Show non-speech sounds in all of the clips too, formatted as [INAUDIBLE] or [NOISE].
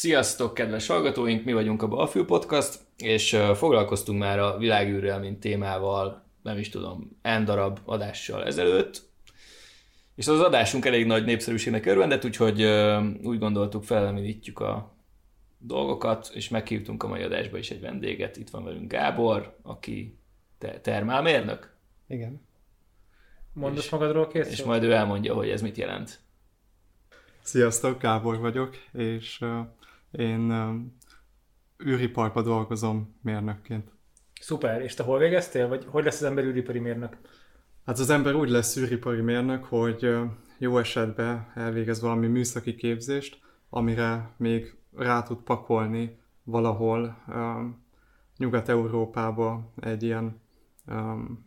Sziasztok, kedves hallgatóink! Mi vagyunk a Balfül Podcast, és foglalkoztunk már a világűrrel, mint témával, nem is tudom, en darab adással ezelőtt, és az adásunk elég nagy népszerűségnek örvendett, úgyhogy úgy gondoltuk felelemítjük a dolgokat, és meghívtunk a mai adásba is egy vendéget. Itt van velünk Gábor, aki te- termálmérnök. Igen. Mondasz magadról két És majd ő elmondja, hogy ez mit jelent. Sziasztok, Gábor vagyok, és én uh, űriparban dolgozom mérnökként. Szuper, és te hol végeztél? Vagy hogy lesz az ember űripari mérnök? Hát az ember úgy lesz űripari mérnök, hogy jó esetben elvégez valami műszaki képzést, amire még rá tud pakolni valahol um, Nyugat-Európába egy ilyen um,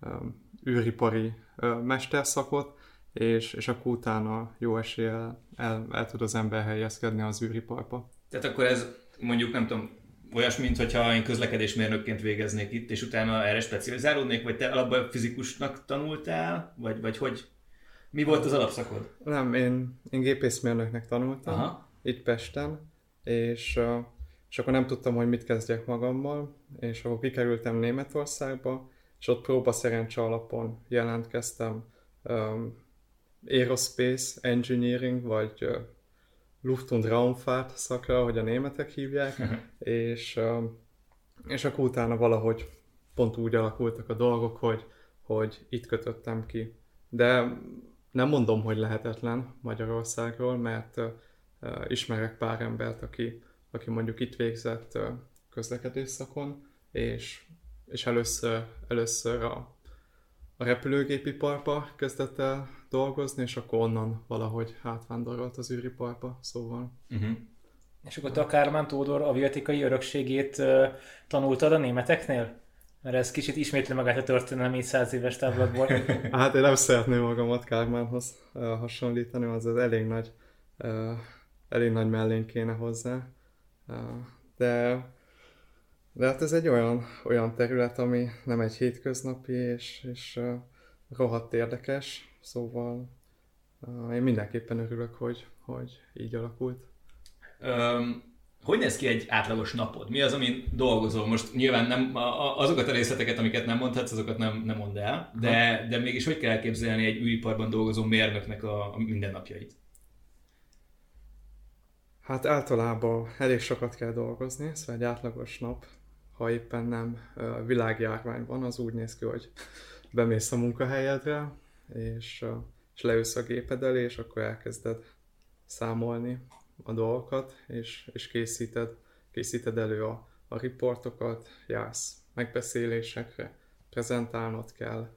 um, űripari uh, mesterszakot, és, és akkor utána jó eséllyel el, el tud az ember helyezkedni az űriparba. Tehát akkor ez mondjuk nem tudom, olyasmi, mint hogyha én közlekedésmérnökként végeznék itt, és utána erre specializálódnék, vagy te alapban fizikusnak tanultál, vagy, vagy hogy? Mi volt az alapszakod? Nem, én, én gépészmérnöknek tanultam, Aha. itt Pesten, és, és akkor nem tudtam, hogy mit kezdjek magammal, és akkor kikerültem Németországba, és ott próba szerencse alapon jelentkeztem um, Aerospace Engineering, vagy uh, Luft- und Raumfahrt szakra, ahogy a németek hívják, [LAUGHS] és, és akkor utána valahogy pont úgy alakultak a dolgok, hogy, hogy itt kötöttem ki. De nem mondom, hogy lehetetlen Magyarországról, mert uh, ismerek pár embert, aki, aki mondjuk itt végzett uh, közlekedés szakon, és, és először, először a, a repülőgépiparba kezdett el dolgozni, és akkor onnan valahogy átvándorolt az űriparba, szóval Uh-huh. És akkor te a Kármán Tódor aviatikai örökségét uh, tanultad a németeknél? Mert ez kicsit ismétli magát a történelem így száz éves távlatból. [LAUGHS] Hát én nem szeretném magamat Kármánhoz uh, hasonlítani, az az elég nagy, uh, elég nagy mellény kéne hozzá. Uh, de, de hát ez egy olyan, olyan terület, ami nem egy hétköznapi, és, és uh, rohadt érdekes, szóval uh, én mindenképpen örülök, hogy, hogy így alakult. Um, hogy néz ki egy átlagos napod? Mi az, amin dolgozol? Most nyilván nem, a- azokat a részleteket, amiket nem mondhatsz, azokat nem, nem mondd el, de, de mégis hogy kell elképzelni egy űriparban dolgozó mérnöknek a, a mindennapjait? Hát általában elég sokat kell dolgozni, szóval egy átlagos nap, ha éppen nem világjárvány van, az úgy néz ki, hogy bemész a munkahelyedre, és, és leülsz a géped elé, és akkor elkezded számolni a dolgokat, és, és készíted, készíted elő a, a riportokat, jársz megbeszélésekre, prezentálnod kell,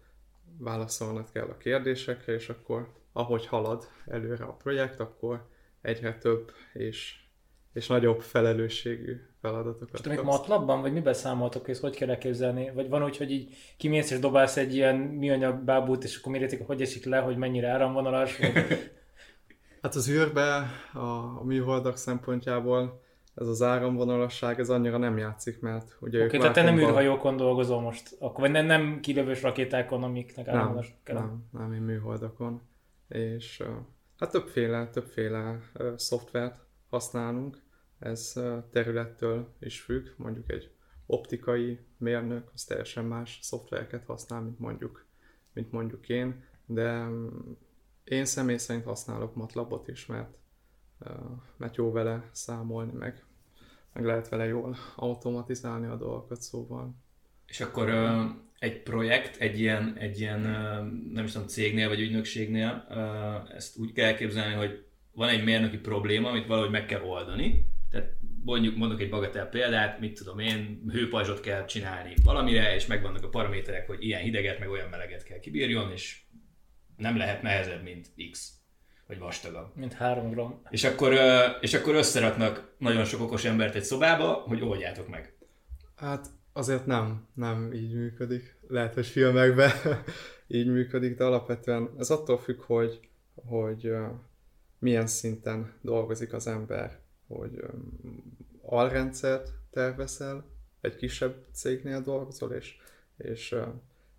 válaszolnod kell a kérdésekre, és akkor ahogy halad előre a projekt, akkor egyre több és, és nagyobb felelősségű feladatokat És még matlabban, vagy miben számoltok, és hogy kell elképzelni? Vagy van úgy, hogy így kimész és dobálsz egy ilyen műanyag bábút, és akkor mérjétek, hogy esik le, hogy mennyire áramvonalas, vagy [LAUGHS] Hát az űrbe a, a műholdak szempontjából ez az áramvonalasság, ez annyira nem játszik, mert ugye Oké, okay, tehát te nem űrhajókon dolgozol most, akkor vagy nem, nem kilövős rakétákon, amiknek áramvonalas kell. nem, nem, én műholdakon. És hát többféle, többféle uh, szoftvert használunk, ez területtől is függ, mondjuk egy optikai mérnök, az teljesen más szoftvereket használ, mint mondjuk, mint mondjuk én, de um, én személy szerint használok MATLABot is, mert, mert jó vele számolni, meg, meg lehet vele jól automatizálni a dolgokat, szóval. És akkor egy projekt, egy ilyen, egy ilyen nem is tudom, cégnél vagy ügynökségnél, ezt úgy kell elképzelni, hogy van egy mérnöki probléma, amit valahogy meg kell oldani. Tehát mondjuk mondok egy bagatel példát, mit tudom én, hőpajzsot kell csinálni valamire, és megvannak a paraméterek, hogy ilyen hideget, meg olyan meleget kell kibírjon, és nem lehet nehezebb, mint X, vagy vastagabb. Mint három gram. És akkor, és akkor összeraknak nagyon sok okos embert egy szobába, hogy oldjátok meg. Hát azért nem, nem így működik. Lehet, hogy filmekben [LAUGHS] így működik, de alapvetően ez attól függ, hogy, hogy milyen szinten dolgozik az ember, hogy alrendszert tervezel, egy kisebb cégnél dolgozol, és, és,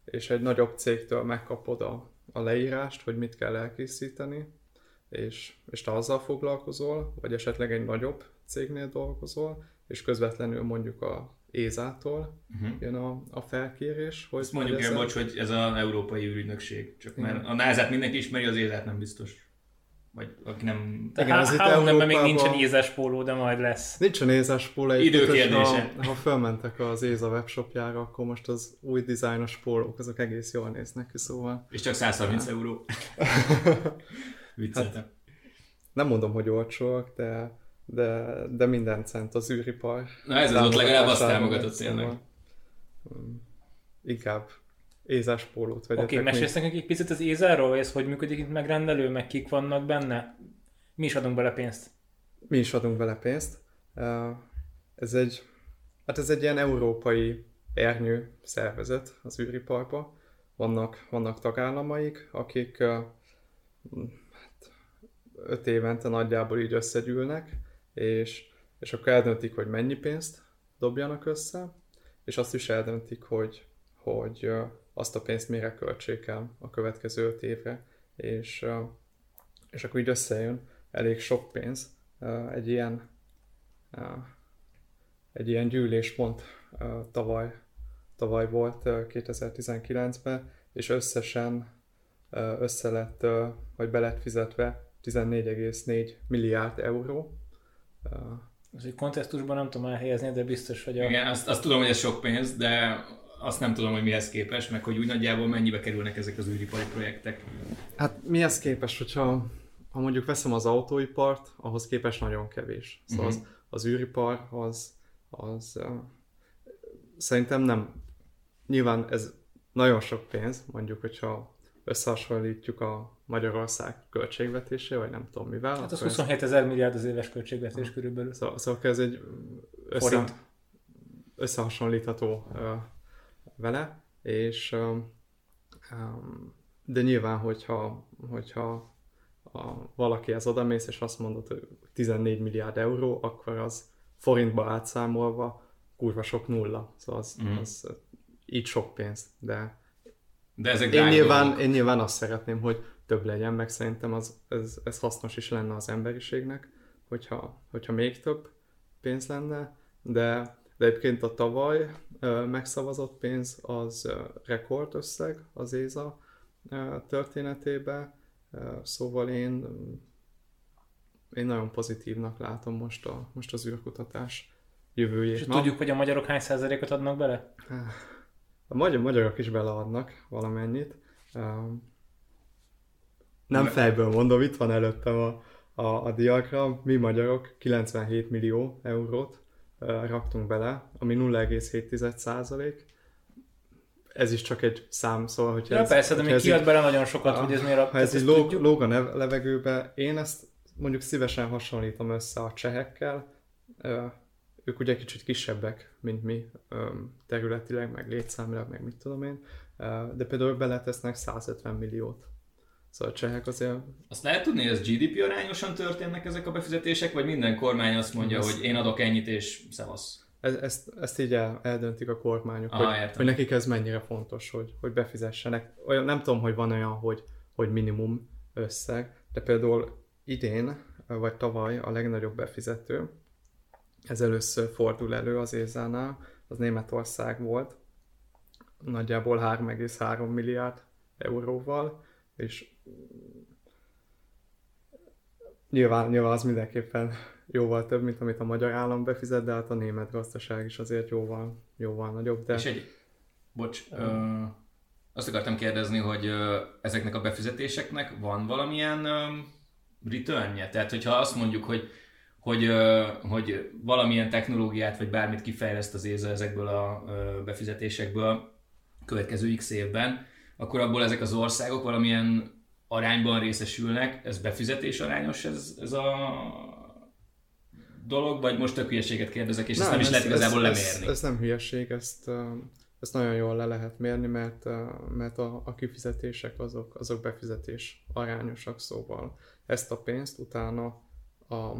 és egy nagyobb cégtől megkapod a, a leírást, hogy mit kell elkészíteni, és, és te azzal foglalkozol, vagy esetleg egy nagyobb cégnél dolgozol, és közvetlenül mondjuk a Ézától uh-huh. jön a, a felkérés. Hogy Ezt mondjuk el, bocs, hogy ez az európai űrügynökség, csak mert a NASA-t mindenki ismeri, az Ézát nem biztos. Vagy aki nem... De Igen, az itt Európában... még nincsen ézes póló, de majd lesz. Nincsen ézes póló. Időkérdése. Ha, ha fölmentek az Éza webshopjára, akkor most az új dizájnos pólók, azok egész jól néznek ki, szóval... És csak 130 euró. [LAUGHS] Vicceltem. Hát, nem mondom, hogy olcsóak, de, de, de minden cent az űripar. Na ez az ott legalább azt támogatott tényleg. Szóval, um, inkább Ézás pólót vegyetek. Oké, okay, mesélsz nekünk egy picit az Ézáról, hogy ez hogy működik itt megrendelő, meg kik vannak benne? Mi is adunk bele pénzt? Mi is adunk bele pénzt. Ez egy, hát ez egy ilyen európai ernyő szervezet az űriparba. Vannak, vannak tagállamaik, akik hát, öt évente nagyjából így összegyűlnek, és, és akkor eldöntik, hogy mennyi pénzt dobjanak össze, és azt is eldöntik, hogy, hogy azt a pénzt mire költsék el a következő öt évre, és, és akkor így összejön elég sok pénz egy ilyen, egy ilyen gyűléspont tavaly, tavaly volt 2019-ben, és összesen össze lett, vagy be lett fizetve 14,4 milliárd euró. Egy kontextusban nem tudom elhelyezni, de biztos, hogy a... Igen, azt, azt tudom, hogy ez sok pénz, de azt nem tudom, hogy mihez képest, meg hogy úgy nagyjából mennyibe kerülnek ezek az űripari projektek. Hát mihez képest, hogyha ha mondjuk veszem az autóipart, ahhoz képest nagyon kevés. Szóval uh-huh. az, az űripar az, az uh, szerintem nem, nyilván ez nagyon sok pénz, mondjuk, hogyha összehasonlítjuk a Magyarország költségvetésé, vagy nem tudom mivel. Hát az 27 ezer milliárd az éves költségvetés uh, körülbelül. Szóval, szóval ez egy össze, összehasonlítható uh, vele, és um, de nyilván, hogyha, hogyha a, valakihez odamész, és azt mondod, hogy 14 milliárd euró, akkor az forintba átszámolva kurva sok nulla. Szóval az, mm. az így sok pénz, de, de ezek én, nyilván, én nyilván azt szeretném, hogy több legyen, meg szerintem az, ez, ez hasznos is lenne az emberiségnek, hogyha, hogyha még több pénz lenne, de de egyébként a tavaly megszavazott pénz az rekordösszeg az ÉZA történetében, szóval én, én nagyon pozitívnak látom most, a, most az űrkutatás jövőjét. És Na, tudjuk, hogy a magyarok hány százalékot adnak bele? A magyar, magyarok is beleadnak valamennyit. Nem fejből mondom, itt van előttem a, a, a diagram. Mi magyarok 97 millió eurót raktunk bele, ami 0,7 százalék. Ez is csak egy szám, szóval, hogy ja, ez, persze, de még kiad bele nagyon sokat, hogy ez miért a... Ha ez így lóg, lóg a levegőbe, én ezt mondjuk szívesen hasonlítom össze a csehekkel, ők ugye kicsit kisebbek, mint mi területileg, meg létszámilag, meg mit tudom én, de például beletesznek 150 milliót Szóval a csehek azért... Azt lehet tudni, hogy ez GDP arányosan történnek ezek a befizetések, vagy minden kormány azt mondja, ezt... hogy én adok ennyit és szevasz? Ez, ezt, ezt így el, eldöntik a kormányok, ah, hogy, hogy nekik ez mennyire fontos, hogy, hogy befizessenek. Olyan, nem tudom, hogy van olyan, hogy, hogy minimum összeg, de például idén, vagy tavaly a legnagyobb befizető, ez először fordul elő az Ézánál, az Németország volt, nagyjából 3,3 milliárd euróval, és nyilván, nyilván az mindenképpen jóval több, mint amit a magyar állam befizet, de hát a német gazdaság is azért jóval, jóval nagyobb. De... És egy, bocs, uh, ö, azt akartam kérdezni, hogy ö, ezeknek a befizetéseknek van valamilyen ö, returnje? Tehát, hogyha azt mondjuk, hogy hogy, ö, hogy valamilyen technológiát vagy bármit kifejleszt az ÉZA ezekből a ö, befizetésekből következő x évben, akkor abból ezek az országok valamilyen arányban részesülnek. Ez befizetés arányos ez, ez a dolog, vagy most tök hülyeséget kérdezek, és nem, ezt nem is lehet igazából ez, lemérni? Ez, ez nem hülyeség, ezt, ezt nagyon jól le lehet mérni, mert, mert a, a kifizetések azok, azok befizetés arányosak, szóval ezt a pénzt utána, a,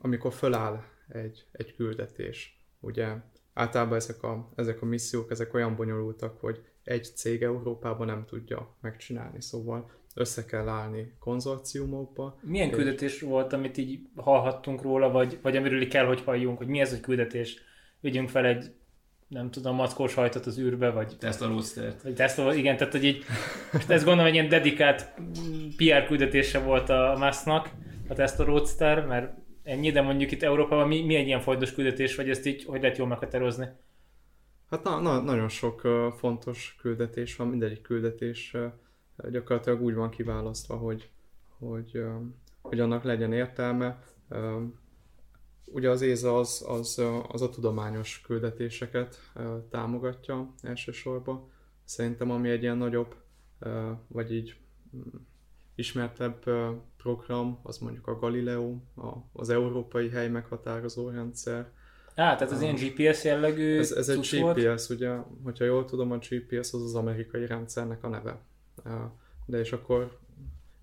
amikor föláll egy, egy küldetés, ugye általában ezek a, ezek a missziók, ezek olyan bonyolultak, hogy egy cég Európában nem tudja megcsinálni. Szóval össze kell állni konzorciumokba. Milyen és- küldetés volt, amit így hallhattunk róla, vagy, vagy amiről kell, hogy halljunk, hogy mi ez, hogy küldetés? Vigyünk fel egy, nem tudom, mackós hajtat az űrbe, vagy Tesla Roadster-t. vagy Tesla, igen, tehát hogy így, most ezt gondolom, hogy ilyen dedikált PR küldetése volt a Musknak, a Tesla Roadster, mert ennyi, de mondjuk itt Európában mi, mi egy ilyen fontos küldetés, vagy ezt így, hogy lehet jól meghatározni? Hát na, na, nagyon sok fontos küldetés van, mindegyik küldetés gyakorlatilag úgy van kiválasztva, hogy, hogy, hogy annak legyen értelme. Ugye az ÉZA az, az, az a tudományos küldetéseket támogatja elsősorban. Szerintem ami egy ilyen nagyobb, vagy így mm, ismertebb program, az mondjuk a Galileo, az Európai Hely Meghatározó Rendszer, Á, tehát az ilyen GPS jellegű ez, ez egy cucc volt? GPS, ugye, hogyha jól tudom, a GPS az az amerikai rendszernek a neve. De és akkor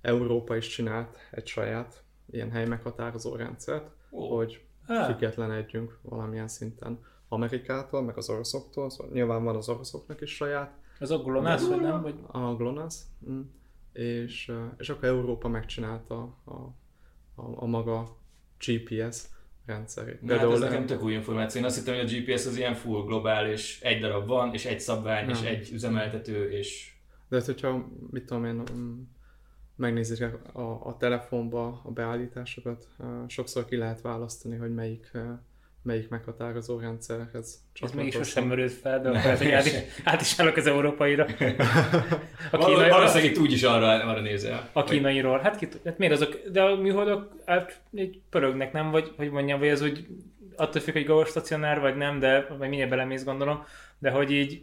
Európa is csinált egy saját ilyen helymeghatározó rendszert, Ó. hogy függetlenedjünk valamilyen szinten Amerikától, meg az oroszoktól, szóval nyilván van az oroszoknak is saját, Az a GLONASS, vagy nem? Vagy... a GLONASS, mm. és, és akkor Európa megcsinálta a, a, a maga GPS rendszerét. Na, hát ez nekem tök új információ. Én azt hittem, hogy a GPS az ilyen full globális, egy darab van, és egy szabvány, és Nem. egy üzemeltető, és De hát, hogyha, mit tudom én, mm, megnézik a, a telefonba a beállításokat, sokszor ki lehet választani, hogy melyik, melyik meghatározó rendszerhez Ez mégis sosem merült fel, de hogy át is, át is állok az európaira. [LAUGHS] A, kínai, valószínűleg itt úgy is arra, arra nézel. a kínairól. Hát, ki, hát miért azok, de a műholdok hát, így pörögnek, nem? Vagy, hogy mondjam, vagy ez úgy attól függ, hogy geostacionár vagy nem, de vagy minél belemész gondolom, de hogy így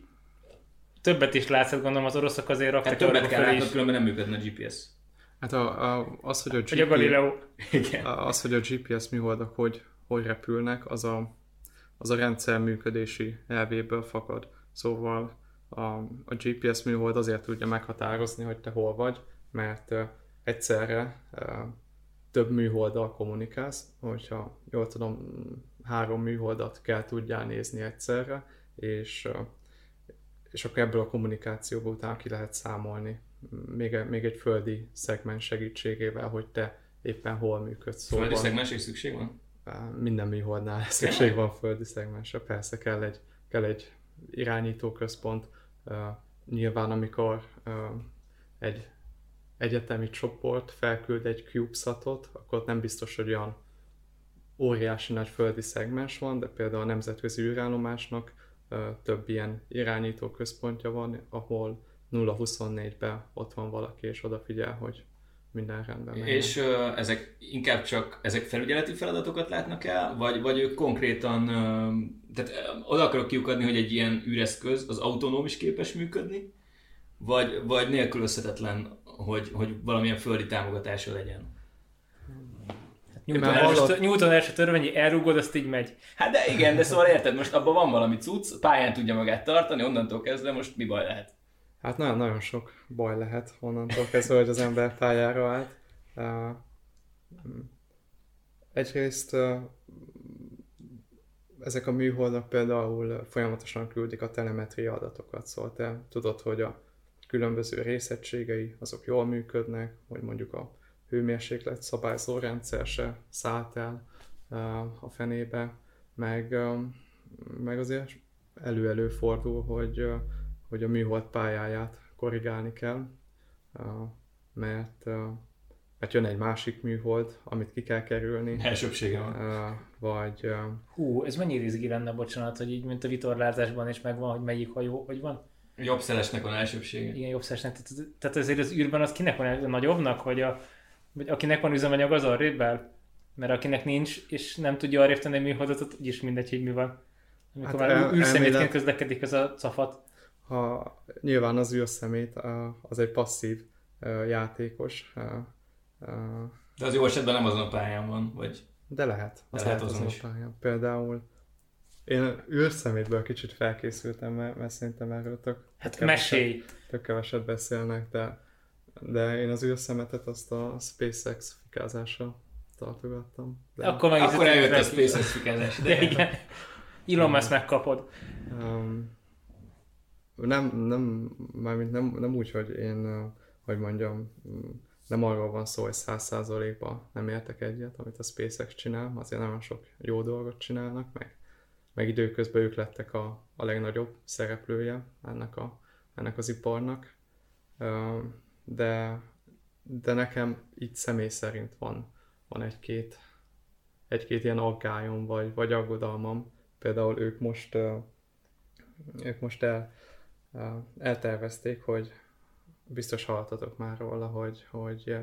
többet is látsz, hát gondolom az oroszok azért raktak Hát többet kell látnod, különben nem működne a GPS. Hát a, a, az, hogy a, Vagy a GPS, Galileo. Igen. az, hogy a GPS műholdak hogy, hogy repülnek, az a, az a rendszer működési elvéből fakad. Szóval a, a GPS műhold azért tudja meghatározni, hogy te hol vagy, mert egyszerre több műholddal kommunikálsz, hogyha jól tudom, három műholdat kell tudjál nézni egyszerre, és, és akkor ebből a kommunikációból utána ki lehet számolni még, még egy földi szegmens segítségével, hogy te éppen hol működsz. Szóval Földi szegmenség szükség van? Minden műholdnál [LAUGHS] szükség van földi szegmensre, persze kell egy, kell egy irányítóközpont. Uh, nyilván amikor egy egyetemi csoport felküld egy CubeSatot, akkor nem biztos, hogy olyan óriási nagy földi szegmens van, de például a nemzetközi űrállomásnak több ilyen irányító központja van, ahol 0-24-ben ott van valaki, és odafigyel, hogy minden rendben megy. És ö, ezek inkább csak ezek felügyeleti feladatokat látnak el, vagy, vagy ők konkrétan, ö, tehát ö, oda akarok kiukadni, hogy egy ilyen űreszköz az autonóm is képes működni, vagy, vagy nélkülözhetetlen, hogy, hogy valamilyen földi támogatása legyen. Newton, már első, Newton első törvényi elrúgod, azt így megy. Hát de igen, de szóval érted, most abban van valami cucc, pályán tudja magát tartani, onnantól kezdve most mi baj lehet? Hát nagyon, nagyon sok baj lehet onnantól kezdve, hogy az ember pályára állt. Uh, egyrészt ezek a műholdak például folyamatosan küldik a telemetria adatokat, szóval te tudod, hogy a különböző részegységei azok jól működnek, hogy mondjuk a hőmérséklet szabályzó rendszer se szállt el a fenébe, meg, meg azért elő-elő fordul, hogy, hogy a műhold pályáját korrigálni kell, mert, mert jön egy másik műhold, amit ki kell kerülni, Elsőbsége van. vagy Hú, ez mennyire izgi lenne, bocsánat, hogy így, mint a vitorlázásban is megvan, hogy melyik hajó, hogy van. Jobb szelesnek van elsőbsége. Igen, jobb szesnek. Tehát, tehát ezért az űrben az kinek van a nagyobbnak, hogy a, vagy akinek van üzemanyag az arrébb áll? Mert akinek nincs, és nem tudja arrébb tenni a műholdat, úgyis mindegy, hogy mi van. Amikor Hát hát el- már űrszemétként elmélet- közlekedik ez a cafat. Ha nyilván az űrszemét uh, az egy passzív játékos, De az jó esetben nem azon a pályán van, vagy de lehet. Az lehet lehet azon azon a pályán. Például én űrszemétből kicsit felkészültem, mert, mert szerintem erről tök, Hát tök keveset- mesélj! tök keveset beszélnek, de, de én az űrszemetet azt a SpaceX fikázásra tartogattam. De, Akkor meg akkor eljött a. SpaceX fikázás De [LAUGHS] igen. Elon Musk megkapod. Um, nem, nem, mármint nem, nem úgy, hogy én hogy mondjam, mm, nem arról van szó, hogy száz százalékban nem értek egyet, amit a SpaceX csinál, azért nagyon sok jó dolgot csinálnak, meg, meg időközben ők lettek a, a legnagyobb szereplője ennek, a, ennek az iparnak. De, de nekem itt személy szerint van, van egy-két egy-két ilyen aggályom vagy, vagy aggodalmam. Például ők most, ők most el, eltervezték, hogy biztos hallottatok már róla, hogy, hogy,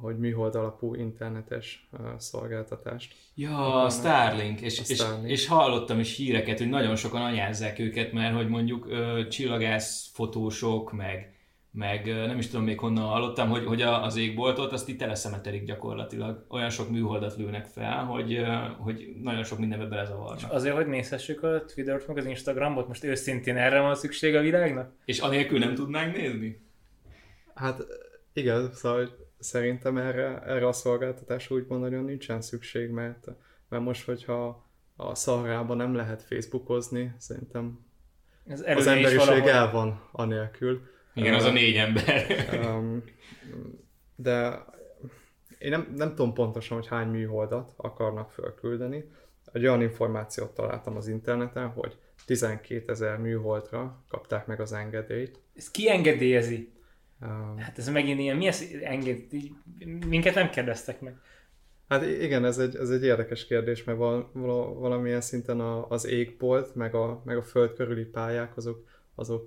hogy műhold alapú internetes szolgáltatást. Ja, a Starlink, és, a Starlink. És, és hallottam is híreket, hogy nagyon sokan anyázzák őket, mert hogy mondjuk ö, csillagász fotósok, meg meg nem is tudom még honnan hallottam, hogy, hogy az égboltot azt itt teleszemeterik gyakorlatilag. Olyan sok műholdat lőnek fel, hogy, hogy nagyon sok mindenbe belezavarnak. Azért, hogy nézhessük a Twittert meg az Instagramot, most őszintén erre van szükség a világnak? És anélkül nem tudnánk nézni? Hát igen, szóval szerintem erre, erre a szolgáltatásra úgymond nagyon nincsen szükség, mert, mert most, hogyha a szarrában nem lehet Facebookozni, szerintem Ez az emberiség el van anélkül. Igen, az a négy ember. um, de én nem, nem tudom pontosan, hogy hány műholdat akarnak fölküldeni. Egy olyan információt találtam az interneten, hogy 12 ezer műholdra kapták meg az engedélyt. Ez ki engedélyezi? Um, hát ez megint ilyen, mi ez enged... Minket nem kérdeztek meg. Hát igen, ez egy, ez egy érdekes kérdés, mert val, val, valamilyen szinten a, az égbolt, meg a, meg a föld körüli pályák, azok, azok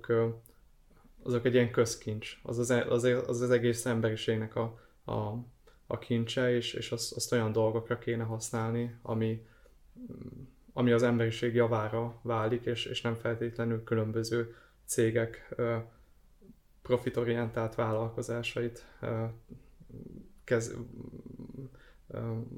azok egy ilyen közkincs. Az az, az, az, az egész emberiségnek a, a, a kincse, és, és azt, azt olyan dolgokra kéne használni, ami, ami az emberiség javára válik, és, és nem feltétlenül különböző cégek profitorientált vállalkozásait kez,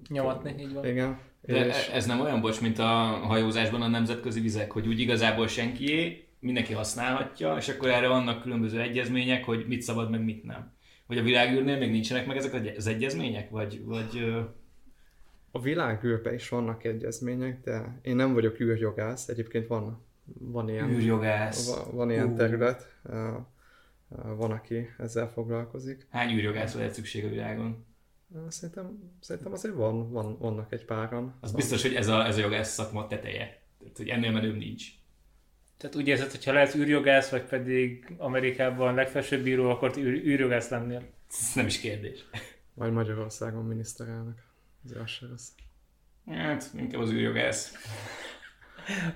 nyomatni, így van. Igen. De és... ez nem olyan, bocs, mint a hajózásban a nemzetközi vizek, hogy úgy igazából senkié, mindenki használhatja, és akkor erre vannak különböző egyezmények, hogy mit szabad, meg mit nem. Vagy a világűrnél még nincsenek meg ezek az egyezmények? Vagy, vagy a világűrben is vannak egyezmények, de én nem vagyok űrjogász, egyébként van, van ilyen, űrjogász. Van, van ilyen uh. terület, van, aki ezzel foglalkozik. Hány űrjogász lehet szükség a világon? Szerintem, szerintem azért van, van, vannak egy páran. Az biztos, hogy ez a, ez a jogász szakma teteje. Tehát, hogy ennél menőbb nincs. Tehát úgy érzed, hogy ha lehet űrjogász, vagy pedig Amerikában legfelsőbb bíró, akkor űr, űrjogász lennél. Ez nem is kérdés. Vagy Magyarországon miniszterelnök. Ez az se rossz. Hát, inkább az űrjogász.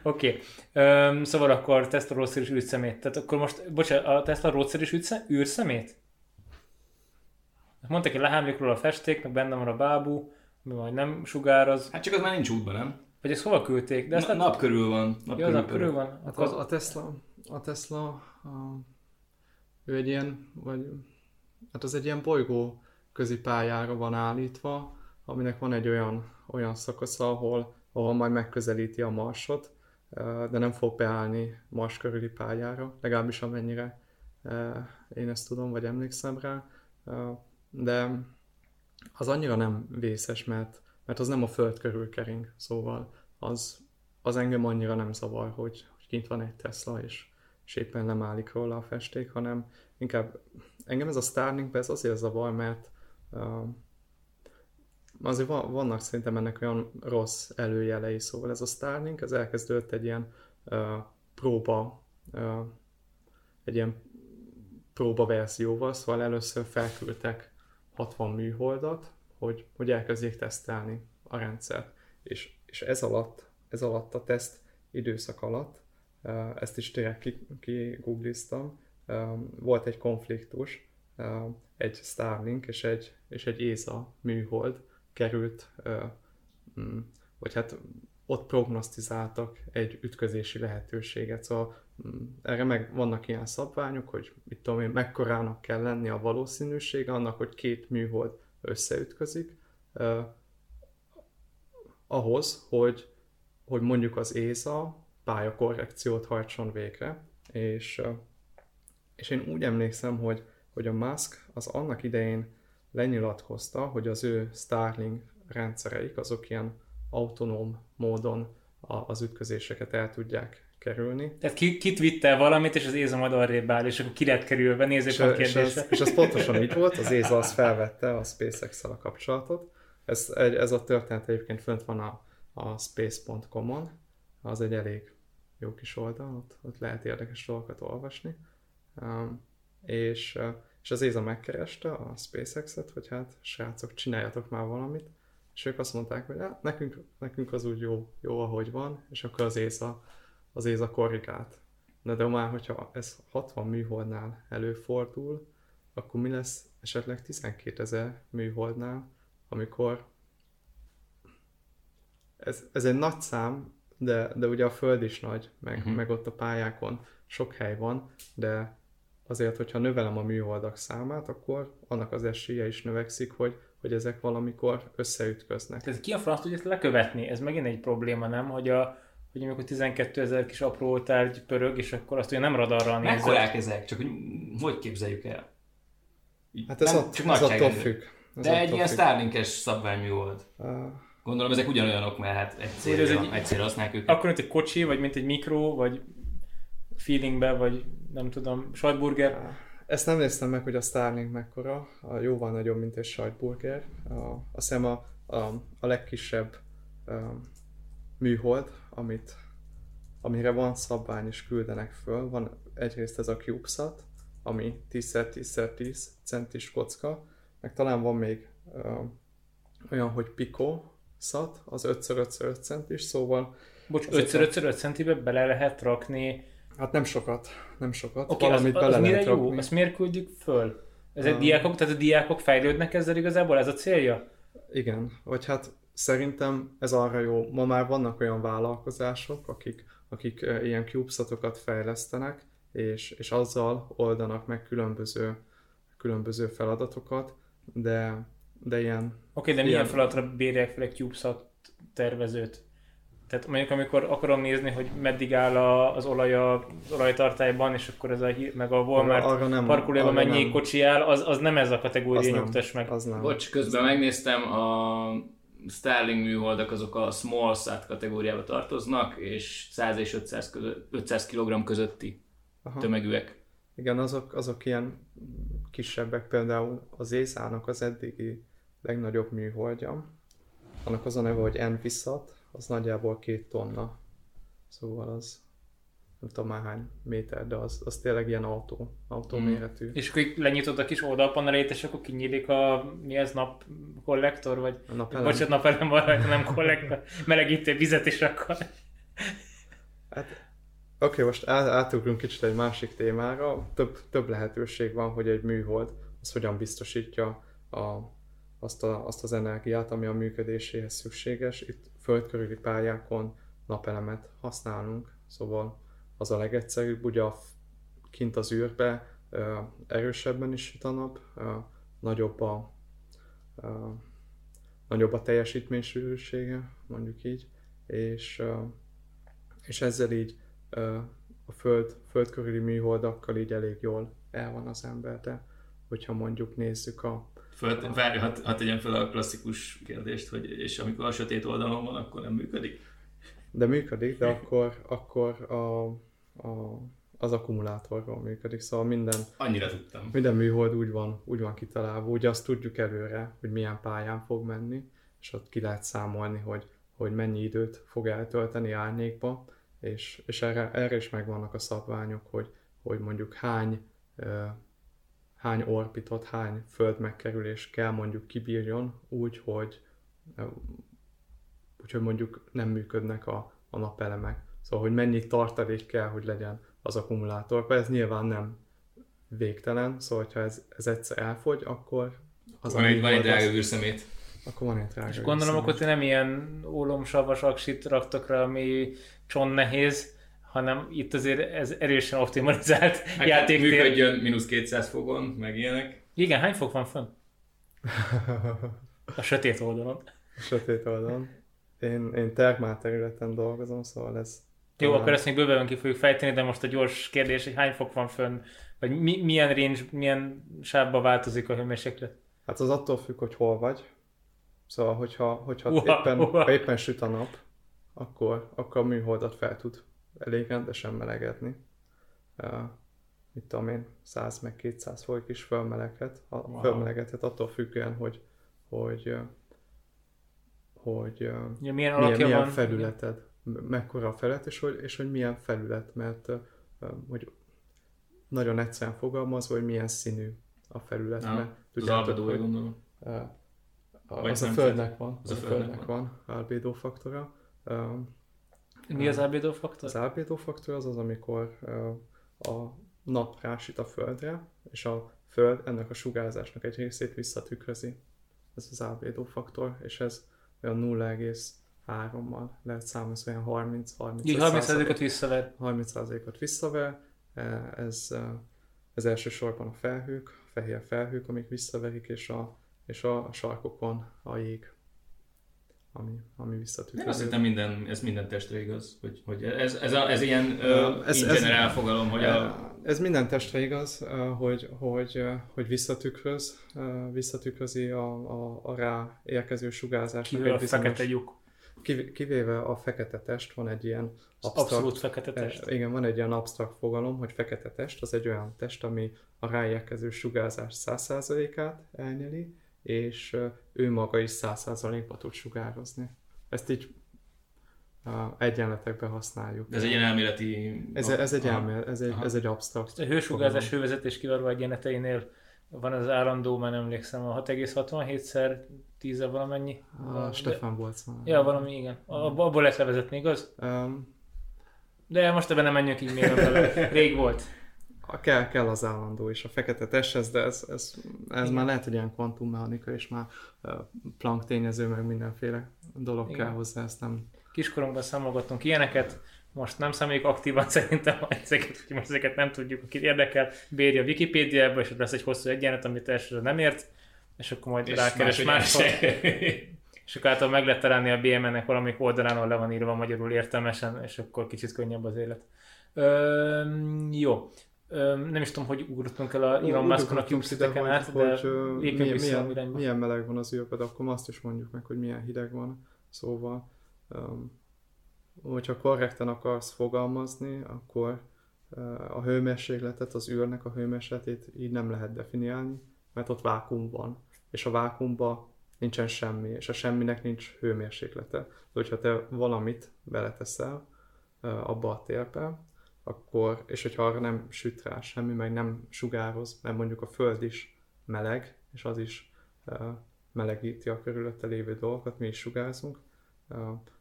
Oké. okay. um, szóval akkor Tesla rótszer is űrszemét. Tehát akkor most, bocsánat, a Tesla rótszer is űrszemét? Mondták, hogy lehámlik róla a festék, meg benne van a bábú, ami majd nem sugároz. Hát csak az már nincs útban, nem? Vagy ezt hova küldték? De ezt Na, nem... nap körül van. Nap, ja, körül, nap körül van. Hát akkor... a Tesla, a Tesla a, ő egy ilyen, vagy hát az egy ilyen bolygó közi pályára van állítva, aminek van egy olyan, olyan szakasza, ahol, ahol majd megközelíti a Marsot, de nem fog beállni Mars körüli pályára, legalábbis amennyire én ezt tudom, vagy emlékszem rá, de az annyira nem vészes, mert mert az nem a föld körül kering, szóval az, az engem annyira nem zavar, hogy, hogy kint van egy Tesla, és, és éppen nem állik róla a festék, hanem inkább engem ez a Starlink ez azért zavar, mert uh, azért van, vannak szerintem ennek olyan rossz előjelei, szóval ez a Starlink, ez elkezdődött egy ilyen uh, próba, uh, egy ilyen próba verzióval, szóval először felküldtek 60 műholdat, hogy, hogy elkezdjék tesztelni a rendszert. És, és ez alatt, ez alatt a teszt időszak alatt, ezt is tényleg kigoogliztam, ki volt egy konfliktus, egy Starlink és egy, és egy ESA műhold került, mm, vagy hát ott prognosztizáltak egy ütközési lehetőséget, szóval mm, erre meg vannak ilyen szabványok, hogy mit tudom én, mekkorának kell lenni a valószínűsége annak, hogy két műhold összeütközik, eh, ahhoz, hogy, hogy mondjuk az ÉSA pályakorrekciót hajtson végre, és, eh, és én úgy emlékszem, hogy, hogy a Musk az annak idején lenyilatkozta, hogy az ő Starlink rendszereik azok ilyen autonóm módon az ütközéseket el tudják kerülni. Tehát ki, ki twittel valamit, és az Éza majd arrébb áll, és akkor ki lett kerülve, nézzük És, a és, kérdésre. ez, és ez pontosan így volt, az Éza az felvette a spacex a kapcsolatot. Ez, ez a történet egyébként fönt van a, a space.com-on, az egy elég jó kis oldal, ott, ott lehet érdekes dolgokat olvasni. Um, és, uh, és az Éza megkereste a SpaceX-et, hogy hát srácok, csináljatok már valamit, és ők azt mondták, hogy hát, nekünk, nekünk az úgy jó, jó, ahogy van, és akkor az Éza, az Éza korrigált. De, de már, hogyha ez 60 műholdnál előfordul, akkor mi lesz esetleg 12 ezer műholdnál, amikor ez, ez egy nagy szám, de, de ugye a Föld is nagy, meg, uh-huh. meg ott a pályákon sok hely van, de azért, hogyha növelem a műholdak számát, akkor annak az esélye is növekszik, hogy, hogy ezek valamikor összeütköznek. Tehát ki a franc tudja ezt lekövetni? Ez megint egy probléma, nem? Hogy, a, hogy amikor 12 ezer kis apró tárgy pörög, és akkor azt ugye nem radarral nézed. Mekkorák ezek? Csak hogy hogy képzeljük el? Hát ez, nem- ott, csak ez attól függ. Ez De egy ilyen. Starlinkes szabványmű volt. Uh, Gondolom ezek ugyanolyanok, mert hát egy Azért ez célra, egy- egy célra használják őket. Akkor mint egy kocsi, vagy mint egy mikro, vagy feelingbe, vagy nem tudom, sajtburger. Ezt nem néztem meg, hogy a Starlink mekkora, a jóval nagyobb, mint egy sajtburger. A, azt hiszem a, a, a legkisebb um, műhold, amit, amire van szabvány és küldenek föl. Van egyrészt ez a CubeSat, ami 10x10x10 centis kocka, meg talán van még um, olyan, hogy Pico SAT, az 5x5x5 centis, szóval Bocs, Ezek 5x5 centibe bele lehet rakni. hát nem sokat, nem sokat, Oké, okay, az, valamit az bele mire lehet jó? rakni. Azt miért küldjük föl? Ezek Um, diákok, tehát a diákok fejlődnek ezzel igazából? Ez a célja? Igen, vagy hát szerintem ez arra jó. Ma már vannak olyan vállalkozások, akik, akik eh, ilyen CubeSatokat fejlesztenek, és, és azzal oldanak meg különböző, különböző feladatokat, de, de ilyen, Oké, okay, de milyen Ilyen. feladatra bírják fel egy CubeSat tervezőt? Tehát mondjuk amikor akarom nézni, hogy meddig áll a, az olaj a- az olajtartályban, és akkor ez a hír, meg a Walmart arra nem, parkolóban mennyi nem, kocsi áll, az, az nem ez a az kategória, nem, nyugtass meg. az nem. Bocs, közben megnéztem, a Starlink műholdak azok a small sat kategóriába tartoznak, és 100 és 500, között, 500 kg közötti Aha. tömegűek. Igen, azok, azok ilyen kisebbek, például az észának az eddigi legnagyobb műholdja. Annak az a neve, hogy Envisat, az nagyjából két tonna. Szóval az nem tudom már hány méter, de az, az tényleg ilyen autó, autó Hmm. méretű. És akkor lenyitod a kis oldalpanelét, és akkor kinyílik a, mi ez, nap kollektor, vagy A napelem. bocsánat, napelem van rajta, nem kollektor, melegítő vizet is akkor. Hát, oké, most át, átugrunk kicsit egy másik témára. Több, több lehetőség van, hogy egy műhold az hogyan biztosítja a, azt, a, azt az energiát, ami a működéséhez szükséges. Itt földkörüli pályákon napelemet használunk, szóval az a legegyszerűbb. Ugye a, kint az űrbe erősebben is süt a nap, nagyobb a, nagyobb a teljesítménysűrűsége, mondjuk így, és és ezzel így a föld, föld körüli műholdakkal így elég jól el van az ember, de hogyha mondjuk nézzük a... Föl, várj, hadd had tegyem fel a klasszikus kérdést, hogy és amikor a sötét oldalon van, akkor nem működik? De működik, de akkor, akkor a, a, az akkumulátorról működik, szóval minden, Annyira tudtam. minden műhold úgy van, úgy van kitalálva, ugye azt tudjuk előre, hogy milyen pályán fog menni, és ott ki lehet számolni, hogy, hogy mennyi időt fog eltölteni árnyékba, és, és erre, erre is megvannak a szabványok, hogy, hogy mondjuk hány, hány orbitot, hány föld megkerülés kell mondjuk kibírjon úgy, hogy ö, úgyhogy mondjuk nem működnek a, a napelemek. Szóval, hogy mennyi tartalék kell, hogy legyen az akkumulátorban. Ez nyilván nem végtelen, szóval ha ez, ez egyszer elfogy, akkor az Van egy, van egy drága űrszemét. Akkor van egy drága És gondolom, űrszemét. akkor ti nem ilyen ólomsavas aksit raktok rá, ami cson nehéz, hanem itt azért ez erősen optimalizált Meg játéktér. Működjön mínusz 200 fogon, meg ilyenek. Igen, hány fok van fönn? A sötét oldalon. A sötét oldalon. Én, én termál területen dolgozom, szóval ez... Jó, akkor ezt még bőven ki fogjuk fejteni, de most a gyors kérdés, hogy hány fok van fönn, vagy mi, milyen range, milyen sávba változik a hőmérséklet. Hát az attól függ, hogy hol vagy. Szóval, hogyha, hogyha Uha, éppen, uha. ha éppen süt a nap, akkor, akkor a műholdat fel tud elég rendesen melegedni. Uh, mit tudom én, 100 meg 200 folyik is fölmeleghet, wow. fölmelegedhet attól függően, hogy, hogy, hogy ja, milyen, milyen, milyen felületed, mekkora a felület, és hogy, és hogy milyen felület, mert hogy nagyon egyszerűen fogalmazva, hogy milyen színű a felület. Ja, mert, az albedója gondolom. Az a földnek van. Az a földnek van, van albedó faktora. Mi az albedó faktor? Az albedó faktor az az, amikor a nap rásít a földre, és a föld ennek a sugárzásnak egy részét visszatükrözi. Ez az albedó faktor, és ez olyan 0,3-mal lehet számozni, olyan 30 30 Így 30%-ot visszaver. 30%-ot visszaver. Ez, ez elsősorban a felhők, a fehér felhők, amik visszaverik, és a, és a sarkokon a jég ami, ami visszatükrözi. Nem azt hittem minden, ez minden testre igaz, hogy, hogy ez, ez, a, ez ilyen ez, ez, elfogalom, hogy a... Ez minden testre igaz, hogy, hogy, hogy visszatükröz, visszatükrözi a, a, a rá érkező sugárzásnak egy bizonyos, a fekete lyuk. Kivéve a fekete test, van egy ilyen absztrakt, Abszolút fekete test. Igen, van egy ilyen absztrakt fogalom, hogy fekete test, az egy olyan test, ami a ráérkező sugárzás 100%-át elnyeli, és ő maga is 100%-ba tud sugározni. Ezt így egyenletekben használjuk. ez egy ilyen elméleti... Ez, ez egy, elmélet, ez egy, ez egy absztrakt. A hősugárzás hővezetés kivarva egyenleteinél van az állandó, már nem emlékszem, a 6,67-szer 10 valamennyi. A Stefan Boltzmann. Ja, valami, igen. Abból lehet levezetni, igaz? Um, De most ebben nem menjünk így még bele. Rég volt kell, kell az állandó és a fekete testhez, de ez, ez, ez már lehet, hogy ilyen kvantummechanika, és már Planck tényező, meg mindenféle dolog Igen. kell hozzá, ezt nem... Kiskorunkban számolgattunk ilyeneket, most nem számoljuk aktívan [LAUGHS] szerintem ezeket, hogy most ezeket nem tudjuk, akit érdekel, bérje a Wikipédiába, és ott lesz egy hosszú egyenlet, amit elsőre nem ért, és akkor majd és rákeres máshol. [LAUGHS] és akkor által meg lehet találni a BMN-nek valamelyik oldalán, ahol le van írva magyarul értelmesen, és akkor kicsit könnyebb az élet. Ö, jó nem is tudom, hogy ugrottunk el a Elon Muskon a cube át, de hogy, milyen, milyen, milyen meleg van az űrben, akkor azt is mondjuk meg, hogy milyen hideg van. Szóval, um, hogyha korrekten akarsz fogalmazni, akkor a hőmérsékletet, az űrnek a hőmérsékletét így nem lehet definiálni, mert ott vákum van. És a vákumban nincsen semmi, és a semminek nincs hőmérséklete. De hogyha te valamit beleteszel abba a térbe, akkor, és hogyha arra nem süt rá semmi, meg nem sugároz, mert mondjuk a Föld is meleg, és az is melegíti a körülötte lévő dolgokat, mi is sugárzunk,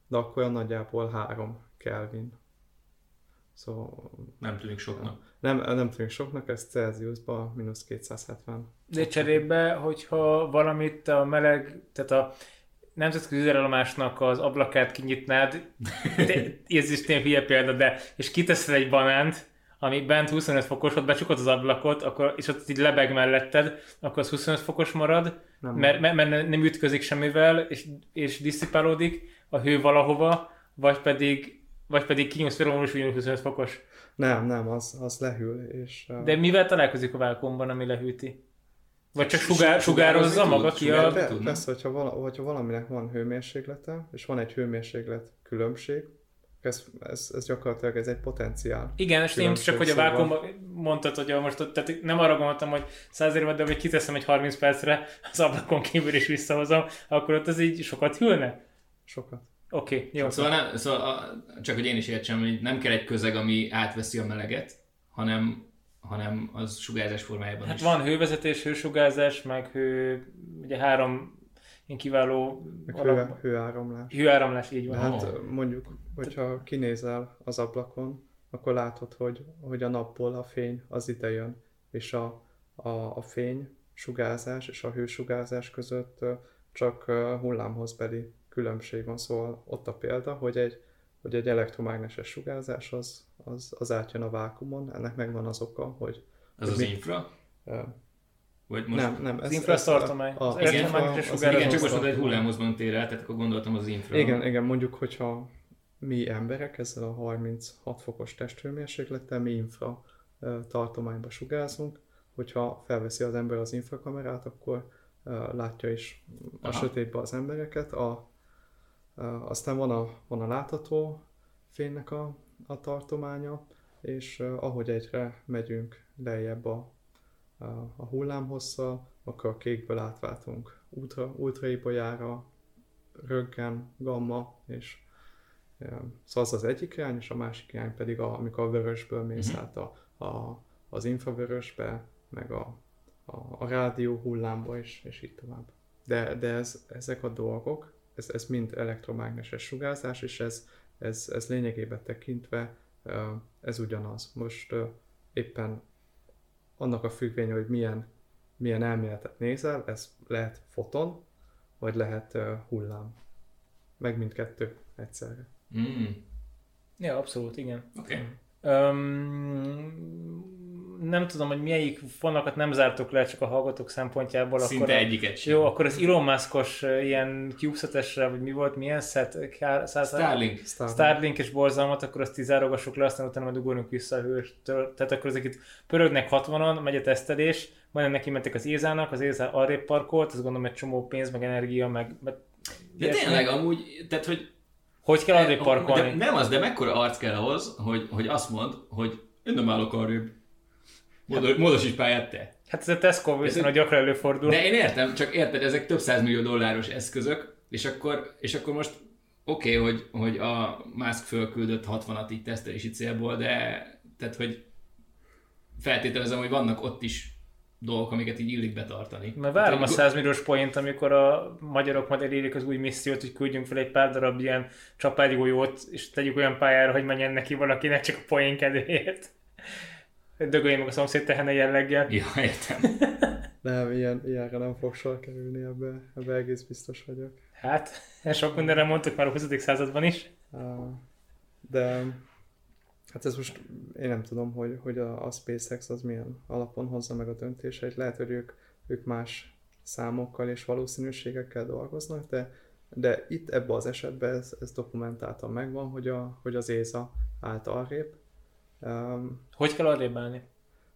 de akkor olyan nagyjából 3 Kelvin. Szóval, nem tűnik soknak. Nem, nem tűnik soknak, ez Celsiusban mínusz 270. De cserébe, hogyha valamit a meleg, tehát a nemzetközi üzerelomásnak az ablakát kinyitnád, ez is tényleg hülye példa, de és kiteszed egy banánt, ami bent 25 fokos, ott becsukod az ablakot, akkor, és ott így lebeg melletted, akkor az 25 fokos marad, nem. Mert, mert, mert nem ütközik semmivel, és, és diszipálódik a hő valahova, vagy pedig, vagy pedig kinyúlsz fel, és 25 fokos. Nem, nem, az, az lehűl. És, uh... De mivel találkozik a vákumban, ami lehűti? Vagy csak sugár, sugározza maga ki a... Persze, hogyha, vala, hogyha valaminek van hőmérséklete, és van egy hőmérséklet különbség, ez, ez, ez gyakorlatilag ez egy potenciál. Igen, és én csak, hogy a szóval- vákumban mondtad, hogy most tehát nem arra gondoltam, hogy 100 évet, de hogy kiteszem egy 30 percre, az ablakon kívül is visszahozom, akkor ott ez így sokat hűlne? Sokat. Oké, okay, jó. Szóval, nem, szóval a, csak hogy én is értsem, hogy nem kell egy közeg, ami átveszi a meleget, hanem hanem az sugárzás formájában hát is. van hővezetés, hősugárzás, meg hő, ugye három én kiváló meg alap... hő, hőáramlás. Hőáramlás, így van. hát oh. mondjuk, hogyha kinézel az ablakon, akkor látod, hogy, hogy a napból a fény az ide jön, és a, a, a fény sugárzás és a hősugárzás között csak hullámhozbeli különbség van, szóval ott a példa, hogy egy, hogy egy elektromágneses sugárzás az, az, az átjön a vákumon, ennek megvan az oka, hogy... Ez hogy az mi, infra? Uh, vagy most... Nem, nem. Ez, az infra az tartomány. A, az igen, az, az, igen, csak most egy hullámhozban tér el, tehát akkor gondoltam az infra. Igen, igen, mondjuk, hogyha mi emberek ezzel a 36 fokos testhőmérséklettel mi infra tartományba sugárzunk, hogyha felveszi az ember az infrakamerát, akkor látja is a Aha. sötétbe az embereket. A, aztán van a, van a látható fénynek a a tartománya, és ahogy egyre megyünk lejjebb a, a, a hullámhosszal, akkor a kékből átváltunk ultra, ultraibolyára, röggen, gamma, és Szóval az az egyik irány, és a másik irány pedig, a, amikor a vörösből mész uh-huh. át a, a, az infravörösbe, meg a, a, a rádió hullámba, és, és így tovább. De, de ez, ezek a dolgok, ez, ez mind elektromágneses sugárzás, és ez, ez, ez lényegében tekintve ez ugyanaz. Most éppen annak a függvény, hogy milyen, milyen elméletet nézel, ez lehet foton, vagy lehet hullám. Meg mindkettő egyszerre. Mm. Ja, abszolút, igen. Okay. Um, nem tudom, hogy melyik fonakat nem zártok le csak a hallgatók szempontjából. Szinte akkor egyiket sem. Jó, akkor az Elon Musk-os ilyen CubeSat-esre, vagy mi volt, milyen set? Starlink. Starlink és borzalmat, akkor azt tizárogassuk le, aztán utána majd ugorjunk vissza a hőstől. Tehát akkor ezek itt pörögnek 60-on, megy a tesztelés, majd neki mentek az Ézának, az Ézá arrébb parkolt, azt gondolom egy csomó pénz, meg energia, meg... meg de tényleg amúgy, tehát hogy hogy kell arrébb parkolni? De nem az, de mekkora arc kell ahhoz, hogy, hogy azt mond, hogy én nem állok arrébb. Módos, módosíts pályát te. Hát ez a Tesco viszonylag gyakran előfordul. De én értem, csak érted, ezek több millió dolláros eszközök, és akkor, és akkor most oké, okay, hogy, hogy a Musk fölküldött 60-at így tesztelési célból, de tehát, hogy feltételezem, hogy vannak ott is dolgok, amiket így illik betartani. Mert várom a 100 milliós point, amikor a magyarok majd elérik az új missziót, hogy küldjünk fel egy pár darab ilyen csapágygolyót, és tegyük olyan pályára, hogy menjen neki valakinek csak a poén kedvéért. Dögölje meg a szomszéd tehene jelleggel. Ja, értem. [LAUGHS] nem, ilyen, ilyenre nem fog sor kerülni, ebbe, ebbe egész biztos vagyok. Hát, sok mindenre mondtuk már a 20. században is. De Hát ez most én nem tudom, hogy, hogy a, a SpaceX az milyen alapon hozza meg a döntéseit. Lehet, hogy ők, ők más számokkal és valószínűségekkel dolgoznak, de, de itt ebben az esetben ez, ez dokumentáltan megvan, hogy, a, hogy az ÉSA állt arrébb. Um, hogy kell arrébb állni?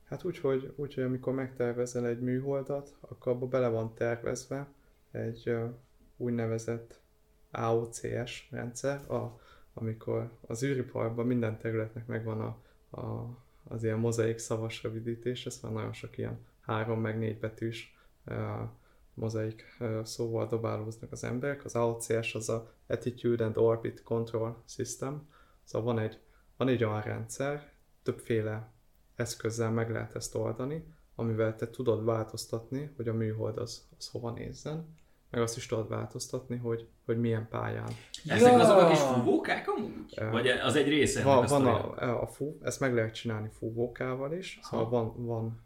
Hát úgy hogy, úgy, hogy amikor megtervezel egy műholdat, akkor abba bele van tervezve egy uh, úgynevezett AOCS rendszer, a amikor az űriparban minden területnek megvan a, a, az ilyen mozaik szavas rövidítés, ez van nagyon sok ilyen három meg négy betűs mozaik szóval dobálóznak az emberek. Az AOCS az a Attitude and Orbit Control System, szóval van egy, van egy olyan rendszer, többféle eszközzel meg lehet ezt oldani, amivel te tudod változtatni, hogy a műhold az, az hova nézzen, meg azt is tudod változtatni, hogy, hogy milyen pályán. Ezek ja. azok a kis fúvókák amúgy? Vagy az egy része van, van a, a fú, ezt meg lehet csinálni fúvókával is, Aha. szóval van, van,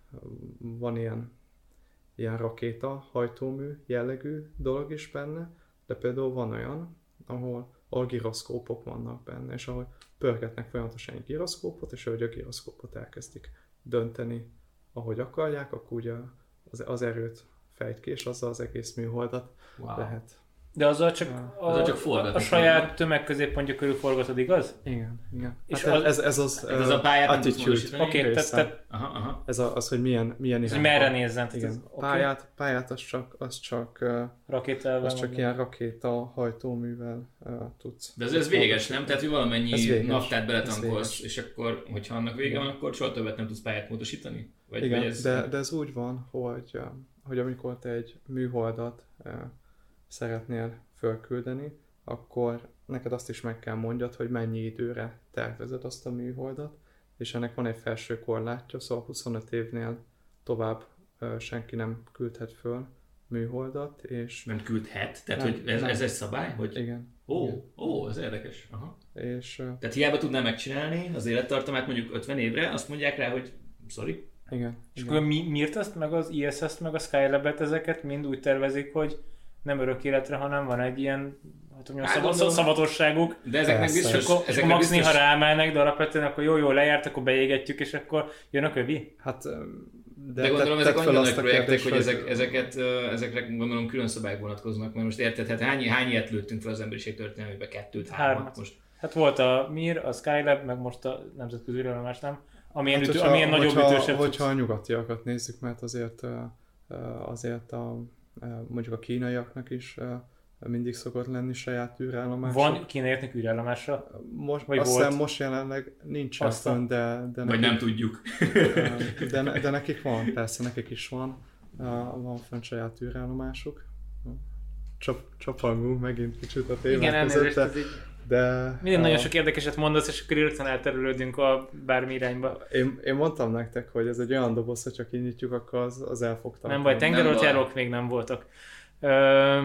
van ilyen, ilyen rakéta hajtómű jellegű dolog is benne, de például van olyan, ahol, ahol giroszkópok vannak benne, és ahol pörgetnek folyamatosan egy giroszkópot, és ahogy a giroszkópot elkezdik dönteni, ahogy akarják, akkor ugye az, az erőt fejt ki, és azzal az egész műholdat wow. lehet. De azzal csak, a, azzal csak a, a saját tömegközéppontja körül forgatod, igaz? Igen, igen. És hát az, ez, ez az, ez, ez a pályát attitude. Oké, okay, tehát, aha, aha. Ez a, az, hogy milyen, milyen irány. merre nézzen. Igen. Ez, okay. pályát, pályát az csak, az csak, Rakétával az csak ilyen rakéta hajtóművel uh, tudsz. De ez, ez véges, nem? Tehát, hogy valamennyi naftát beletankolsz, és akkor, hogyha annak vége van, akkor soha többet nem tudsz pályát módosítani? Vagy, Igen, vagy ez... de, de ez úgy van, hogy hogy amikor te egy műholdat szeretnél fölküldeni, akkor neked azt is meg kell mondjad, hogy mennyi időre tervezed azt a műholdat, és ennek van egy felső korlátja, szóval 25 évnél tovább senki nem küldhet föl műholdat, és... Nem küldhet? Tehát, nem, hogy ez, nem. ez egy szabály? Hogy... Igen. Ó, Igen. ó, ez érdekes. Aha. És, Tehát hiába tudná megcsinálni az élettartamát mondjuk 50 évre, azt mondják rá, hogy sorry, igen. És igen. akkor mi, miért ezt, meg az ISS-t, meg a Skylab-et ezeket mind úgy tervezik, hogy nem örök életre, hanem van egy ilyen hát, mondjam, hát, szab- szabadosságuk. De ezeknek biztos, és akkor, ezeknek max biztos... néha ráemelnek, de alapvetően akkor jó, jó lejárt, akkor beégetjük, és akkor jön a kövi? Hát de, de gondolom ezek annyira nagy projektek, kérdés, hogy ezek, ezeket, ezekre gondolom külön szabályok vonatkoznak, mert most érted, hát hány, hány ilyet lőttünk fel az emberiség történelmében, kettőt, hármat, most. Hát volt a MIR, a Skylab, meg most a nemzetközi más nem. Amilyen, hát, ütő, hogyha, amilyen nagyobb hogyha, ütősebb Hogyha a nyugatiakat nézzük, mert azért azért a, mondjuk a kínaiaknak is mindig szokott lenni saját űrállomás. Van kínaiaknak űrállomásra? Most, vagy azt volt? hiszem most jelenleg nincsen Aztán. de, de, Vagy nekik, nem tudjuk. de, ne- de nekik van, persze nekik is van. Van fönn saját űrállomásuk. Csap, csapangunk megint kicsit a témák Igen, között, de, így de minden uh, nagyon sok érdekeset mondasz, és akkor rögtön elterülődünk a bármi irányba. én, én mondtam nektek, hogy ez egy olyan doboz, hogy csak kinyitjuk, akkor az, az el fog tartani. Nem baj, Nem tengeralattjárók még nem voltak. Ö,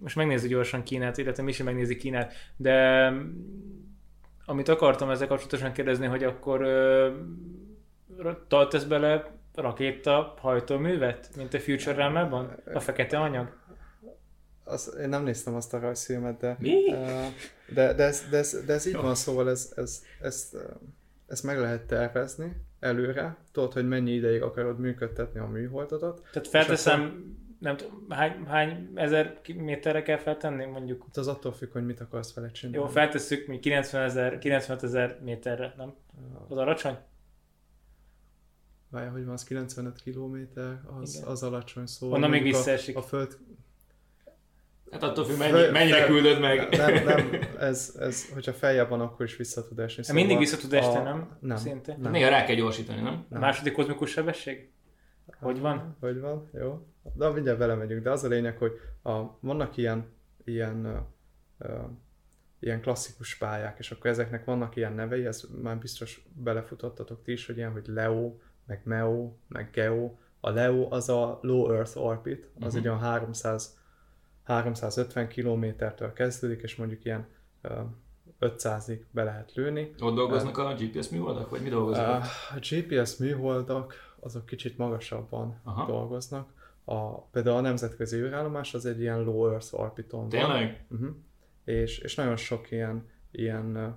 most megnézzük gyorsan Kínát, illetve mi sem megnézi Kínát, de amit akartam ezzel kapcsolatosan kérdezni, hogy akkor ö, töltesz bele rakéta hajtóművet, mint a Future Realm-ban? A fekete anyag? Az, én nem néztem azt a rajzfilmet, de, Mi? de, de, ez, de, ez, de ez így van, szóval ez, ez, ezt meg lehet tervezni előre. Tudod, hogy mennyi ideig akarod működtetni a műholdadat. Tehát felteszem, nem tudom, hány, hány ezer méterre kell feltenni, mondjuk? Az attól függ, hogy mit akarsz vele csinálni. Jó, feltesszük mi 90 ezer, 95 ezer méterre, nem? Az alacsony? Várja, hogy van, az 95 km, az, Igen. az alacsony, szóval Onnan még visszaesik. A, a föld... Hát attól függ, mennyi, mennyire fel- küldöd meg. Nem, nem, [LAUGHS] ez, ez, hogyha feljebb van, akkor is vissza tud esni. Hát mindig vissza tud esni, nem? Nem. Szinte. nem. Néha rá kell gyorsítani, nem? A második kozmikus sebesség? Hogy van? Hogy van, jó. De mindjárt belemegyünk, de az a lényeg, hogy a, vannak ilyen, ilyen, ö, ö, ilyen klasszikus pályák, és akkor ezeknek vannak ilyen nevei, ez már biztos belefutottatok ti is, hogy ilyen, hogy Leo, meg Meo, meg Geo. A Leo az a Low Earth Orbit, az Mhm. egy olyan 300, 350 kilométertől kezdődik, és mondjuk ilyen ö, 500-ig be lehet lőni. Ott dolgoznak a GPS műholdak, vagy mi dolgoznak? A GPS műholdak azok kicsit magasabban Aha. Dolgoznak. A, például a nemzetközi űrállomás az egy ilyen low Earth orbiton van. Tényleg? Uh-huh. És, és nagyon sok ilyen, ilyen,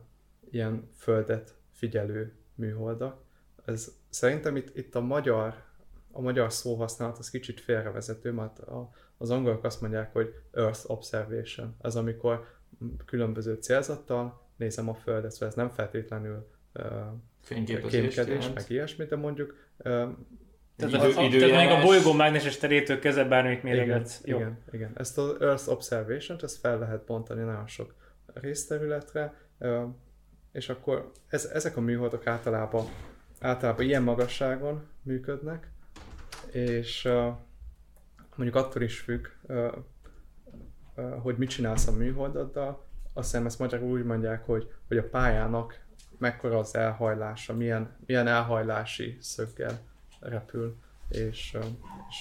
ilyen földet figyelő műholdak. Ez, szerintem itt, itt a magyar a magyar szóhasználat az kicsit félrevezető, mert a, az angolok azt mondják, hogy Earth Observation. Ez amikor különböző célzattal nézem a Földet, szóval ez nem feltétlenül uh, jelent. meg ilyesmi, de mondjuk uh, Tehát, Idő- a, a, tehát még a bolygó mágneses terétől kezdve bármit igen, méregetsz. Jó. igen, igen. Ezt az Earth Observation-t ezt fel lehet bontani nagyon sok részterületre, és akkor ez, ezek a műholdak általában, általában ilyen magasságon működnek, és mondjuk attól is függ, hogy mit csinálsz a műholdaddal, azt hiszem ezt magyarul úgy mondják, hogy, hogy a pályának mekkora az elhajlása, milyen, milyen elhajlási szöggel repül, és, és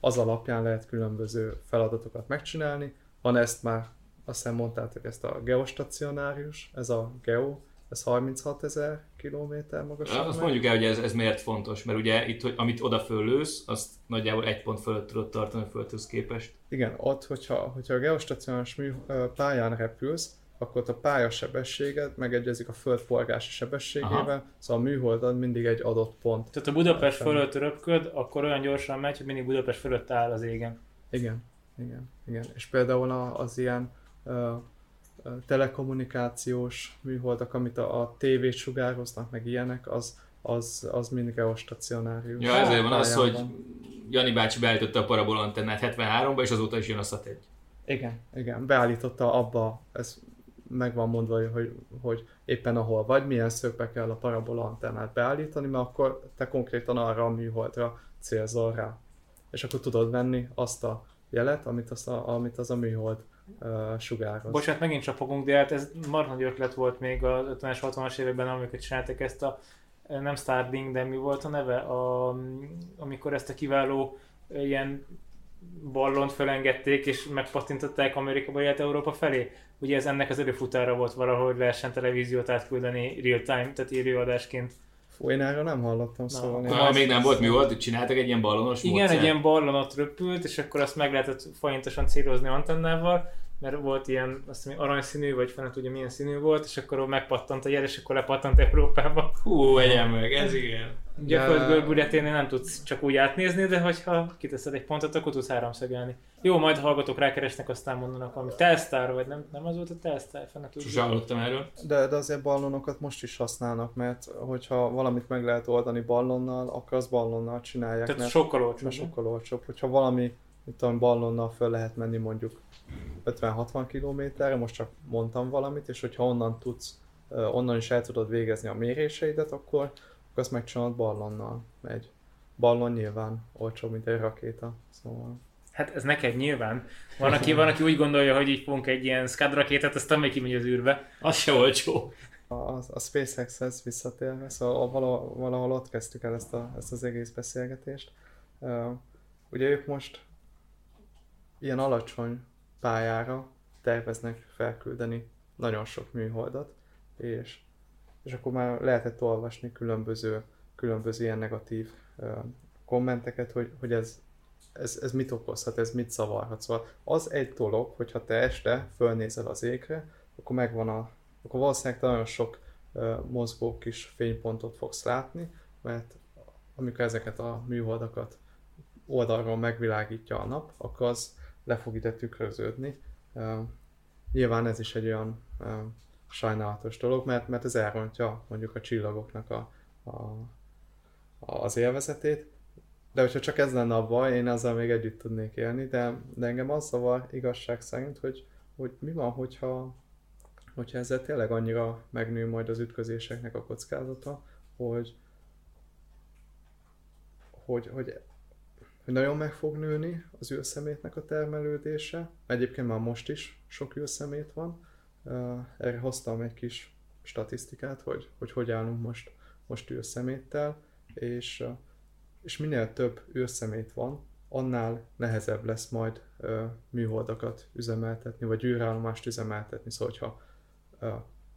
az alapján lehet különböző feladatokat megcsinálni. Van ezt már, azt hiszem mondtátok ezt a geostacionárius, ez a geo, ez 36 ezer kilométer magasság. Azt meg. mondjuk el, hogy ez, ez miért fontos, mert ugye itt, hogy amit oda föllősz, azt nagyjából egy pont fölött tudod tartani a földhöz képest. Igen, ott, hogyha, hogyha a geostacionáris mű, pályán repülsz, akkor ott a pályasebességed megegyezik a föld forgási sebességével, Aha. szóval a műholdad mindig egy adott pont. Tehát a Budapest fölött röpköd, akkor olyan gyorsan megy, hogy mindig Budapest fölött áll az égen. Igen, igen, igen. És például az ilyen telekommunikációs műholdak, amit a, a tévét sugároznak, meg ilyenek, az, az, az mind geostacionárius. Ja, ezért van az, hogy. Jani bácsi beállította a parabola antennát 73-ba, és azóta is jön a SAT 1. Igen, igen, beállította abba, ez meg van mondva, hogy, hogy éppen ahol vagy, milyen szögbe kell a parabola antennát beállítani, mert akkor te konkrétan arra a műholdra célzol rá. És akkor tudod venni azt a jelet, amit az a, amit az a műhold uh, sugároz. Bocsánat, megint csapogunk, de hát ez marha ötlet volt még az 50-es, 60-as években, amikor csináltak ezt a nem Starlink, de mi volt a neve? A, amikor ezt a kiváló ilyen ballont felengedték, és megpattintották Amerikába, illetve Európa felé. Ugye ez ennek az előfutára volt valahogy lehessen televíziót átküldeni real time, tehát élőadásként. Fú, én erről nem hallottam Na, akkor Na, még nem volt mi volt, csináltak egy ilyen ballonos Igen, módszert. egy ilyen ballon ott röpült, és akkor azt meg lehetett folyamatosan célozni antennával, mert volt ilyen, azt hiszem, aranyszínű, vagy fene tudja milyen színű volt, és akkor megpattant a jel, és akkor lepattant Európába. Hú, vegyem meg, ez igen. Föld görbületénél nem tudsz csak úgy átnézni, de hogyha kiteszed egy pontot, akkor tudsz háromszögelni. Jó, majd hallgatók rákeresnek, aztán mondanak valami Telstar, vagy nem, nem az volt a Telstar, fene tudja. Sose hallottam erről. De, de azért ballonokat most is használnak, mert hogyha valamit meg lehet oldani ballonnal, akkor az ballonnal csinálják. Tehát mert, sokkal olcsóbb. mert sokkal olcsóbb. Hogyha valami mit tudom, ballonnal föl lehet menni mondjuk 50-60 kilométerre, most csak mondtam valamit, és hogyha onnan tudsz, onnan is el tudod végezni a méréseidet, akkor, akkor azt megcsinálod ballonnal. Egy ballon nyilván olcsóbb, mint egy rakéta, szóval... Hát ez neked nyilván. Van, aki, van, aki úgy gondolja, hogy így fogunk egy ilyen Scud rakétát, aztán még kimegy az űrbe. Az se olcsó. A, a SpaceX-hez visszatérve, szóval valahol, valahol ott kezdtük el ezt, a, ezt az egész beszélgetést. Uh, ugye ők most ilyen alacsony pályára terveznek felküldeni nagyon sok műholdat, és, és akkor már lehetett olvasni különböző, különböző ilyen negatív uh, kommenteket, hogy, hogy ez, ez, ez mit okozhat, ez mit szavarhat. Szóval az egy dolog, hogyha te este fölnézel az égre, akkor megvan a, akkor valószínűleg nagyon sok uh, mozgó kis fénypontot fogsz látni, mert amikor ezeket a műholdakat oldalról megvilágítja a nap, akkor az le fog ide tükröződni. Nyilván ez is egy olyan sajnálatos dolog, mert, mert ez elrontja mondjuk a csillagoknak a, a, az élvezetét, de hogyha csak ez lenne a baj, én azzal még együtt tudnék élni, de, de engem az zavar igazság szerint, hogy, hogy mi van, hogyha, hogyha ezzel tényleg annyira megnő majd az ütközéseknek a kockázata, hogy, hogy, hogy hogy nagyon meg fog nőni az űrszemétnek a termelődése. Egyébként már most is sok űrszemét van. Erre hoztam egy kis statisztikát, hogy hogy, hogy állunk most, most űrszeméttel, és, és minél több űrszemét van, annál nehezebb lesz majd műholdakat üzemeltetni, vagy űrállomást üzemeltetni. Szóval, hogyha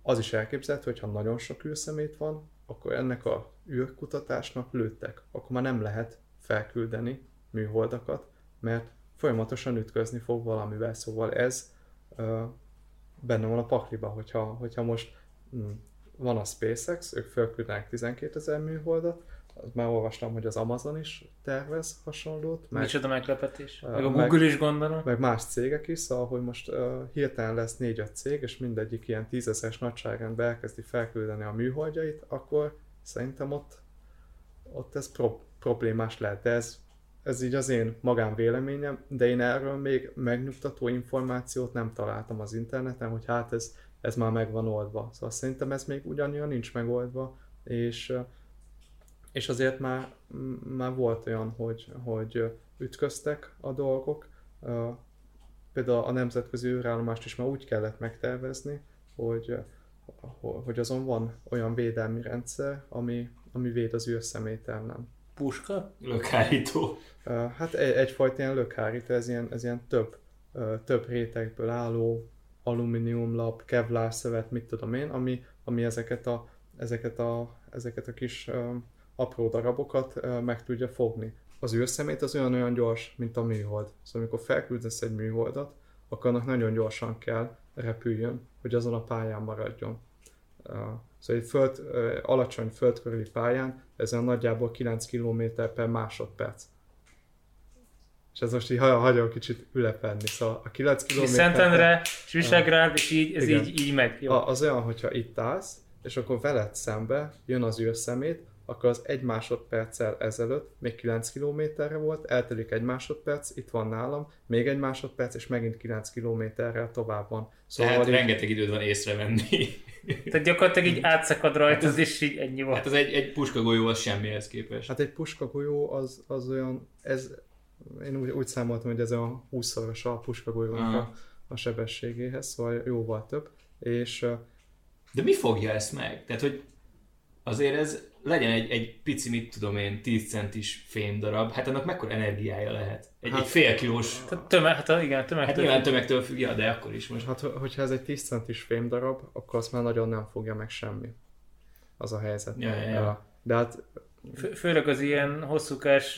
az is elképzelhető, hogyha nagyon sok űrszemét van, akkor ennek a űrkutatásnak lőttek, akkor már nem lehet felküldeni műholdakat, mert folyamatosan ütközni fog valamivel, szóval ez ö, benne van a pakliba, hogyha, hogyha most hm, van a SpaceX, ők felküldenek 12 ezer műholdat, már olvastam, hogy az Amazon is tervez hasonlót. Meg, Micsoda meglepetés. Meg a Google meg, is gondolom. Meg más cégek is, szóval, hogy most uh, hirtelen lesz 4-5 cég, és mindegyik ilyen tízezeres nagyságrendben elkezdi felküldeni a műholdjait, akkor szerintem ott, ott ez pro- problémás lehet, de ez ez így az én magánvéleményem, de én erről még megnyugtató információt nem találtam az interneten, hogy hát ez, ez már meg van oldva. Szóval szerintem ez még ugyanilyen nincs megoldva, és, és azért már, már volt olyan, hogy, hogy ütköztek a dolgok. Például a nemzetközi űrállomást is már úgy kellett megtervezni, hogy, hogy azon van olyan védelmi rendszer, ami, ami véd az űrszemély ellen. Puska? Lökhárító. Hát egy, egyfajta ilyen lökhárító, ez ilyen, ez ilyen több, több rétegből álló alumíniumlap, kevlár szövet, mit tudom én, ami, ami ezeket, a, ezeket, a, ezeket a kis apró darabokat meg tudja fogni. Az űrszemét az olyan-olyan gyors, mint a műhold. Szóval amikor felküldesz egy műholdat, akkor annak nagyon gyorsan kell repüljön, hogy azon a pályán maradjon. Szóval egy föld, alacsony földkörüli pályán ez a nagyjából 9 km per másodperc. És ez most így hagyom kicsit ülepelni. Szóval a 9 km... Szentendre, és Visegrád, és így, ez így, így megy. Jó. Az olyan, hogyha itt állsz, és akkor veled szembe jön az űrszemét, akkor az egy másodperccel ezelőtt még 9 kilométerre volt, eltelik egy másodperc, itt van nálam, még egy másodperc, és megint 9 kilométerrel tovább van. Szóval Tehát így... rengeteg időd van észrevenni. Tehát gyakorlatilag így átszakad rajta, hát és így ennyi volt. Hát az egy, egy puskagolyó az semmihez képest. Hát egy puskagolyó az, az olyan, ez, én úgy, úgy számoltam, hogy ez a 20-szoros a puskagolyónak a, a sebességéhez, szóval jóval több. És, De mi fogja ezt meg? Tehát, hogy azért ez legyen egy, egy pici, mit tudom én, 10 centis fémdarab, hát annak mekkora energiája lehet? Egy, hát, egy fél kilós... Tömeg, hát igen, tömegtől. Hát nyilván tömegtől függ, ja, de akkor is most. Hát hogyha ez egy 10 centis fémdarab, akkor azt már nagyon nem fogja meg semmi. Az a helyzet. Ja, ja, ja. De hát Fő, főleg az ilyen hosszúkás,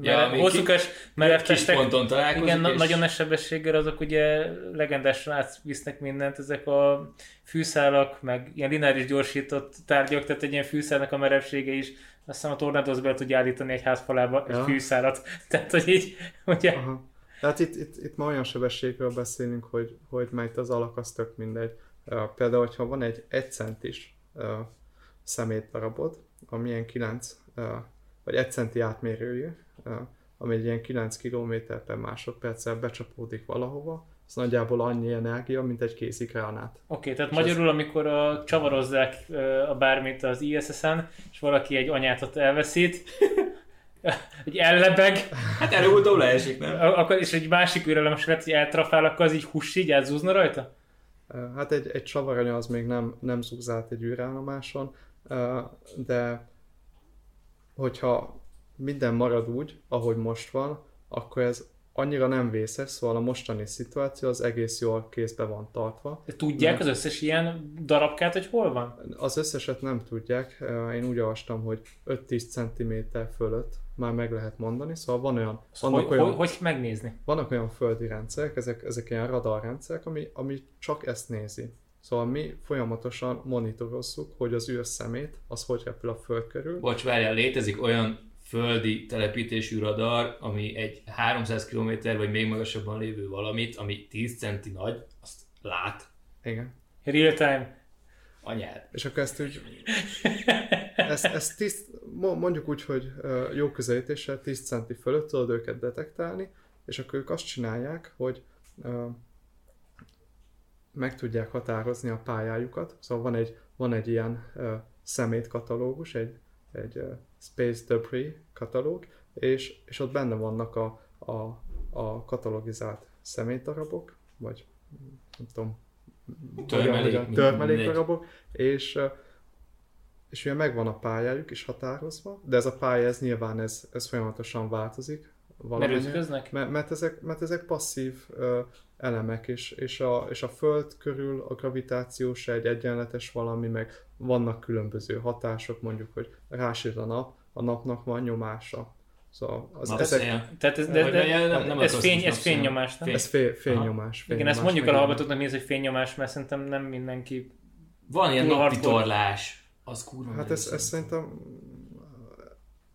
ja, merev, hosszúkás merev testek, ponton igen, és... nagyon nagy sebességgel, azok ugye legendásan átvisznek mindent, ezek a fűszálak, meg ilyen lineáris gyorsított tárgyak, tehát egy ilyen fűszálnak a merevsége is, azt hiszem a tornádóhoz be tudja állítani egy házfalába ja. egy fűszálat. [LAUGHS] Tehát, hogy így, ugye... Aha. Tehát itt, itt, itt ma olyan sebességről beszélünk, hogy, hogy majd az alak az tök mindegy. Uh, például, hogyha van egy 1 centis uh, szemétdarabod, amilyen 9 vagy 1 centi átmérőjű, ami egy ilyen 9 km per másodperccel becsapódik valahova, az nagyjából annyi energia, mint egy kézigránát. Oké, okay, tehát és magyarul, ez... amikor a, csavarozzák a bármit az ISS-en, és valaki egy anyátot elveszít, [LAUGHS] egy ellebeg. Hát előbb-utóbb leesik, nem? Akkor, és egy másik űrelemes lett, hogy eltrafál, akkor az így huss így elzúzna rajta? Hát egy, egy csavaranya az még nem, nem zúzált egy űrállomáson, de hogyha minden marad úgy, ahogy most van, akkor ez annyira nem vészes, szóval a mostani szituáció az egész jól kézbe van tartva. De tudják mert... az összes ilyen darabkát, hogy hol van? Az összeset nem tudják. Én úgy olvastam, hogy 5-10 cm fölött már meg lehet mondani, szóval van olyan... Szóval hogy, olyan, hogy, hogy megnézni? Vannak olyan földi rendszerek, ezek, ezek ilyen radarrendszerek, ami, ami csak ezt nézi. Szóval mi folyamatosan monitorozzuk, hogy az űrszemét, az hogy repül a föld körül. Bocs, várjál, létezik olyan földi telepítésű radar, ami egy 300 km vagy még magasabban lévő valamit, ami 10 centi nagy, azt lát. Igen. Real time. Anyád. És akkor ezt úgy, ezt, ezt tiszt, mondjuk úgy, hogy jó közelítéssel 10 centi fölött tudod őket detektálni, és akkor ők azt csinálják, hogy meg tudják határozni a pályájukat. Szóval van egy, van egy ilyen szemétkatalógus, egy, egy Space Debris katalóg, és, és ott benne vannak a, a, a katalogizált szemétdarabok, vagy nem tudom, törmelék, törmelékdarabok, és, és ugye megvan a pályájuk is határozva, de ez a pálya, ez nyilván ez, ez folyamatosan változik. Mert, mert, ezek, mert ezek passzív elemek, és, és, a, és a Föld körül a gravitáció se egy egyenletes valami, meg vannak különböző hatások, mondjuk, hogy rásít a nap, a napnak van nyomása. Szóval az, ezek... Tehát ez, de, de, de, nem, nem ez, fény, ez fénynyomás, nem? Ez fény, fénynyomás. Igen, ezt mondjuk a hallgatóknak, mi ez, hogy fénynyomás, mert szerintem nem mindenki... Van ilyen napitorlás. Az kurva Hát ez, ez szerintem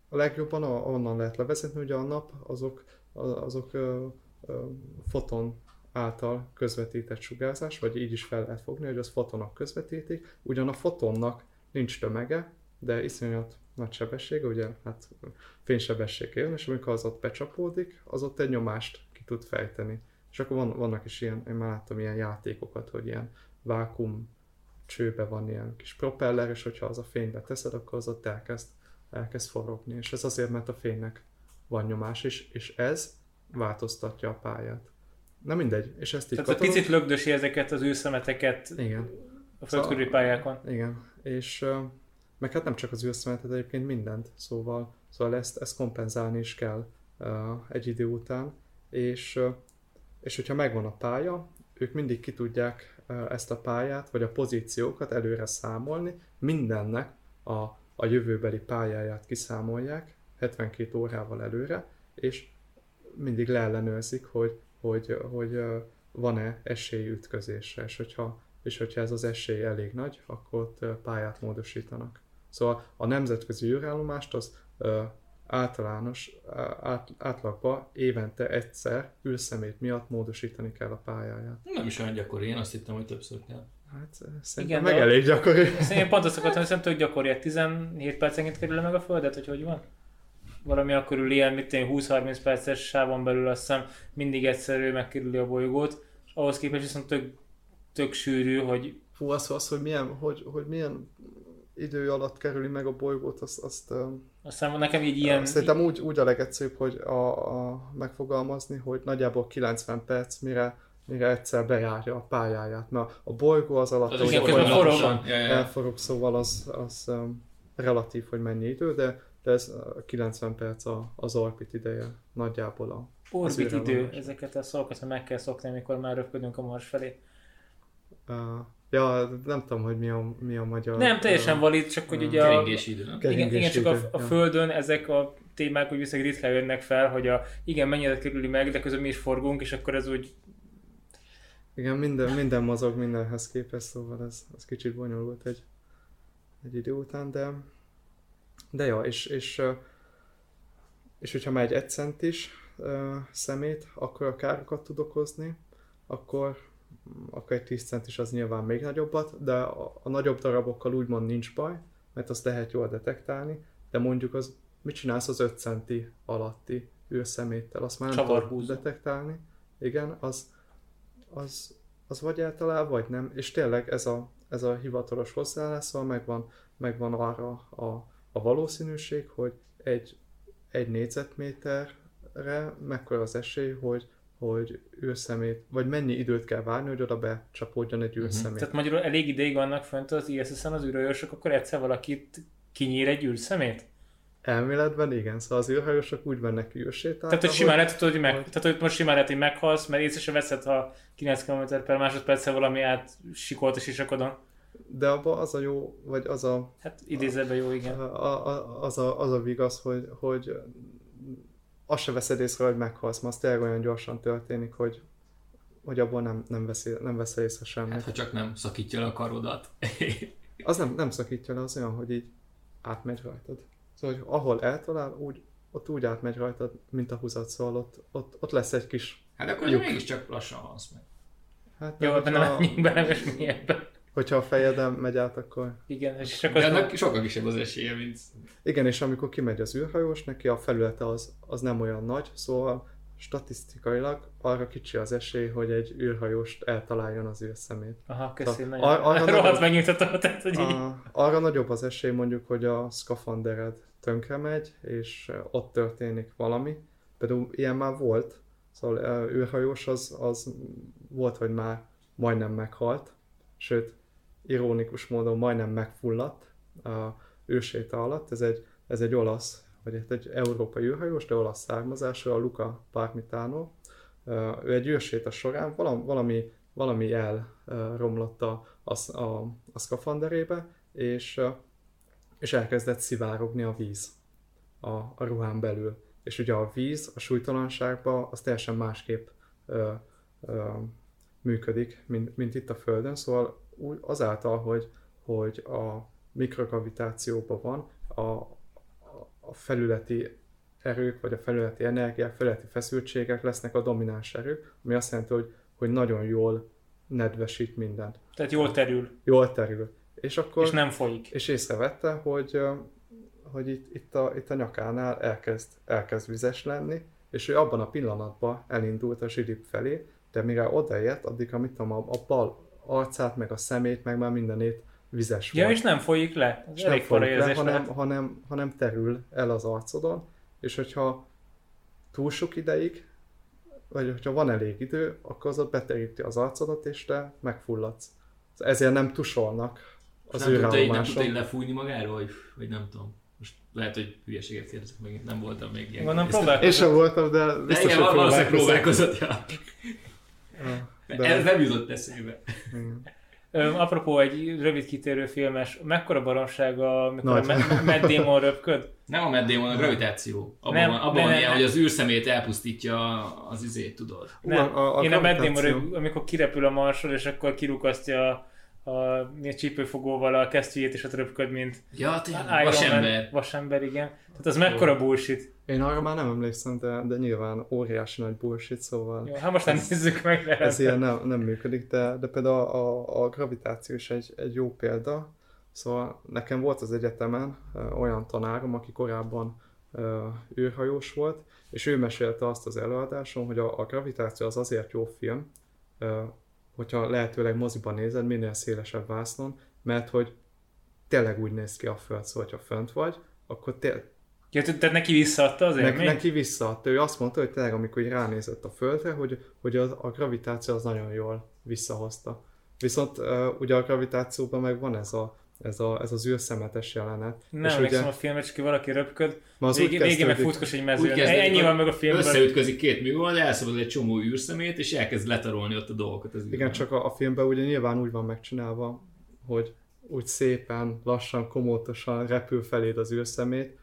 a legjobban onnan lehet levezetni, hogy a nap azok, azok ö, ö, foton által közvetített sugárzás, vagy így is fel lehet fogni, hogy az fotonok közvetítik. Ugyan a fotonnak nincs tömege, de iszonyat nagy sebessége, ugye hát fénysebesség jön, és amikor az ott becsapódik, az ott egy nyomást ki tud fejteni. És akkor van, vannak is ilyen, én már láttam ilyen játékokat, hogy ilyen vákum csőbe van ilyen kis propeller, és hogyha az a fénybe teszed, akkor az ott elkezd, elkezd forogni. És ez azért, mert a fénynek van nyomás, és, és ez változtatja a pályát. Na mindegy, és ezt így Tehát katalog... picit lögdösi ezeket az űrszemeteket igen. a földkörüli szóval, pályákon. Igen, és meg hát nem csak az űrszemetet, egyébként mindent, szóval, szóval ezt, ezt kompenzálni is kell egy idő után, és, és hogyha megvan a pálya, ők mindig ki tudják ezt a pályát, vagy a pozíciókat előre számolni, mindennek a, a jövőbeli pályáját kiszámolják, 72 órával előre, és mindig leellenőrzik, hogy hogy, hogy van-e esély ütközésre, és hogyha, és hogyha ez az esély elég nagy, akkor ott pályát módosítanak. Szóval a nemzetközi űrállomást az általános, át, átlagban évente egyszer űrszemét miatt módosítani kell a pályáját. Nem is olyan gyakori, én azt hittem, hogy többször kell. Hát szerintem Igen, meg elég gyakori. Én pont azt akartam, hogy szerintem tök gyakori, 17 percenként kerül meg a Földet, hogy hogy van? valami akkor ül ilyen, mit 20-30 perces sávon belül azt hiszem mindig egyszerű megkerüli a bolygót, és ahhoz képest viszont tök, tök sűrű, hogy... Hú, az, az hogy, milyen, hogy, hogy milyen idő alatt kerüli meg a bolygót, azt... azt Aztán nekem így ilyen... Szerintem úgy, úgy a legegyszerűbb, hogy a, a, megfogalmazni, hogy nagyjából 90 perc, mire mire egyszer bejárja a pályáját, mert a bolygó az alatt, hogy folyamatosan elforog, szóval az, az um, relatív, hogy mennyi idő, de de ez 90 perc az orbit ideje nagyjából a Orbit idő, ezeket a szavakat meg kell szokni, amikor már röpködünk a Mars felé. Uh, ja, nem tudom, hogy mi a, mi a magyar... Nem, teljesen uh, valid, csak hogy uh, ugye a... Keringési idő, nem? Igen, igen, csak a, a ja. Földön ezek a témák úgy viszont ritkán jönnek fel, hogy a, igen, mennyire kerüli meg, de közben mi is forgunk, és akkor ez úgy... Igen, minden, minden mozog mindenhez képest, szóval ez, ez kicsit bonyolult egy, egy idő után, de de jó, és, és, és hogyha már egy 1 centis szemét, akkor a károkat tud okozni, akkor, akkor egy 10 centis az nyilván még nagyobbat, de a, a nagyobb darabokkal úgymond nincs baj, mert azt lehet jól detektálni, de mondjuk az mit csinálsz az 5 centi alatti űrszeméttel? Azt már nem tudod detektálni. Igen, az, az, az vagy eltalál, vagy nem. És tényleg ez a, ez a hivatalos hozzáállás, szóval megvan, megvan arra a, a valószínűség, hogy egy, egy négyzetméterre mekkora az esély, hogy, hogy űrszemét, vagy mennyi időt kell várni, hogy oda becsapódjon egy űrszemét. Tehát magyarul elég ideig vannak fönt az ISS-en az űrhajósok, akkor egyszer valakit kinyír egy űrszemét? Elméletben igen, szóval az űrhajósok úgy mennek ki űrsétálni. Tehát, hogy simán lehet, hogy, meg, hogy- tehát, hogy most simán lehet, hogy meghalsz, mert észre se veszed, ha 9 km per másodperccel valami át sikolt a sisakodon. De abban az a jó, vagy az a, Hát idézőben jó, igen. a, a, az, a, az a vigasz, hogy, hogy azt se veszed észre, hogy meghalsz, mert az tényleg olyan gyorsan történik, hogy, hogy abból nem, nem, veszi, nem veszel észre semmit. Hát, ha csak nem szakítja le a karodat. Az nem, nem szakítja le, az olyan, hogy így átmegy rajtad. Szóval, hogy ahol eltalál, úgy, ott úgy átmegy rajtad, mint a húzat, szóval ott, ott, ott lesz egy kis... Hát akkor Lyuk. mégiscsak lassan halsz meg. Hát, Jó, de nem menjünk bele, és mi ebben. hogyha a fejeden megy át, akkor... Igen, és csak De az... ennek sokkal kisebb az esélye, mint... Igen, és amikor kimegy az űrhajós, neki a felülete az, az nem olyan nagy, szóval statisztikailag arra kicsi az esély, hogy egy űrhajóst eltaláljon az űrszemét. Aha, köszi, Ar- [LAUGHS] nagyon. arra Rohadt megnyugtatom, tehát, hogy így... A, arra nagyobb az esély mondjuk, hogy a szkafandered tönkre megy, és ott történik valami. Például ilyen már volt, szóval űrhajós az, az volt, hogy már majdnem meghalt, sőt, ironikus módon majdnem megfulladt a űrséta alatt. Ez egy, ez egy olasz, vagy hát egy európai űrhajós, de olasz származású, a Luca Parmitano. Ő egy űrséta során valami, valami, elromlott a, a, a, a szkafanderébe, és, és elkezdett szivárogni a víz a, a ruhán belül. És ugye a víz a súlytalanságban az teljesen másképp ö, ö, működik, mint, mint itt a Földön, szóval úgy azáltal, hogy, hogy a mikrogravitációban van, a, a- felületi erők, vagy a felületi energiák, felületi feszültségek lesznek a domináns erők, ami azt jelenti, hogy, hogy nagyon jól nedvesít mindent. Tehát jól terül, Jól terül. És akkor és nem folyik. és észrevette, hogy, hogy itt, itt, a, itt a nyakánál elkezd, elkezd vizes lenni, és ő abban a pillanatban elindult a zsilip felé, de mire odaért, addig a, mit tudom, a, a bal arcát, meg a szemét, meg már mindenét vizes Ja, volt. és nem folyik le. Ez És elég nem folyik le, érzés hanem, lehet. hanem, hanem terül el az arcodon, és hogyha túl sok ideig, vagy hogyha van elég idő, akkor az ott beteríti az arcodat, és te megfulladsz. Ezért nem tusolnak az nem tudta, így, nem tudta így lefújni magáról, vagy, vagy nem tudom. Most lehet, hogy hülyeséget kérdezek meg, nem voltam még ilyen. Gondolom próbálkozom. Én sem voltam, de De biztos, igen, hogy próbálkozom. próbálkozott, ja. De- Ez nem jutott eszébe. Ö, apropó egy rövid kitérő filmes, mekkora baromsága, amikor Nagy. a Ma- Matt Damon röpköd? Nem a Matt Damon, a gravitáció. Abban Nem, van, abban ne, van ilyen, hogy az űrszemét elpusztítja az izét, tudod. Nem, a- a én a Matt Damon amikor kirepül a marsról, és akkor kirukasztja a, a, a csípőfogóval a kesztyűjét, és ott röpköd, mint Ja, tényleg, Iron Man. vasember. Vasember, igen. Tehát az mekkora bullshit. Én arra már nem emlékszem, de, de nyilván óriási nagy bullshit, szóval Jó, hát most nem nézzük meg, de ez ilyen nem, nem működik, de, de például a, a, a gravitáció is egy, egy jó példa. Szóval nekem volt az egyetemen olyan tanárom, aki korábban űrhajós volt, és ő mesélte azt az előadáson, hogy a, a gravitáció az azért jó film, hogyha lehetőleg moziban nézed, minél szélesebb vásznon, mert hogy tényleg úgy néz ki a Föld, szóval, hogyha fönt vagy, akkor te, Ja, te- tehát neki visszaadta az ne, élményt? neki visszaadta. Ő azt mondta, hogy tényleg amikor így ránézett a Földre, hogy, hogy a, a gravitáció az nagyon jól visszahozta. Viszont uh, ugye a gravitációban meg van ez, a, ez, a, ez az űrszemetes jelenet. Nem és emlékszem ugye, a filmet, csak ki valaki röpköd. az Végén, végén meg futkos egy mezőn. kezdődik, Ennyi hogy van meg a filmben. Összeütközik két műhold, elszabad egy csomó űrszemét, és elkezd letarolni ott a dolgokat. Az igen, csak a, a filmben ugye nyilván úgy van megcsinálva, hogy úgy szépen, lassan, komótosan repül feléd az űrszemét.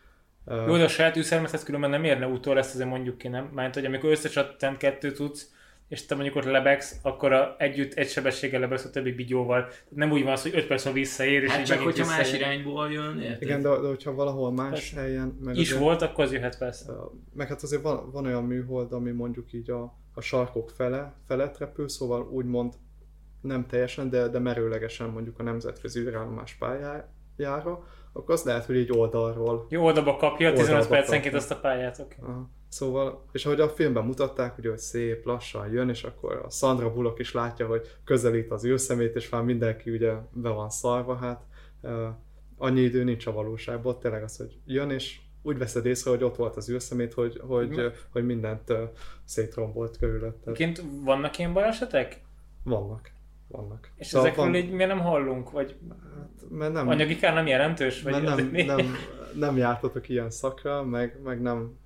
Jó, de a saját űrszermethez különben nem érne utol, ezt azért mondjuk ki, nem? Mert hogy amikor összecsattant kettő tudsz, és te mondjuk ott lebegsz, akkor a, együtt egy sebességgel lebegsz a többi bigyóval. Nem úgy van az, hogy 5 perc múlva visszaér, és Hát így csak hogyha más visszaér. irányból jön, érted? igen, de, de hogyha valahol más Persze. helyen, meg Is azért- volt, akkor az jöhet persze. Meg hát azért van, van olyan műhold, ami mondjuk így a, a sarkok fele, felett repül, szóval úgymond nem teljesen, de, de merőlegesen mondjuk a nemzetközi űrállomás pályájára, akkor azt lehet, hogy így oldalról. Jó, oldalba kapja Oldalba 15 percenként azt a pályát. Okay. Aha. Szóval, és ahogy a filmben mutatták, ugye, hogy szép, lassan jön, és akkor a Sandra Bullock is látja, hogy közelít az űrszemét, és már mindenki ugye be van szarva, hát annyi idő nincs a valóságban, tényleg az, hogy jön, és úgy veszed észre, hogy ott volt az űrszemét, hogy, hogy, Mhm. uh, hogy mindent szétrombolt körülötted. Egyébként vannak ilyen balesetek? Vannak. Vannak. És Szóval ezekről van- így miért nem hallunk? Vagy Hát, mert nem, anyagi kár nem jelentős? Vagy mert nem, azért- nem, nem jártatok ilyen szakra, meg, meg nem,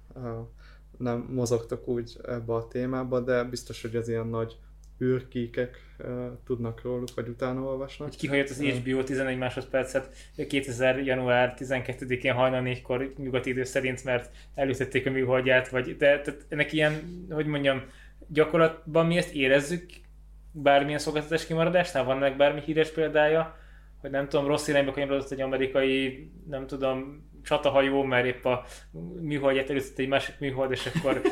nem mozogtok úgy ebbe a témába, de biztos, hogy az ilyen nagy űrkíkek uh, tudnak róluk, vagy utána olvasnak. hogy kihajott az HBO 11 másodpercet 2000. január 12-én hajnal 4-kor nyugati idő szerint, mert elütötték a műholdját, vagy de tehát ennek ilyen, hogy mondjam, gyakorlatban mi ezt érezzük bármilyen szolgáltatás kimaradásnál? Vannak bármi híres példája, hogy nem tudom, rossz irányba kanyarodott egy amerikai, nem tudom, csatahajó, mert épp a műholdját elütött egy másik műhold, és akkor [LAUGHS]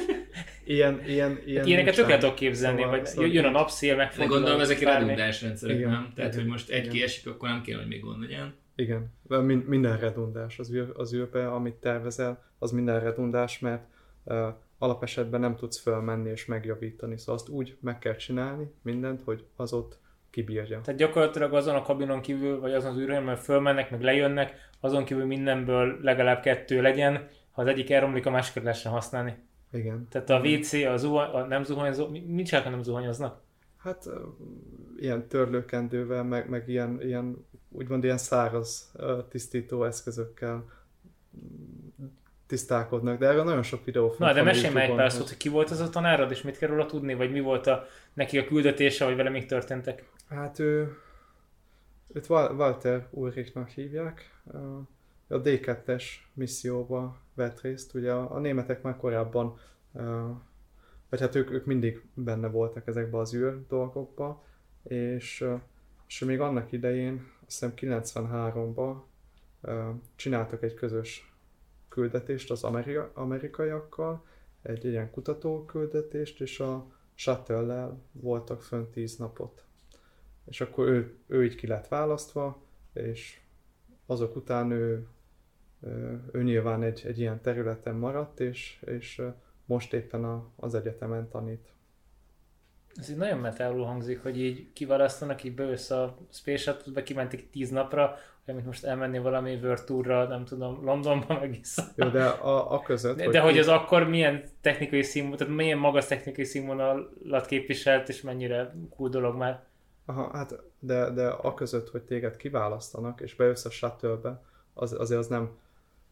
Ilyen, ilyen, ilyen ilyeneket nincsen. tökéletes tudok képzelni, Szóval- vagy szóval jön a napszél, De megfordul. gondolom ezek redundáns rendszerek, Igen. nem? Tehát, Igen. hogy most egy Igen. kiesik, akkor nem kell, hogy még gond legyen. Igen, Min- minden redundás az, űr, az űrbe, amit tervezel, az minden redundás, mert uh, alapesetben nem tudsz fölmenni és megjavítani, szóval azt úgy meg kell csinálni mindent, hogy az ott kibírja. Tehát gyakorlatilag azon a kabinon kívül, vagy azon az űrhőn, mert fölmennek, meg lejönnek, azon kívül mindenből legalább kettő legyen, ha az egyik elromlik, a másikat lehessen használni. Igen. Tehát a WC, a, zuhany, a nem zuhanyzó, mi- mit csinálnak, nem zuhanyoznak? Hát ilyen törlőkendővel, meg, meg ilyen, ilyen, úgymond ilyen száraz tisztító eszközökkel mm, tisztálkodnak, de erről nagyon sok videó Na, de mesélj YouTube-on, pár szót, hogy ki volt az a tanárod, és mit kell róla tudni, vagy mi volt a, neki a küldetése, vagy vele még történtek? Hát ő, Wal- Walter Ulrichnak hívják, a D2-es misszióba vett részt, ugye a, németek már korábban, vagy hát ők, ők mindig benne voltak ezekbe az űr dolgokba, és, és még annak idején, azt hiszem 93-ban ö, csináltak egy közös küldetést az amerika, amerikaiakkal, egy ilyen kutatóküldetést, és a shuttle voltak fönn 10 napot és akkor ő, ő így ki lett választva, és azok után ő, ő, nyilván egy, egy ilyen területen maradt, és, és most éppen a, az egyetemen tanít. Ez így nagyon metálul hangzik, hogy így kiválasztanak, így bejössz a Space Shuttle-be, kimentik 10 napra, hogy amit most elmenni valami World Tour-ra, nem tudom, Londonba meg vissza. Jó, de a, a között, De, de hogy az akkor milyen technikai színvonal, tehát milyen magas technikai színvonalat képviselt, és mennyire cool dolog már. Aha, hát de, de a között, hogy téged kiválasztanak, és bejössz a shuttle az, azért az nem,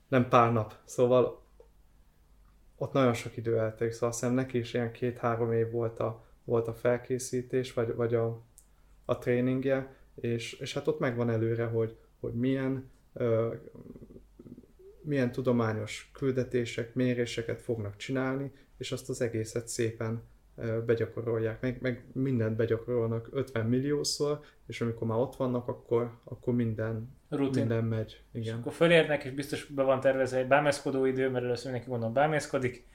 nem pár nap. Szóval ott nagyon sok idő eltelik, szóval azt neki is ilyen két-három év volt a, volt a felkészítés, vagy, vagy a, a tréningje, és, és hát ott megvan előre, hogy, hogy milyen, ö, milyen tudományos küldetések, méréseket fognak csinálni, és azt az egészet szépen begyakorolják, meg, meg mindent begyakorolnak 50 milliószor, és amikor már ott vannak, akkor, akkor minden, Rutin. minden megy. És Igen. akkor fölérnek, és biztos be van tervezve egy bámészkodó idő, mert először mindenki gondolom bámészkodik.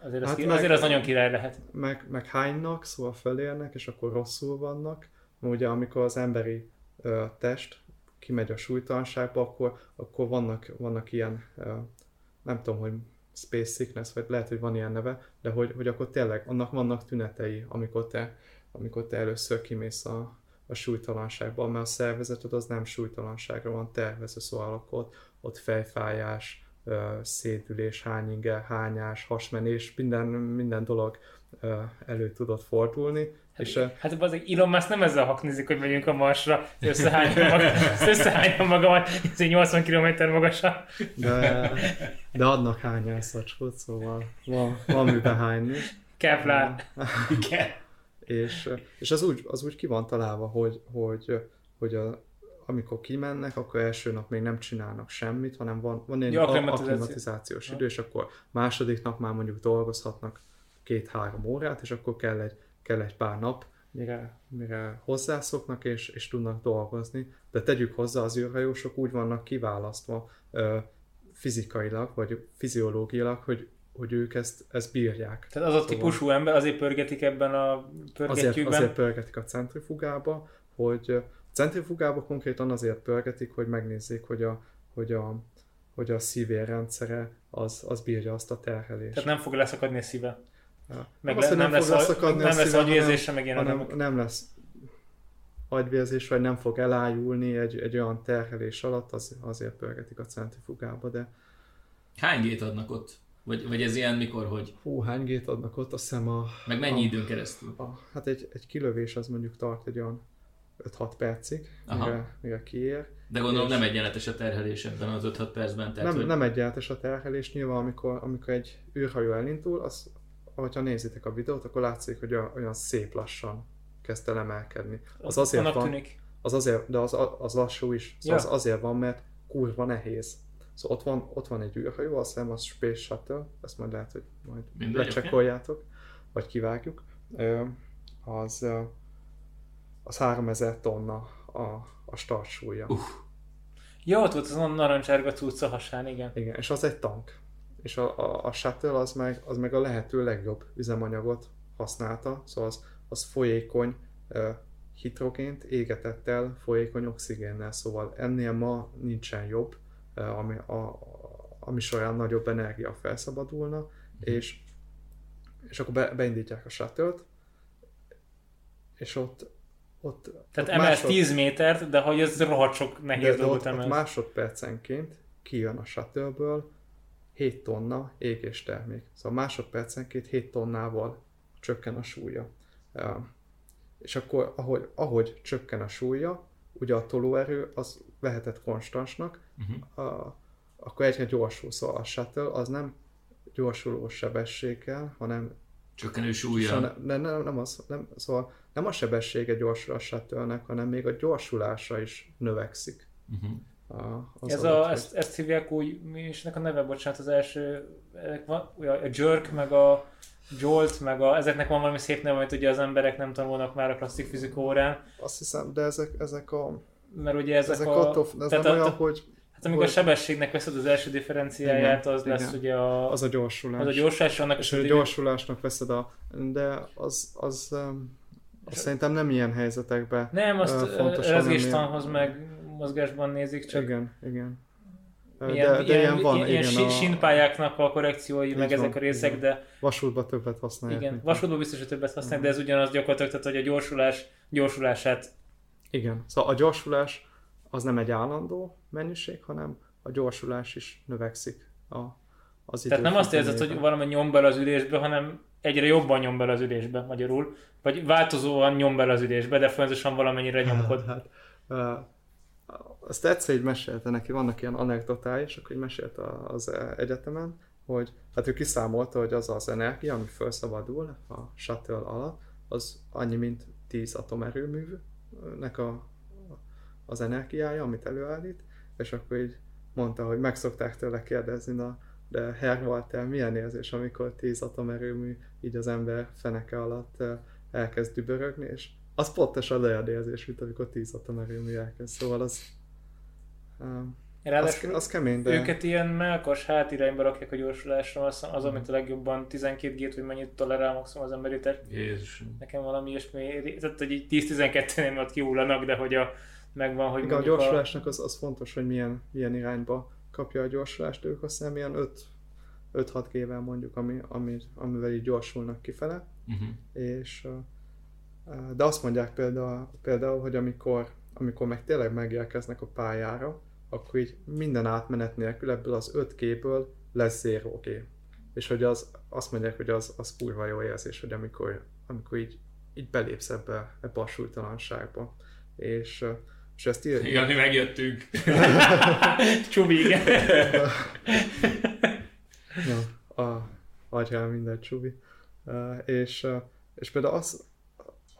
Azért, az, Hát ki, meg- azért az nagyon király lehet. meg, meg hánynak, szóval felérnek, és akkor rosszul vannak. Ugye amikor az emberi ö, test kimegy a súlytalanságba, akkor, akkor vannak, vannak ilyen, ö, nem tudom, hogy space sickness, vagy lehet, hogy van ilyen neve, de hogy, hogy akkor tényleg annak vannak tünetei, amikor te, amikor te először kimész a, a súlytalanságba, mert a szervezeted az nem súlytalanságra van tervezve, szóval ott, ott fejfájás, szédülés, hányinge, hányás, hasmenés, minden, minden dolog elő tudott fordulni. Hát, és ö, hát az Elon Musk nem ezzel haknizik, hogy megyünk a Marsra, összehányom magam, [LAUGHS] összehányom magamat, ez egy 80 km magasra. de, de adnak hányászacskót, szóval van, van miben hányni. Kevlar. És, és az, úgy, az úgy ki van találva, hogy, hogy, hogy a, amikor kimennek, akkor első nap még nem csinálnak semmit, hanem van, van egy Ja, a- akklimatizáció. akklimatizációs idő, és akkor második nap már mondjuk dolgozhatnak két-három órát, és akkor kell egy, kell egy pár nap, mire, mire hozzászoknak és, és tudnak dolgozni. De tegyük hozzá, az űrhajósok úgy vannak kiválasztva ö, fizikailag, vagy fiziológiailag, hogy, hogy ők ezt, ezt bírják. Tehát az a típusú ember, azért pörgetik ebben a Azért, pörgetjükben. azért pörgetik a centrifugába, hogy a centrifugába konkrétan azért pörgetik, hogy megnézzék, hogy a, hogy a, hogy a szívérrendszere az, az bírja azt a terhelést. Tehát nem fog leszakadni a szíve. Ja. Meg azt, le, hogy nem, lesz, fog leszakadni nem a lesz szíve, agyérzése, meg ilyen hanem, elemek. nem lesz agyvérzés, vagy nem fog elájulni egy, egy olyan terhelés alatt, az, azért pörgetik a centrifugába, de Hány gét adnak ott? Vagy, vagy ez ilyen mikor, hogy? hú, hány gét adnak ott, azt hiszem a, Meg mennyi a, időn keresztül? a, hát egy, egy kilövés az mondjuk tart egy olyan 5-6 percig, Aha. mire, mire kiér. De gondolom És- nem egyenletes a terhelés ebben az 5-6 percben. Tehát, nem, hogy... nem egyenletes a terhelés, nyilván amikor, amikor egy űrhajó elindul, az, ahogyha nézitek a videót, akkor látszik, hogy olyan szép lassan kezd el emelkedni. Az azért Annak van, tűnik. az azért, de az, az lassú is. Szóval Ja. az azért van, mert kurva nehéz. Szóval ott van, ott van egy űrhajó, azt hiszem az Space Shuttle, ezt majd lehet, hogy majd Mindegy, lecsekkoljátok, vagy kivágjuk. Az, az 3000 tonna a, a startsúlya. Uh. Ja, ott volt az a narancsárga cucca hasán, igen. Igen, és az egy tank. És a, a, a shuttle az meg, az meg a lehető legjobb üzemanyagot használta, szóval az, az folyékony hidrogént égetett el folyékony oxigénnel, szóval ennél ma nincsen jobb, ami, a, ami során nagyobb energia felszabadulna, és, és akkor be, beindítják a shuttle és ott, ott Tehát ott emelsz 10 métert, de hogy ez rohadt sok nehéz de, de dolgot ott, ott emelsz. másodpercenként kijön a shuttleből 7 tonna égéstermék. Szóval másodpercenként 7 tonnával csökken a súlya. És akkor, ahogy, ahogy csökken a súlya, ugye a tolóerő az lehetett konstansnak, Uh-huh. a, akkor egyre gyorsul. Szóval a shuttle az nem gyorsuló sebességgel, hanem Csökkenő súlya. Szóval ne, ne, nem, az, nem, szóval nem a sebessége gyorsul a shuttle hanem még a gyorsulása is növekszik. Uh-huh. A, az Ez alatt, a, ezt, ezt hívják úgy, mi is ennek a neve, bocsánat, az első, van, ugye a Jerk, meg a Jolt, meg a, ezeknek van valami szép neve, amit ugye az emberek nem tanulnak már a klasszik fizika órán, Azt hiszem, de ezek, ezek a... mert ugye ezek, Ezek a... attól, ez tehát nem a- olyan, hogy Hát amikor a hogy- sebességnek veszed az első differenciáját, Igen, az lesz igen. ugye a, az a gyorsulás. az a gyorsulás, annak És a a gyorsulásnak veszed a... De az, az, az szerintem nem ilyen helyzetekben. Nem, azt uh, fontos, rezgéstanhoz meg mozgásban nézik, csak Igen, igen. Ilyen, de, de ilyen, van, ilyen, igen, ilyen a sínpályáknak a korrekciói, Így meg van, ezek a részek, van. de vasútban többet használják. igen, vasútban biztos, hogy többet használnak, Mhm. de ez ugyanaz gyakorlatilag, tehát hogy a gyorsulás gyorsulását Igen, szóval a gyorsulás az nem egy állandó mennyiség, hanem a gyorsulás is növekszik a, az Tehát nem azt érzed, hogy valami nyom bele az ülésbe, hanem egyre jobban nyom bele az ülésbe, magyarul. Vagy változóan nyom bele az ülésbe, de folyamatosan valamennyire nyomkod. Hát, uh, azt egyszer így mesélte neki, vannak ilyen anekdotái, és akkor így mesélte az egyetemen, hogy hát ő kiszámolta, hogy az az energia, ami felszabadul a shuttle alatt, az annyi, mint 10 atomerőműnek a, az energiája, amit előállít, és akkor így mondta, hogy meg szokták tőle kérdezni, na, de Herr Walter, milyen érzés, amikor 10 atomerőmű így az ember feneke alatt elkezd dübörögni, és az pontosan olyan érzés, mint amikor 10 atomerőmű elkezd, szóval az, um, az, Ráadásul az kemény, de őket ilyen melkas hátirányba rakják a gyorsulásra, az, az amit a legjobban 12 gét, vagy mennyit tolerál maximum az emberi test. Jézus. Nekem valami ilyesmi, tehát hogy így 10-12-nél ott kihullanak, de hogy a, megvan, hogy igen, a gyorsulásnak az, az fontos, hogy milyen, milyen irányba kapja a gyorsulást, ők azt hiszem ilyen 5-6 G-vel mondjuk, ami, ami, amivel így gyorsulnak kifele, Uh-huh. és de azt mondják például, például hogy amikor, amikor meg tényleg megérkeznek a pályára, akkor így minden átmenet nélkül ebből az 5G-ből lesz 0G. És hogy az, azt mondják, hogy az, az kurva jó érzés, hogy amikor, amikor így, így belépsz ebbe, ebbe a súlytalanságba. És, és ezt ír, Igen, mi megjöttünk. [LAUGHS] Csubi, igen. Ja, a, adjál minden csubi. Uh, és, és például azt,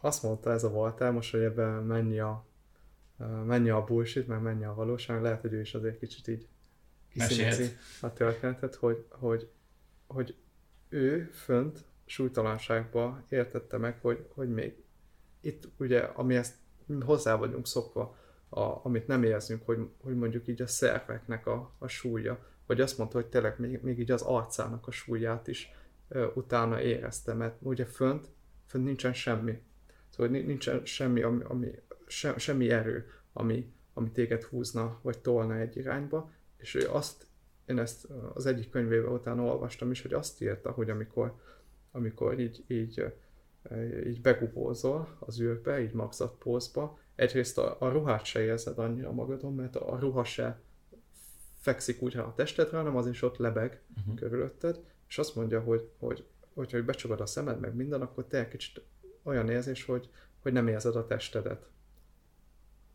azt mondta ez a Walter most, hogy ebben mennyi a, mennyi a bullshit, meg mennyi a valóság, lehet, hogy ő is azért kicsit így kiszínezi a történetet, hogy, hogy, hogy ő fönt súlytalanságba értette meg, hogy, hogy még itt ugye, ami ezt hozzá vagyunk szokva, a, amit nem érzünk, hogy, hogy mondjuk így a szerveknek a, a súlya, vagy azt mondta, hogy tényleg még, még így az arcának a súlyát is ö, utána érezte, mert ugye fönt, fönt nincsen semmi. Szóval ni- nincsen semmi, ami, ami se, semmi erő, ami, ami téged húzna, vagy tolna egy irányba, és ő azt, én ezt az egyik könyvébe utána olvastam is, hogy azt írta, hogy amikor, amikor így, így, így begubózol az űrbe, így magzatpózba, egyrészt a, a ruhát se érzed annyira magadon, mert a, ruha se fekszik úgy a testedre, hanem az is ott lebeg uh-huh. körülötted, és azt mondja, hogy, hogy, hogy, hogy becsukod a szemed, meg minden, akkor te egy kicsit olyan érzés, hogy, hogy nem érzed a testedet,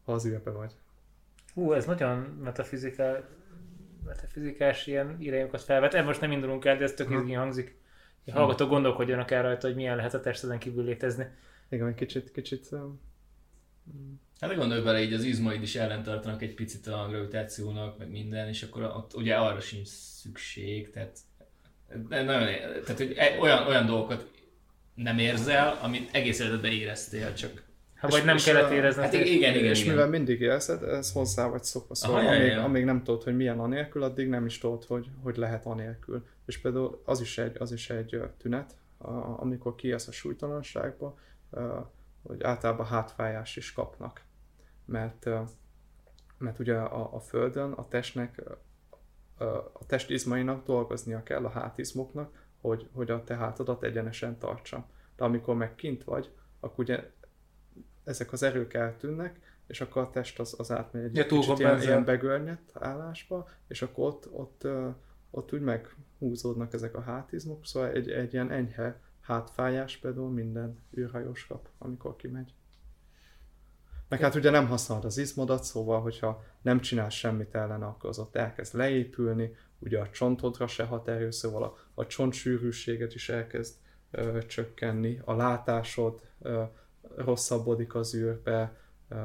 ha az űrbe vagy. Hú, ez nagyon metafizikál, metafizikás ilyen irányokat felvet. Ebben most nem indulunk el, de ez tök izgi hangzik. A hallgatók gondolkodjanak el rajta, hogy milyen lehet a testeden kívül létezni. Igen, egy kicsit, kicsit Hát gondolj bele, így az izmaid is ellentartanak egy picit a gravitációnak, meg minden, és akkor ott ugye arra sincs szükség, tehát, de nagyon, tehát hogy e- olyan, olyan dolgokat nem érzel, amit egész életedben éreztél, csak ha vagy nem kellett érezni. Hát igen, igen, igen. És mivel mindig érzed, ez hozzá vagy szokva. Szóval Aha, amíg, jaj, jaj. amíg, nem tudod, hogy milyen anélkül, addig nem is tudod, hogy, hogy lehet anélkül. És például az is egy, az is egy tünet, amikor kijössz a súlytalanságba, hogy általában hátfájás is kapnak. Mert, mert ugye a, a Földön a testnek, a testizmainak dolgoznia kell a hátizmoknak, hogy, hogy a te hátadat egyenesen tartsa. De amikor meg kint vagy, akkor ugye ezek az erők eltűnnek, és akkor a test az, az átmegy egy ja, kicsit ilyen, ilyen begörnyedt állásba, és akkor ott, ott, ott úgy meghúzódnak ezek a hátizmok, szóval egy, egy ilyen enyhe hátfájás például minden űrhajós kap, amikor kimegy. Meg hát ugye nem használod az izmodat, szóval hogyha nem csinálsz semmit ellen, akkor az ott elkezd leépülni, ugye a csontodra se hat erő, szóval a, a csontsűrűséget is elkezd ö, csökkenni, a látásod ö, rosszabbodik az űrbe, ö,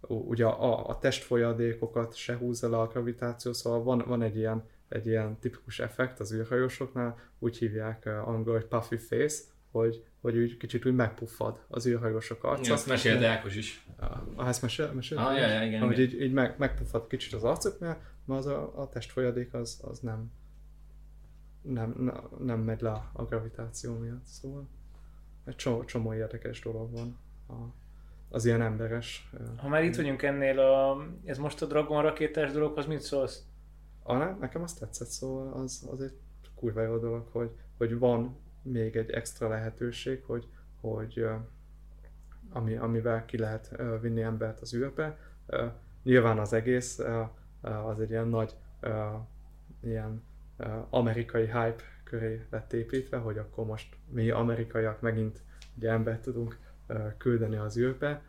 ugye a, a testfolyadékokat se húzza le a gravitáció, szóval van, van egy ilyen egy ilyen tipikus effekt az űrhajósoknál, úgy hívják uh, angol, hogy puffy face, hogy, hogy úgy kicsit úgy megpuffad az űrhajósok arca. Igen, azt mesélte Ákos is. Ah, ezt mesél, mesél? Ah, ja, ja, igen, Hogy így, így meg, megpuffad kicsit az arcuk, mert az a, a testfolyadék az, az nem, nem, nem megy le a gravitáció miatt, szóval egy csomó, csomó érdekes dolog van a, az ilyen emberes. Ha már itt vagyunk ennél, a, ez most a Dragon rakétás dologhoz mit szólsz? Ah, nekem azt tetszett, szóval az, az egy kurva jó dolog, hogy, hogy van még egy extra lehetőség, hogy, hogy ami, amivel ki lehet vinni embert az űrbe. Nyilván az egész az egy ilyen nagy ilyen amerikai hype köré lett építve, hogy akkor most mi amerikaiak megint ugye embert tudunk küldeni az űrbe.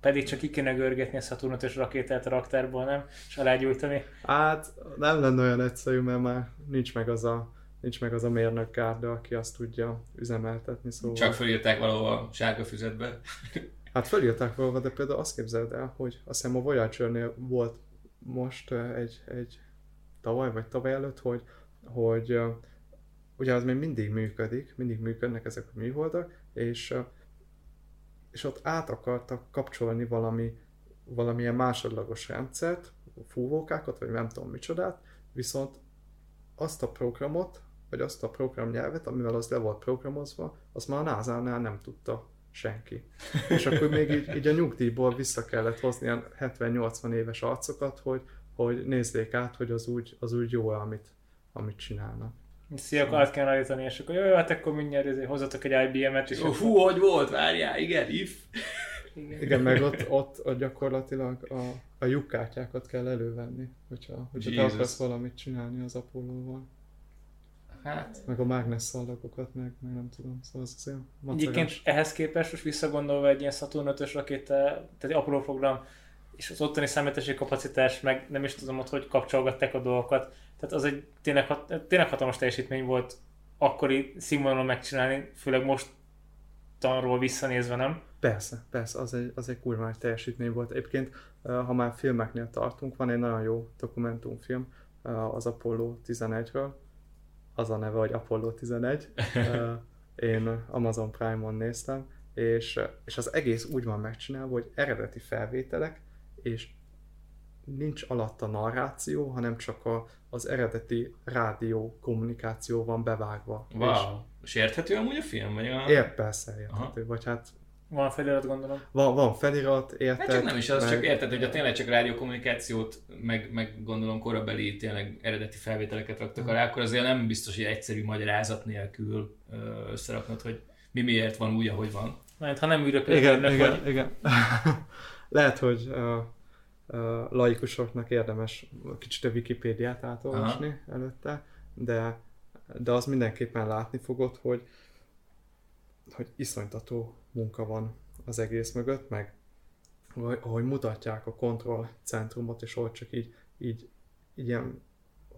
Pedig csak ki kéne görgetni a Saturnot rakétát a raktárból, nem? És alágyújtani. Hát nem lenne olyan egyszerű, mert már nincs meg az a, nincs meg az a mérnök gárda, aki azt tudja üzemeltetni. Szóval... Csak fölírták valahol sárga füzetbe. [LAUGHS] Hát fölírták valahol, de például azt képzeld el, hogy azt hiszem a Voyager-nél volt most egy, egy tavaly vagy tavaly előtt, hogy, hogy ugye az még mindig működik, mindig működnek ezek a műholdak, és és ott át akartak kapcsolni valami, valamilyen másodlagos rendszert, fúvókákat, vagy nem tudom micsodát, viszont azt a programot, vagy azt a programnyelvet, amivel az le volt programozva, azt már a NASA-nál nem tudta senki. És akkor még így, így a nyugdíjból vissza kellett hozni ilyen 70-80 éves arcokat, hogy, hogy nézzék át, hogy az úgy, az úgy jó amit, amit csinálnak. Szia, akkor át kell állítani, és akkor jó, hát akkor mindjárt hozzatok egy IBM-et. És oh, hú, hogy volt, várjál, igen, if. Igen, igen meg ott, ott, ott gyakorlatilag a, a lyukkártyákat kell elővenni, hogyha, hogyha te akarsz valamit csinálni az Apollo-val. Hát. Meg a mágnesszalagokat, meg, meg nem tudom, szóval az azért Egyébként ehhez képest most visszagondolva egy ilyen Saturn 5-ös rakéta, tehát egy Apollo program, és az ottani számítási kapacitás, meg nem is tudom ott, hogy kapcsolgatták a dolgokat. Tehát az egy tényleg, tényleg hatalmas teljesítmény volt akkori színvonalon megcsinálni, főleg most tanról visszanézve, nem? Persze, persze, az egy, az egy kurva nagy teljesítmény volt. Egyébként, ha már filmeknél tartunk, van egy nagyon jó dokumentumfilm az Apollo 11-ről, az a neve, hogy Apollo 11. [LAUGHS] Én Amazon Prime-on néztem, és, és az egész úgy van megcsinálva, hogy eredeti felvételek, és nincs alatta narráció, hanem csak a, az eredeti rádió kommunikáció van bevágva. Wow. És, és érthető amúgy a film? Vagy a... Ér, persze érthető, Aha. vagy hát Van felirat, gondolom. Van, van felirat, érted? Hát csak nem is az, meg- csak érted, hogy a tényleg csak rádiókommunikációt, meg, meg gondolom korabeli tényleg eredeti felvételeket raktak alá, akkor azért nem biztos, hogy egyszerű magyarázat nélkül összeraknod, hogy mi miért van úgy, ahogy van. Mert ha nem űrök Igen, vagy, igen, igen. [LAUGHS] Lehet, hogy uh, uh, laikusoknak érdemes kicsit a Wikipédiát átolvasni Aha. előtte, de, de az mindenképpen látni fogod, hogy, hogy iszonytató munka van az egész mögött, meg ahogy, mutatják a kontrollcentrumot, és ahogy csak így, így, így ilyen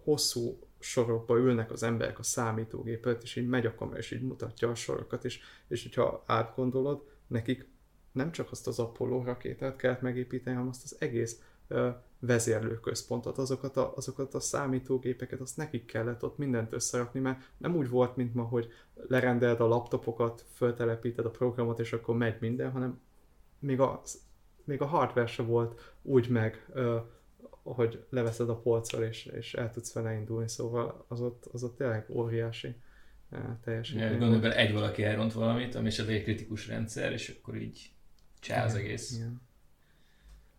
hosszú sorokba ülnek az emberek a számítógép előtt, és így megy a kamera, és így mutatja a sorokat, és, és hogyha átgondolod, nekik nem csak azt az Apollo rakétát kellett megépíteni, hanem azt az egész ö, vezérlőközpontot, azokat a, azokat a számítógépeket, azt nekik kellett ott mindent összerakni, mert nem úgy volt, mint ma, hogy lerendeled a laptopokat, föltelepíted a programot, és akkor megy minden, hanem még a, még a hardware se volt úgy meg, ö, hogy leveszed a polcról, és, és el tudsz vele indulni, szóval az ott, az ott tényleg óriási. Ja, gondolj bele, egy valaki elront valamit, ami esetleg egy kritikus rendszer, és akkor így csá az egész. Igen.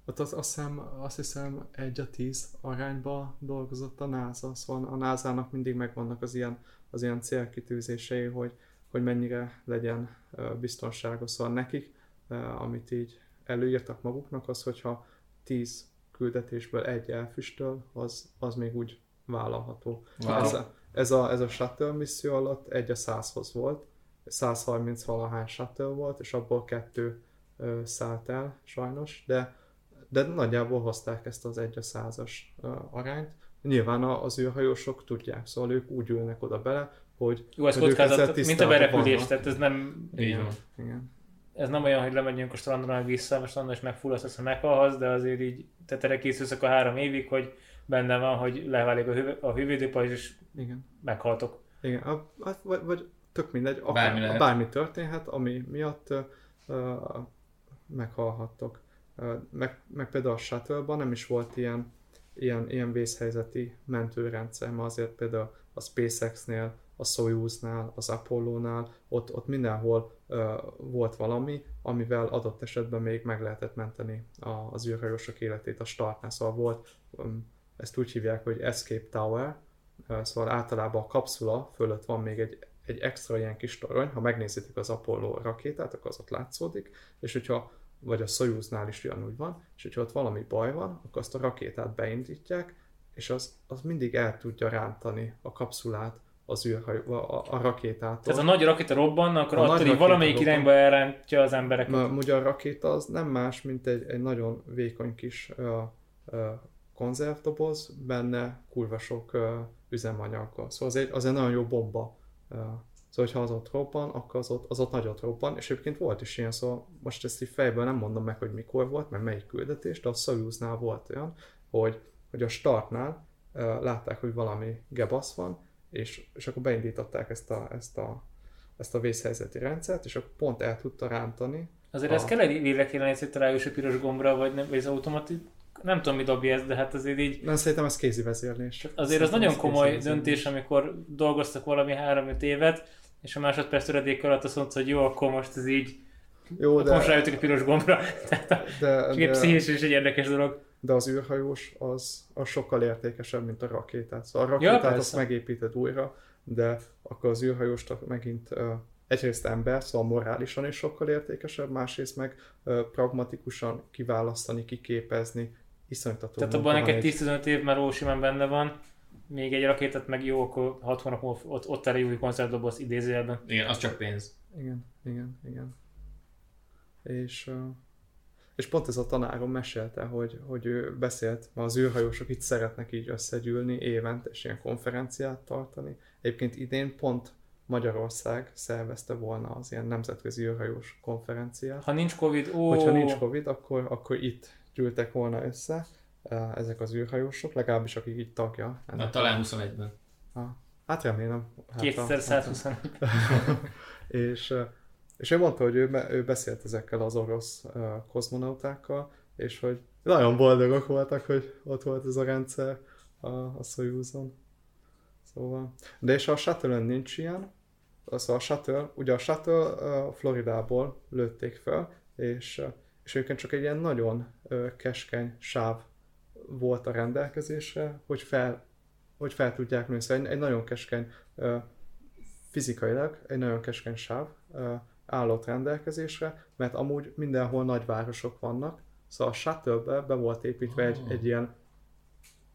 Ott az, azt, hiszem, azt hiszem egy a tíz arányba dolgozott a NASA, szóval a NASA-nak mindig megvannak az ilyen, az ilyen célkitűzései, hogy, hogy mennyire legyen biztonságos. Szóval nekik, amit így előírtak maguknak, az, hogyha 10 küldetésből egy elfüstöl, az, az még úgy vállalható. Wow. Ez, a, ez, a, ez a shuttle misszió alatt egy a 100-hoz volt, 130 valahány shuttle volt, és abból kettő szállt el sajnos, de, de nagyjából hozták ezt az egy a százas ö, arányt. Nyilván a- az űrhajósok tudják, szóval ők úgy ülnek oda bele, hogy Jó, ez kockázat, mint a berepülés, tehát ez nem, Igen, igen. ez nem olyan, hogy lemegyünk a strandra meg vissza, a strandon és megfulladsz, ha meghalhatsz, de azért így, tehát erre készülsz akkor három évig, hogy benne van, hogy leválik a, hő, a hővédőpajzs, és igen. meghaltok. Igen, a, a, vagy, vagy tök mindegy, akár, Bármi bármi, lehet. bármi történhet, ami miatt ö, meghalhattok. Meg, meg például a shuttle nem is volt ilyen, ilyen, ilyen vészhelyzeti mentőrendszer, mert azért például a SpaceX-nél, a Soyuznál, az Apollo-nál, ott, ott mindenhol ö, volt valami, amivel adott esetben még meg lehetett menteni a, az űrhajósok életét a startnál. Szóval volt, ezt úgy hívják, hogy Escape Tower, Szóval általában a kapszula fölött van még egy, egy extra ilyen kis torony, ha megnézitek az Apollo rakétát, akkor az ott látszódik, és hogyha, vagy a Soyuznál is ugyanúgy van, és hogyha ott valami baj van, akkor azt a rakétát beindítják, és az, az mindig el tudja rántani a kapszulát az űrhajó, a, a, rakétától. Tehát a nagy rakéta robban, akkor A attól így valamelyik robban. irányba elrántja az embereket. Ma, ugye a rakéta az nem más, mint egy, egy nagyon vékony kis ö, ö, konzervdoboz, benne kurva sok ö, üzemanyaggal. Szóval az egy, az egy nagyon jó bomba. Szóval, ha az ott robban, akkor az ott, az ott nagyot robban, és egyébként volt is ilyen, szóval most ezt így fejből nem mondom meg, hogy mikor volt, meg melyik küldetés, de a Soyuznál volt olyan, hogy, hogy a startnál ö, látták, hogy valami gebasz van, és, és akkor beindították ezt a, ezt a ezt a vészhelyzeti rendszert, és akkor pont el tudta rántani. Azért a- ez kell egy hogy rájössz a piros gombra, vagy, nem, vagy az automatik, nem tudom, mi dobja ezt, de hát azért így, Nem, szerintem ez kézi vezérlés. azért az nagyon ez komoly döntés, amikor dolgoztak valami 3-5 évet, és a másodperc töredék alatt azt mondta, hogy jó, akkor most ez így, Jó, akkor most de, rájöttük a piros gombra. [LAUGHS] Tehát a- de, csak egy de, pszichés és egy érdekes dolog. de, az űrhajós az, az sokkal értékesebb, mint a rakétát. Szóval a Ja, rakétát azt persze. megépíted újra, de akkor az űrhajóst megint uh, egyrészt ember, szóval morálisan is sokkal értékesebb, másrészt meg uh, pragmatikusan kiválasztani, kiképezni, iszonytató Tehát abban neked egy- 10-15 év már simán benne van, még egy rakétát meg jó, akkor 6 hónap múlva ott, ott elég új koncertdoboz idézőjelben. Igen, az csak pénz. Igen, igen, igen. És, és pont ez a tanárom mesélte, hogy, hogy ő beszélt, mert az űrhajósok itt szeretnek így összegyűlni évente, és ilyen konferenciát tartani. Egyébként idén pont Magyarország szervezte volna az ilyen nemzetközi űrhajós konferenciát. Ha nincs Covid, ó, Hogyha nincs Covid, akkor, akkor itt gyűltek volna össze uh, ezek az űrhajósok, legalábbis akik így tagja. Na, ennek talán 21-ben. a- Hát remélem. Hát, 2120 [LAUGHS] és, ö, és ő mondta, hogy ő, ő beszélt ezekkel az orosz uh, kozmonautákkal, és hogy nagyon boldogok voltak, hogy ott volt ez a rendszer a, a Soyuzon. Szóval. De és a shuttle nincs ilyen, szóval a shuttle, ugye a shuttle Floridából lőtték fel, és, és egyébként csak egy ilyen nagyon keskeny sáv volt a rendelkezésre, hogy fel, hogy fel tudják nőni. Szóval egy, egy nagyon keskeny, fizikailag egy nagyon keskeny sáv állott rendelkezésre, mert amúgy mindenhol nagyvárosok vannak, szóval a shuttle-be be volt építve egy, egy ilyen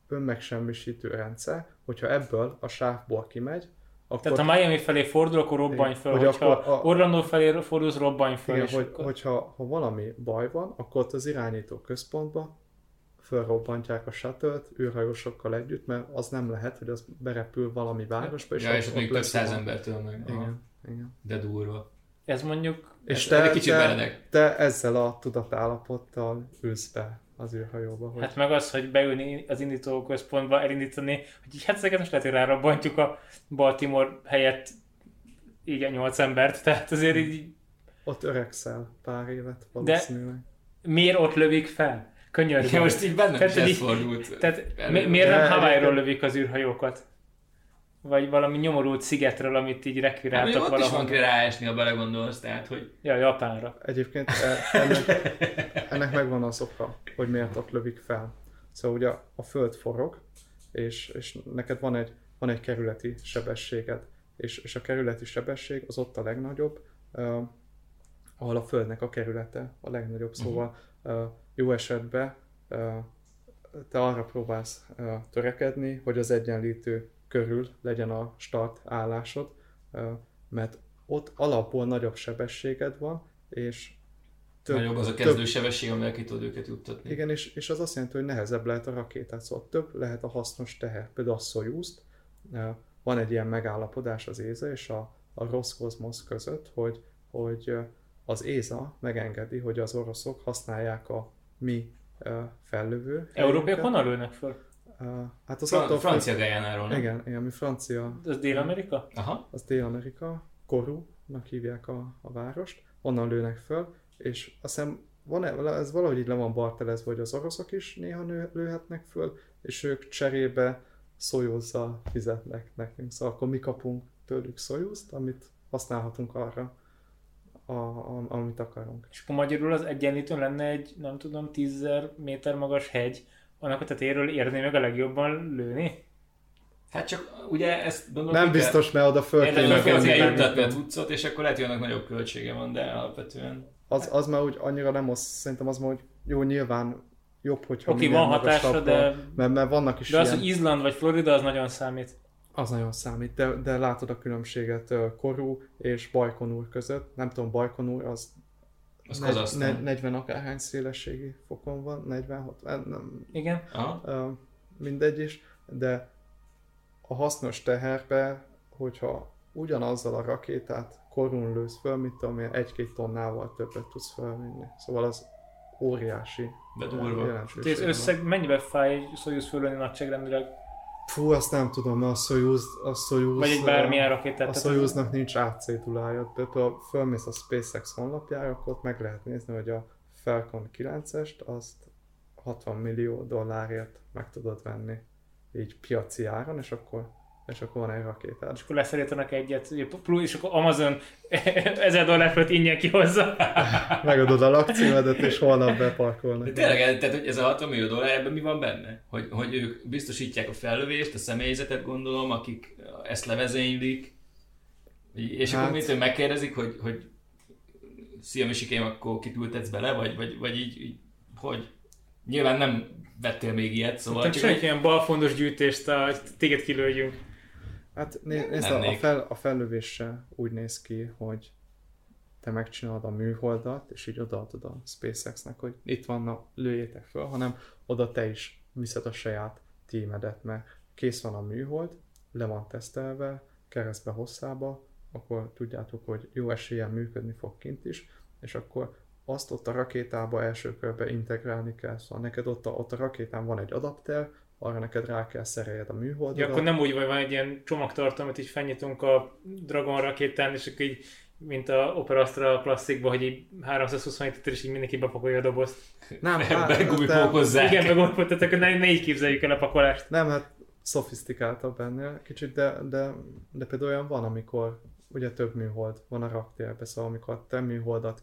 önmegsemmisítő rendszer, hogyha ebből a sávból kimegy, akkor... Tehát ha Miami felé fordul, akkor robbanj fel, Hogy hogyha akkor a- Orlando felé fordulsz, robbanj fel. Igen, hogy, akkor- hogyha ha valami baj van, akkor ott az irányító központba felrobbantják a shuttle űrhajósokkal együtt, mert az nem lehet, hogy az berepül valami városba, és ja, és ott még több száz embertől meg. Aha. Igen, igen. De durva. Ez mondjuk... És Ez- te, kicsit te, te ezzel a tudatállapottal ülsz be az űrhajóba, hogy Hát meg az, hogy beülni az indító központba, elindítani, hogy így hát ezeket most lehet, hogy rárobbantjuk a Baltimore helyett így a nyolc embert, tehát azért így ott öregszel pár évet valószínűleg. miért ott lövik fel? Könyörgöm. Most így bennem Tehát, is ez fordult. Tehát mi, miért nem De Hawaii-ról lövik az űrhajókat? Vagy valami nyomorult szigetről, amit így Hát, rekviráltak mondjuk ott is van valahol. kire ráesni, ha belegondolsz, tehát, hogy Ja, Japánra. Egyébként e- ennek, [LAUGHS] ennek megvan az oka, hogy miért ott lövik fel. Szóval ugye a föld forog, és, és neked van egy, van egy kerületi sebességed, és, és a kerületi sebesség az ott a legnagyobb, uh, ahol a földnek a kerülete a legnagyobb. Szóval uh, jó esetben uh, te arra próbálsz uh, törekedni, hogy az egyenlítő körül legyen a start állásod, mert ott alapból nagyobb sebességed van, és több, nagyobb az a kezdősebesség, amivel ki tudod őket juttatni. igen, és, és az azt jelenti, hogy nehezebb lehet a rakétát, szóval több lehet a hasznos teher. Például a soyuz van egy ilyen megállapodás az ÉZA és a, a Roskosmos között, hogy, hogy az ÉZA megengedi, hogy az oroszok használják a mi fellövő. Európaiak honnan lőnek föl? Hát az Fra- attól francia Gajánáról, nem? Igen, igen, mi francia Az Dél-Amerika? Aha. az Dél-Amerika, Korúnak hívják a, a várost, onnan lőnek föl, és azt hiszem van ez valahogy így le van bartelezve, hogy az oroszok is néha nő, lőhetnek föl, és ők cserébe szojózzal fizetnek nekünk, szóval akkor mi kapunk tőlük szojózt, amit használhatunk arra, a, a, amit akarunk. És akkor magyarul az egyenlítőn lenne egy, nem tudom, 10 méter magas hegy, annak a tetejéről érné meg a legjobban lőni? Hát csak ugye ezt gondolom, Nem biztos, mert oda föl kéne venni. cuccot, és akkor lehet, hogy annak nagyobb költsége van, de alapvetően... Az, az már úgy annyira nem, az, szerintem az már úgy jó, nyilván jobb, hogyha Oké, minél van hatása, magasabb de- Mert, mert vannak is De az, ilyen... hogy Izland vagy Florida, az nagyon számít. Az nagyon számít, de, de látod a különbséget Korú és Bajkonur között. Nem tudom, Bajkonur az, Az negy- Kazasztán. ne- 40 akárhány szélességi fokon van, 46, eh, nem, Igen. Aha. mindegy is, de a hasznos teherbe, hogyha ugyanazzal a rakétát korún lősz föl, tudom én, egy-két tonnával többet tudsz felvinni. Szóval az óriási De durva. jelentőség Tehát van. összeg mennyibe fáj egy Soyuz fölölni nagyságrendileg? Fú, azt nem tudom, mert a Soyuz, a Soyuz, Vagy egy bármilyen rakétát. A tehát Soyuznak nincs AC dulája. Például ha fölmész a SpaceX honlapjára, akkor ott meg lehet nézni, hogy a Falcon 9-est azt 60 millió dollárért meg tudod venni így piaci áron, és akkor, és akkor van egy rakétád. És akkor leszerítenek egyet, és akkor Amazon [LAUGHS] 1000 dollár fölött ingyen kihozza. [LAUGHS] Megadod a lakcímedet, és holnap beparkolnak. De tényleg, tehát, hogy ez a 60 millió dollár, ebben mi van benne? Hogy, hogy ők biztosítják a fellövést, a személyzetet gondolom, akik ezt levezénylik, és hát... Akkor mit, hogy megkérdezik, hogy, hogy szia Misikém, akkor kit ültetsz bele, vagy, vagy, vagy így, így, hogy? Nyilván nem vettél még ilyet, szóval Tehát csak senki egy, ilyen balfondos gyűjtést, a, hogy téged kilőjünk. Hát né- nézd, a, a, fel, a fellövése úgy néz ki, hogy te megcsinálod a műholdat, és így odaadod a SpaceX-nek, hogy itt vannak, lőjétek föl, hanem oda te is viszed a saját tímedet, mert kész van a műhold, le van tesztelve, keresztbe hosszába, akkor tudjátok, hogy jó eséllyel működni fog kint is, és akkor azt ott a rakétába első körbe integrálni kell. Szóval neked ott a, ott a rakétán van egy adapter, arra neked rá kell szereljed a műholdat. Ja, akkor nem úgy, hogy van egy ilyen csomagtartó, amit így fennyitunk a Dragon rakétán, és akkor így, mint a Opera Astra klasszikban, hogy így 327 liter, és így mindenki bepakolja a dobozt. nem, [LAUGHS] begumipókozzák. Igen, meg ott volt, tehát akkor ne, ne így képzeljük el a pakolást. Nem, hát szofisztikáltabb ennél kicsit, de, de, de például olyan van, amikor ugye több műhold van a raktérben, szóval amikor a te műholdat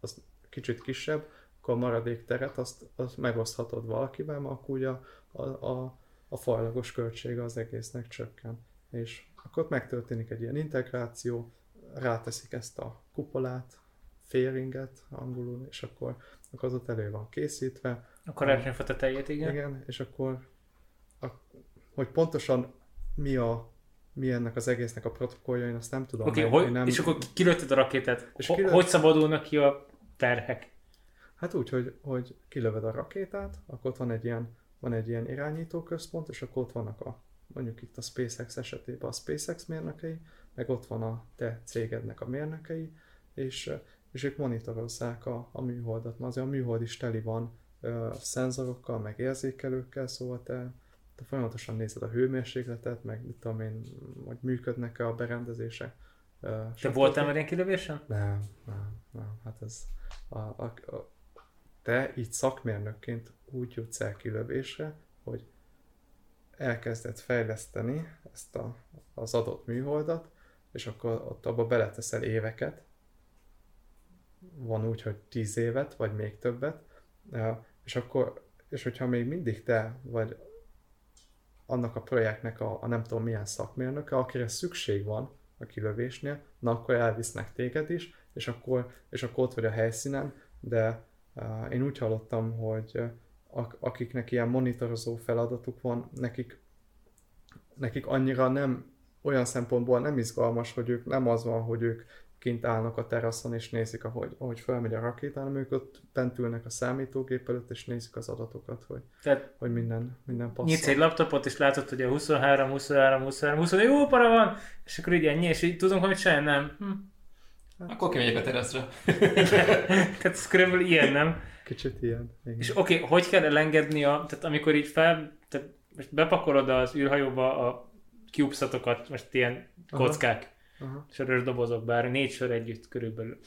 az kicsit kisebb, akkor a maradék teret azt, azt megoszthatod valakivel, mert akkor ugye a, a, a, a fajlagos költsége az egésznek csökken. És akkor megtörténik egy ilyen integráció, ráteszik ezt a kupolát, fairinget angolul, és akkor, akkor az ott elő van készítve. A karácsonyfa tetejét, igen. Igen, és akkor a, hogy pontosan mi a mi ennek az egésznek a protokollja, én azt nem tudom. Oké, okay, én nem... és akkor kilőtted a rakétát. És kilőtt- Hogy szabadulnak ki a terhek? Hát úgy, hogy, hogy kilöved a rakétát, akkor ott van egy ilyen, van egy ilyen irányítóközpont, és akkor ott vannak a, mondjuk itt a SpaceX esetében a SpaceX mérnökei, meg ott van a te cégednek a mérnökei, és, és ők monitorozzák a, a műholdat. Ma azért a műhold is teli van ö, szenzorokkal, meg érzékelőkkel, szóval te, te folyamatosan nézed a hőmérsékletet, meg mit tudom én, hogy működnek-e a berendezések. ö, Te voltál már ilyen kilövésen? Nem, nem, nem. Hát ez a, a, a, te így szakmérnökként úgy jutsz el kilövésre, hogy elkezded fejleszteni ezt a, az adott műholdat, és akkor ott abba beleteszel éveket, van úgy, hogy tíz évet, vagy még többet, eh, és akkor, és hogyha még mindig te vagy annak a projektnek a, a nem tudom milyen szakmérnöke, akire szükség van a kilövésnél, na akkor elvisznek téged is, és akkor, és akkor ott vagy a helyszínen, de uh, én úgy hallottam, hogy ak- akiknek ilyen monitorozó feladatuk van, nekik, nekik annyira nem, olyan szempontból nem izgalmas, hogy ők nem az van, hogy ők kint állnak a teraszon és nézik, ahogy, ahogy felmegy a rakéta, hanem ők ott bent ülnek a számítógép előtt és nézik az adatokat, hogy, Tehát hogy minden, minden passzol. nyitsz egy laptopot, és látod, hogy a 23, 23, 23, 24, jó para van, és akkor így ennyi, és így tudunk, hogy sem nem. Hm. Akkor kimegyek a teraszra. [LAUGHS] Tehát ez körülbelül ilyen, nem? Kicsit ilyen. Igen. És oké, okay, hogy kell elengedni a, tehát amikor így fel, tehát most bepakolod az űrhajóba a cubesatokat, most ilyen Aha. kockák, Aha. sörös dobozok, bár négy sör együtt körülbelül.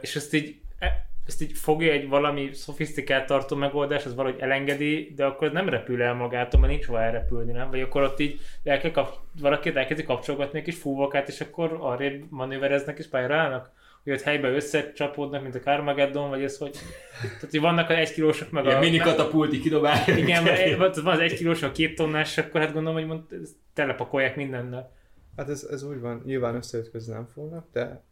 És ezt így, e- ezt így fogja egy valami szofisztikált tartó megoldás, az valahogy elengedi, de akkor nem repül el magától, mert nincs hova elrepülni, nem? Vagy akkor ott így el kell kap, valaki elkezdi kapcsolgatni egy kis fúvókát, és akkor arrébb manővereznek és pályára állnak? Hogy ott helyben összecsapódnak, mint a Carmageddon, vagy ez hogy... Tehát, hogy vannak az egykilósok, meg Ilyen a... mini katapulti kidobálja. Igen, mert van az egy kilós, a két tonnás, akkor hát gondolom, hogy mond, telepakolják mindennel. Hát ez, ez úgy van, nyilván összeütközni nem fognak, de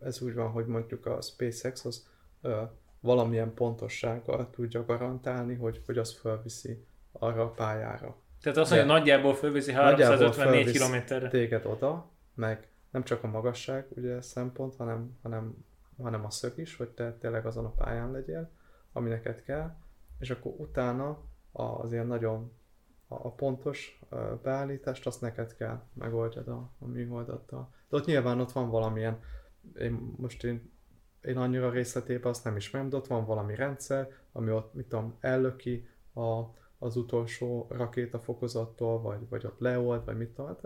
ez úgy van, hogy mondjuk a SpaceX az ö, valamilyen pontossággal tudja garantálni, hogy, hogy az felviszi arra a pályára. Tehát az, De- hogy nagyjából fölviszi Nagyjából 354 fölvisz kilométerre. Téged oda, meg nem csak a magasság ugye szempont, hanem, hanem, hanem a szög is, hogy te tényleg azon a pályán legyél, ami neked kell, és akkor utána az ilyen nagyon a, pontos beállítást, azt neked kell megoldjad a, a műholdattal. De ott nyilván ott van valamilyen, én most én, én annyira részletében azt nem ismerem, de ott van valami rendszer, ami ott, mit tudom, ellöki a, az utolsó rakétafokozattól, vagy, vagy ott leold, vagy mit tudom, hát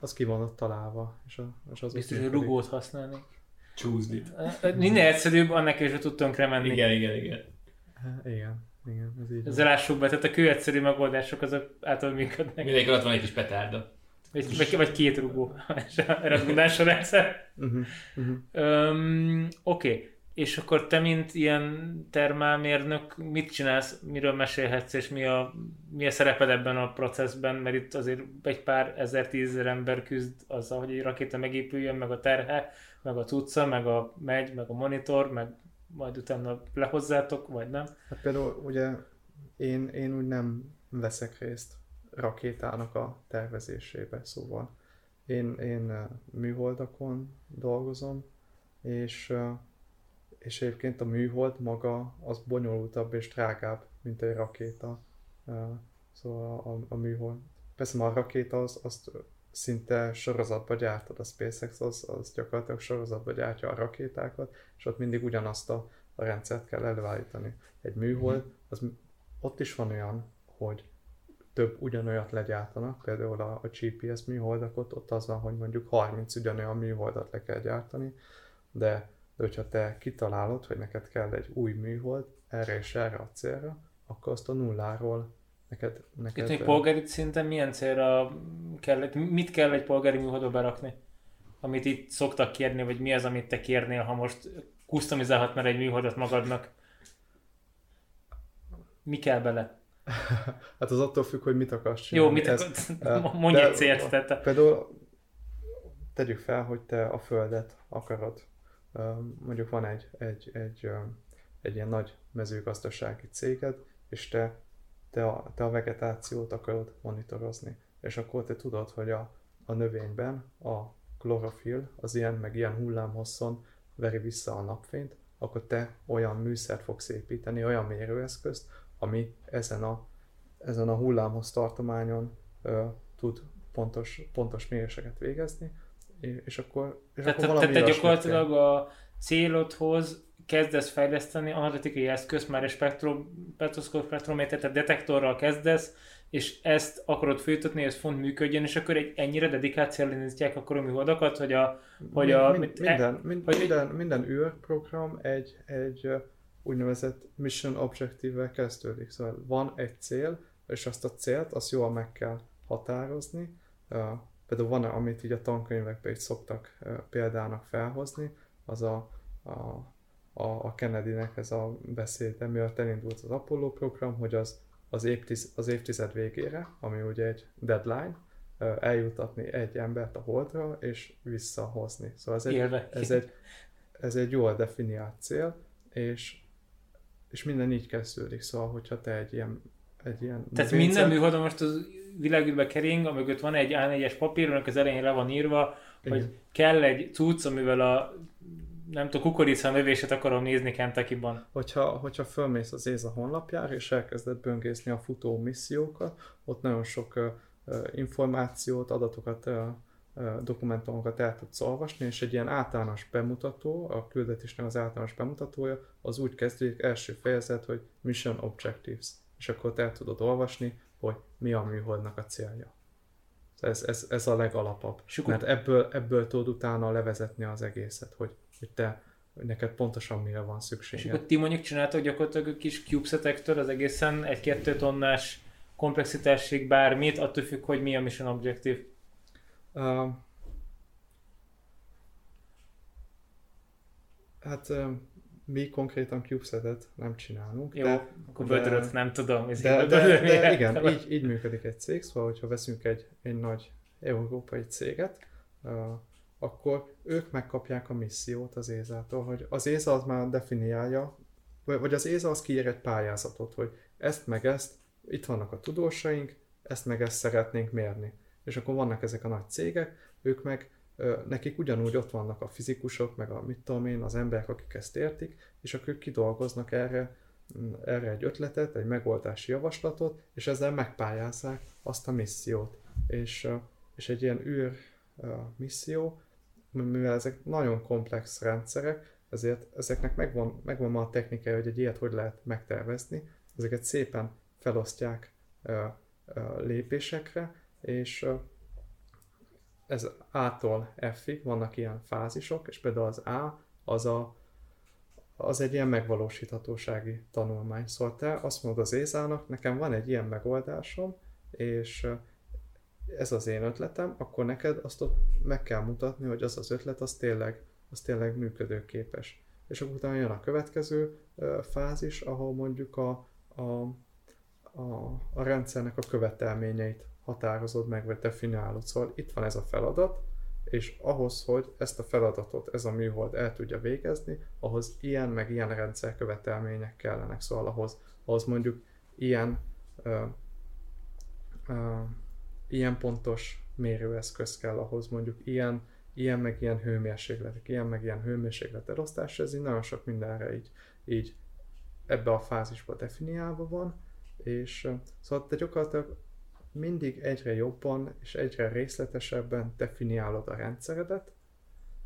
az ki van ott találva. És, a, és az Biztos, ott hogy rugót használni. Csúszdit. Minél egyszerűbb, annak is, hogy tud tönkre menni. Igen, igen, igen. Igen, igen, ez így. Ezzel lássuk be, tehát a kőegyszerű megoldások azok által működnek. Mindenki alatt van egy kis petárda. Vagy, vagy, vagy két rugó, [LAUGHS] és a rendszer. Uh-huh, uh-huh. Oké, okay. És akkor te, mint ilyen termálmérnök, mit csinálsz, miről mesélhetsz, és mi a, mi a szereped ebben a processben, mert itt azért egy pár ezer, tízezer ember küzd azzal, hogy egy rakéta megépüljön, meg a terhe, meg a cucca, meg a megy, meg a monitor, meg majd utána lehozzátok, vagy nem. Hát például ugye én, én úgy nem veszek részt rakétának a tervezésébe, szóval. Én, én eh, műholdakon dolgozom, és, eh, és egyébként a műhold maga az bonyolultabb és drágább, mint egy rakéta. Szóval a, a műhold. Persze már a rakéta az, azt szinte sorozatba gyártod, a SpaceX az, az gyakorlatilag sorozatba gyártja a rakétákat, és ott mindig ugyanazt a, a rendszert kell előállítani. Egy műhold, az, ott is van olyan, hogy több ugyanolyat legyártanak, például a, a GPS műholdakot, ott az van, hogy mondjuk 30 ugyanolyan műholdat le kell gyártani, de, de hogyha te kitalálod, hogy neked kell egy új műhold erre és erre a célra, akkor azt a nulláról neked... neked Itt még polgári szinten milyen célra kell, mit kell egy polgári műholdba berakni? amit itt szoktak kérni, vagy mi az, amit te kérnél, ha most customizálhatnál egy műholdat magadnak? Mi kell bele? [LAUGHS] hát az attól függ, hogy mit akarsz csinálni. Jó, mit akarsz? [LAUGHS] Mondj egy célt. Tehát... Például tegyük fel, hogy te a Földet akarod. Mondjuk van egy, egy, egy, egy ilyen nagy mezőgazdasági céged, és te, te, a, te a vegetációt akarod monitorozni. És akkor te tudod, hogy a, a növényben a klorofil az ilyen meg ilyen hullámhosszon veri vissza a napfényt, akkor te olyan műszert fogsz építeni, olyan mérőeszközt, ami ezen a, ezen a hullámhoz tartományon ö, tud pontos, pontos méréseket végezni, és akkor, és tehát, akkor valami te, te gyakorlatilag a célodhoz kezdesz fejleszteni analitikai eszközt, már egy spektrum, spektrométer, tehát detektorral kezdesz, és ezt akarod főítetni, ez font működjön, és akkor egy ennyire dedikált célindítják akkor a műholdakat, hogy a... Hogy a mind, minden, e, mind, hogy minden, minden űrprogram egy, egy úgynevezett mission objective-vel kezdődik. Szóval van egy cél, és azt a célt, azt jól meg kell határozni. Például van, amit így a tankönyvekben is szoktak példának felhozni, az a, a, a, a Kennedy-nek ez a beszéd, miatt elindult az Apollo program, hogy az, az, évtiz, az évtized végére, ami ugye egy deadline, eljutatni egy embert a holdra, és visszahozni. Szóval ez egy, ez egy, ez egy jól definiált cél, és és minden így kezdődik, szóval, hogyha te egy ilyen egy ilyen Tehát növényszer... minden műholdon most az világűrbe kering, amögött van egy A4-es papír, aminek az elején le van írva, Igen. hogy kell egy cucc, amivel a nem tudom, kukorica növését akarom nézni Kentucky-ban. Hogyha, hogyha fölmész az ÉZA honlapjára, és elkezded böngészni a futó missziókat, ott nagyon sok uh, információt, adatokat uh, dokumentumokat el tudsz olvasni, és egy ilyen általános bemutató, a küldetésnek az általános bemutatója, az úgy kezdődik, első fejezet, hogy Mission Objectives, és akkor te el tudod olvasni, hogy mi a műholdnak a célja. Ez, ez, ez a legalapabb. Sukut. Mert ebből, ebből tudod utána levezetni az egészet, hogy, hogy te hogy neked pontosan mire van szükséged. És akkor ti mondjuk csináltok gyakorlatilag kis CubeSetektől az egészen egy-kettő tonnás komplexitásig bármit, attól függ, hogy mi a Mission Objective. Uh, hát uh, mi konkrétan CubeSet-et nem csinálunk. Jó, de, akkor de, nem tudom. De, de, de, de igen, így, így működik egy cég, szóval hogyha veszünk egy, egy nagy európai céget, uh, akkor ők megkapják a missziót az ESA-tól, hogy az ESA az már definiálja, vagy az ESA az kiír egy pályázatot, hogy ezt meg ezt, itt vannak a tudósaink, ezt meg ezt szeretnénk mérni és akkor vannak ezek a nagy cégek, ők meg nekik ugyanúgy ott vannak a fizikusok, meg a mit tudom én, az emberek, akik ezt értik, és akkor kidolgoznak erre, mm, erre egy ötletet, egy megoldási javaslatot, és ezzel megpályázzák azt a missziót. És, és egy ilyen űr misszió, mivel ezek nagyon komplex rendszerek, ezért ezeknek megvan, megvan ma a technikája, hogy egy ilyet hogy lehet megtervezni, ezeket szépen felosztják lépésekre, és ez A-tól F-ig vannak ilyen fázisok, és például az A az, a, az egy ilyen megvalósíthatósági tanulmány. Szóval te azt mondod az Ézának, nekem van egy ilyen megoldásom, és ez az én ötletem, akkor neked azt ott meg kell mutatni, hogy az az ötlet, az tényleg, az tényleg működőképes. És akkor utána jön a következő fázis, ahol mondjuk a, a, a, a rendszernek a követelményeit határozod meg, vagy definiálod. Szóval itt van ez a feladat, és ahhoz, hogy ezt a feladatot ez a műhold el tudja végezni, ahhoz ilyen meg ilyen rendszer követelmények kellenek. Szóval ahhoz, ahhoz mondjuk ilyen, ö, ö, ilyen pontos mérőeszköz kell, ahhoz mondjuk ilyen, ilyen meg ilyen hőmérsékletek, ilyen meg ilyen hőmérséklet elosztás, ez így nagyon sok mindenre így, így ebbe a fázisba definiálva van, és szóval te gyakorlatilag mindig egyre jobban és egyre részletesebben definiálod a rendszeredet,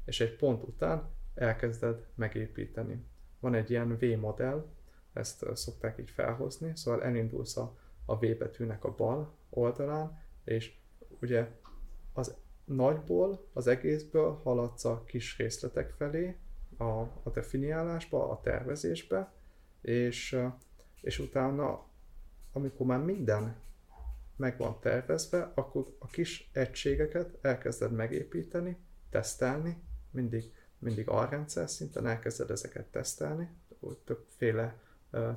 és egy pont után elkezded megépíteni. Van egy ilyen V modell, ezt szokták így felhozni, szóval elindulsz a, a V betűnek a bal oldalán, és ugye az nagyból, az egészből haladsz a kis részletek felé, a, a definiálásba, a tervezésbe, és, és utána, amikor már minden meg van tervezve, akkor a kis egységeket elkezded megépíteni, tesztelni, mindig, mindig alrendszer szinten elkezded ezeket tesztelni, többféle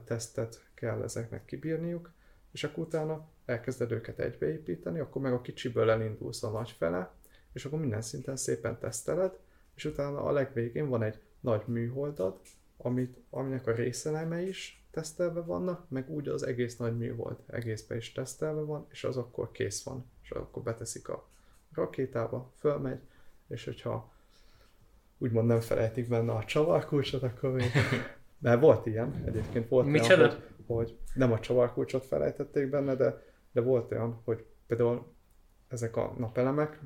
tesztet kell ezeknek kibírniuk, és akkor utána elkezded őket egybeépíteni, akkor meg a kicsiből elindulsz a nagy fele, és akkor minden szinten szépen teszteled, és utána a legvégén van egy nagy műholdad, amit, aminek a részeleme is tesztelve vannak, meg úgy az egész nagy műhold egészbe is tesztelve van, és az akkor kész van, és akkor beteszik a rakétába, fölmegy, és hogyha úgymond nem felejtik benne a csavarkulcsot, akkor még... [LAUGHS] Mert volt ilyen, egyébként volt Mit olyan, hogy, hogy, nem a csavarkulcsot felejtették benne, de, de volt olyan, hogy például ezek a napelemek,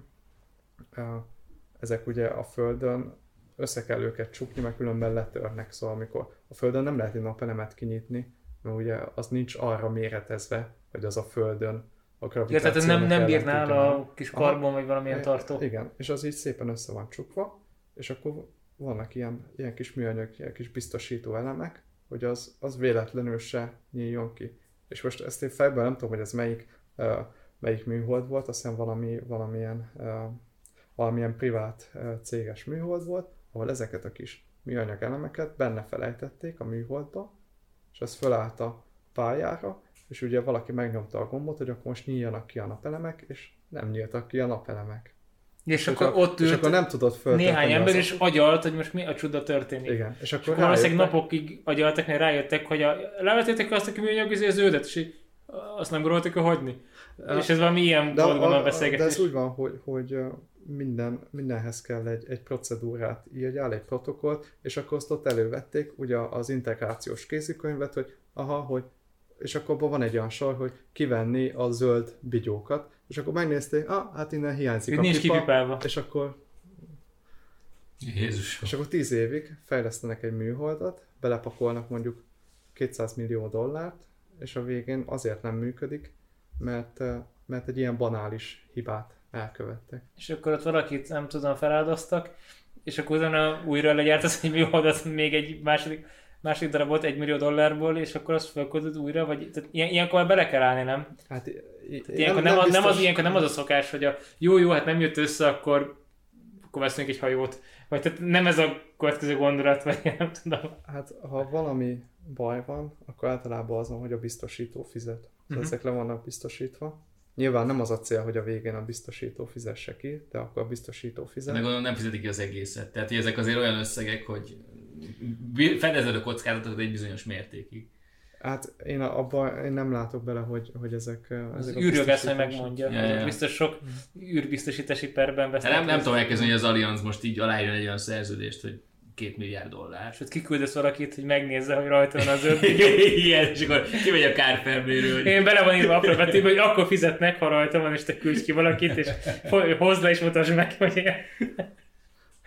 ezek ugye a Földön össze kell őket csukni, mert különben letörnek, szóval amikor a Földön nem lehet egy napelemet kinyitni, mert ugye az nincs arra méretezve, hogy az a Földön a gravitáció. Ja, tehát nem, nem bírnál a kis karbon, vagy valamilyen tartó. Igen, és az így szépen össze van csukva, és akkor vannak ilyen, ilyen kis műanyag, ilyen kis biztosító elemek, hogy az, az véletlenül se nyíljon ki. És most ezt én fejben nem tudom, hogy ez melyik, uh, melyik műhold volt, azt hiszem valami, valamilyen, uh, valamilyen privát uh, céges műhold volt, ahol ezeket a kis műanyag elemeket benne felejtették a műholdba, és az fölállt a pályára, és ugye valaki megnyomta a gombot, hogy akkor most nyíljanak ki a napelemek, és nem nyíltak ki a napelemek. És, és akkor a, ott ült és akkor nem tudod néhány ember, is agyalt, hogy most mi a csuda történik. Igen. És akkor, és valószínűleg napokig agyaltak, mert rájöttek, hogy a, levetettek azt, aki műanyag az zöldet, és azt nem gondoltak, hogy hagyni. A, és ez valami ilyen volt a, a beszélgetés. De ez úgy van, hogy, hogy minden, mindenhez kell egy, egy procedúrát írjál, egy protokollt, és akkor azt ott elővették, ugye az integrációs kézikönyvet, hogy aha, hogy és akkor abban van egy olyan sor, hogy kivenni a zöld bigyókat, és akkor megnézték, ah, hát innen hiányzik Itt a nincs pipa, és akkor Jézus. És akkor tíz évig fejlesztenek egy műholdat, belepakolnak mondjuk 200 millió dollárt, és a végén azért nem működik, mert, mert egy ilyen banális hibát elkövettek. És akkor ott valakit, nem tudom, feláldoztak, és akkor utána újra legyártasz egy műholdat még egy második másik darabot egy millió dollárból, és akkor azt felkodod újra, vagy tehát ilyen, ilyenkor bele kell állni, nem? Hát ilyenkor nem, nem, nem, az, ilyenkor nem az a szokás, hogy a jó, jó, hát nem jött össze, akkor, akkor veszünk egy hajót. Vagy tehát nem ez a következő gondolat, vagy [LAUGHS] nem tudom. Hát ha valami baj van, akkor általában azon, hogy a biztosító fizet. Uh-huh. Ezek le vannak biztosítva. Nyilván nem az a cél, hogy a végén a biztosító fizesse ki, de akkor a biztosító fizet. De gondolom nem fizetik ki az egészet. Tehát ezek azért olyan összegek, hogy fedezed a kockázatot egy bizonyos mértékig. Hát én abban én nem látok bele, hogy, hogy ezek, ezek az űrjogász majd megmondja. Ja, ja. Biztos sok űrbiztosítási perben vesznek. Nem, nem tudom elkezdeni, hogy az Allianz most így aláírjon egy olyan szerződést, hogy két milliárd dollár. És kiküldesz valakit, hogy megnézze, hogy rajta van az öt [LAUGHS] Igen, és akkor kimegy a kárfelmérő. Én bele van írva apra betűbe, hogy akkor fizetnek, ha rajta van, és te küldj ki valakit, és hozd le és mutasd meg, hogy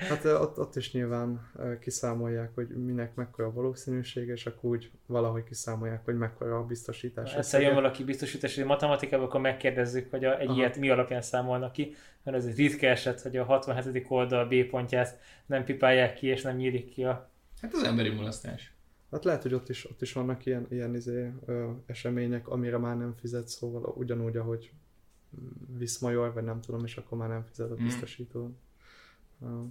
Hát ott, ott is nyilván kiszámolják, hogy minek mekkora a valószínűség, és akkor úgy valahogy kiszámolják, hogy mekkora a biztosítás. Ha jön valaki biztosítási matematikában, akkor megkérdezzük, hogy a, egy Aha. ilyet mi alapján számolnak ki, mert ez egy ritka eset, hogy a 67. oldal B pontját nem pipálják ki, és nem nyílik ki a... Hát az emberi mulasztás. Hát lehet, hogy ott is, ott is vannak ilyen, ilyen izé, ö, események, amire már nem fizet, szóval ugyanúgy, ahogy viszmajor, vagy nem tudom, és akkor már nem fizet a mhm. biztosító. Mm.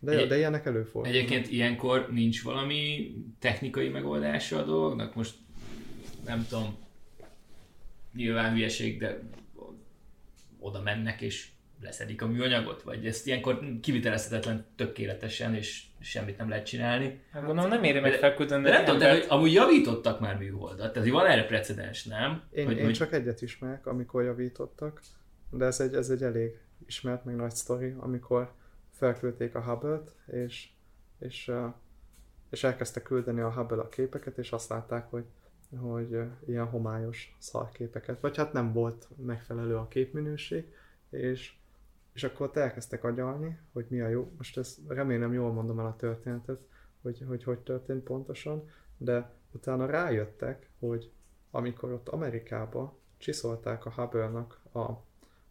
De, jó, de ilyenek előfordulnak. Egyébként ilyenkor nincs valami technikai megoldása a dolognak? Most nem tudom, nyilván hülyeség, de oda mennek és leszedik a műanyagot? Vagy ezt ilyenkor kivitelezhetetlen tökéletesen, és semmit nem lehet csinálni? Hát gondolom nem éri meg felküldeni. De, de nem tudom, de hogy amúgy javítottak már műholdat, tehát van erre precedens, nem? Én, hogy, én hogy... csak egyet ismerek, amikor javítottak, de ez egy, ez egy elég ismert, meg nagy sztori, amikor felküldték a Hubble-t, és, és, és elkezdtek küldeni a Hubble a képeket, és azt látták, hogy, hogy ilyen homályos szarképeket, vagy hát nem volt megfelelő a képminőség, és, és akkor ott elkezdtek agyalni, hogy mi a jó, most ezt remélem jól mondom el a történetet, hogy hogy, hogy történt pontosan, de utána rájöttek, hogy amikor ott Amerikába csiszolták a Hubble-nak a,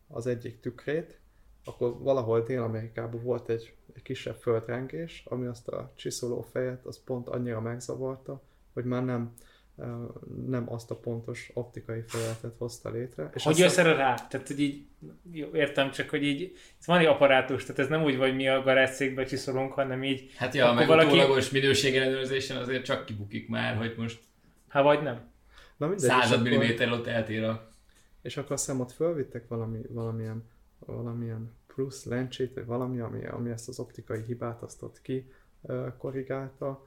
az egyik tükrét, akkor valahol Dél-Amerikában volt egy, egy kisebb földrengés, ami azt a csiszoló fejet az pont annyira megzavarta, hogy már nem, nem azt a pontos optikai felületet hozta létre. És hogy jössz erre rá? Tehát, hogy így, jó, értem csak, hogy így, ez van egy apparátus, tehát ez nem úgy, hogy mi a garázszékbe csiszolunk, hanem így... Hát ja, meg valaki... utólagos minőségellenőrzésen azért csak kibukik már, hogy most... Hát vagy nem. Na mindegy, Század milliméter ott eltér a... És akkor azt hiszem ott fölvittek valami, valamilyen, valamilyen plusz lencsét, vagy valami, ami, ami ezt az optikai hibát azt ott ki korrigálta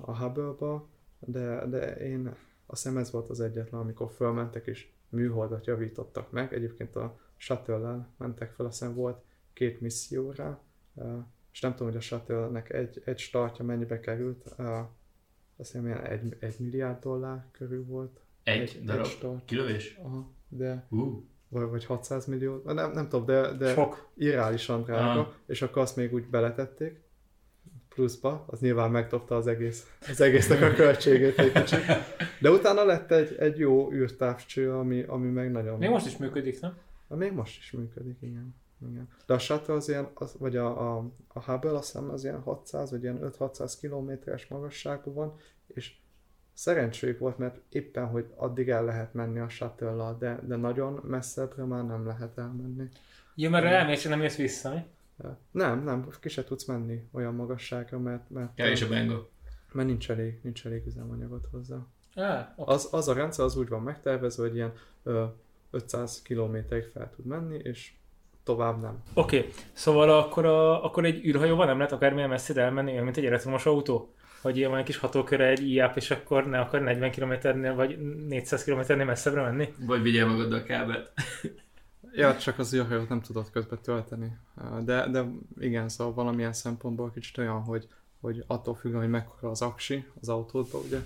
a Hubble-ba, de, de én azt hiszem ez volt az egyetlen, amikor fölmentek és műholdat javítottak meg. Egyébként a shuttle mentek fel, azt hiszem volt két misszióra, és nem tudom, hogy a shuttle-nek egy, egy startja mennyibe került, azt hiszem ilyen egy, egy milliárd dollár körül volt. Egy, egy darab egy start. kilövés? Aha, de uh. Vagy, vagy 600 millió, nem, nem tudom, de, de Sok. irreálisan drága, uh. és akkor azt még úgy beletették, pluszba, az nyilván megtopta az egész, az egésznek a költségét egy kicsit. De utána lett egy, egy jó űrtávcső, ami, ami meg nagyon... Még most is működik, nem? Még most is működik, igen. igen. De a shuttle az ilyen, az, vagy a, a, a Hubble azt hiszem az ilyen 600 vagy ilyen 5-600 kilométeres magasságban van, és szerencséjük volt, mert éppen, hogy addig el lehet menni a shuttle de, de nagyon messzebbre már nem lehet elmenni. Jó, mert elmész, nem jössz vissza, mi? Nem, nem, ki se tudsz menni olyan magasságra, mert... mert ja, és a benga. Mert nincs elég, nincs elég üzemanyagot hozzá. Ah, okay. az, az a rendszer az úgy van megtervezve, hogy ilyen ö, 500 kilométerig fel tud menni, és tovább nem. Oké, okay. szóval akkor, a, akkor egy űrhajóval nem lehet akármilyen messzire elmenni, mint egy elektromos autó? Hogy ilyen van kis hatóköre, egy IAP, és akkor ne akar 40 km-nél vagy 400 km-nél messzebbre menni? Vagy vigyél magaddal a kábelt. Ja, csak az űrhajót nem tudod közben tölteni. De, de igen, szóval valamilyen szempontból kicsit olyan, hogy, hogy attól függ, hogy mekkora az aksi az autódban, ugye,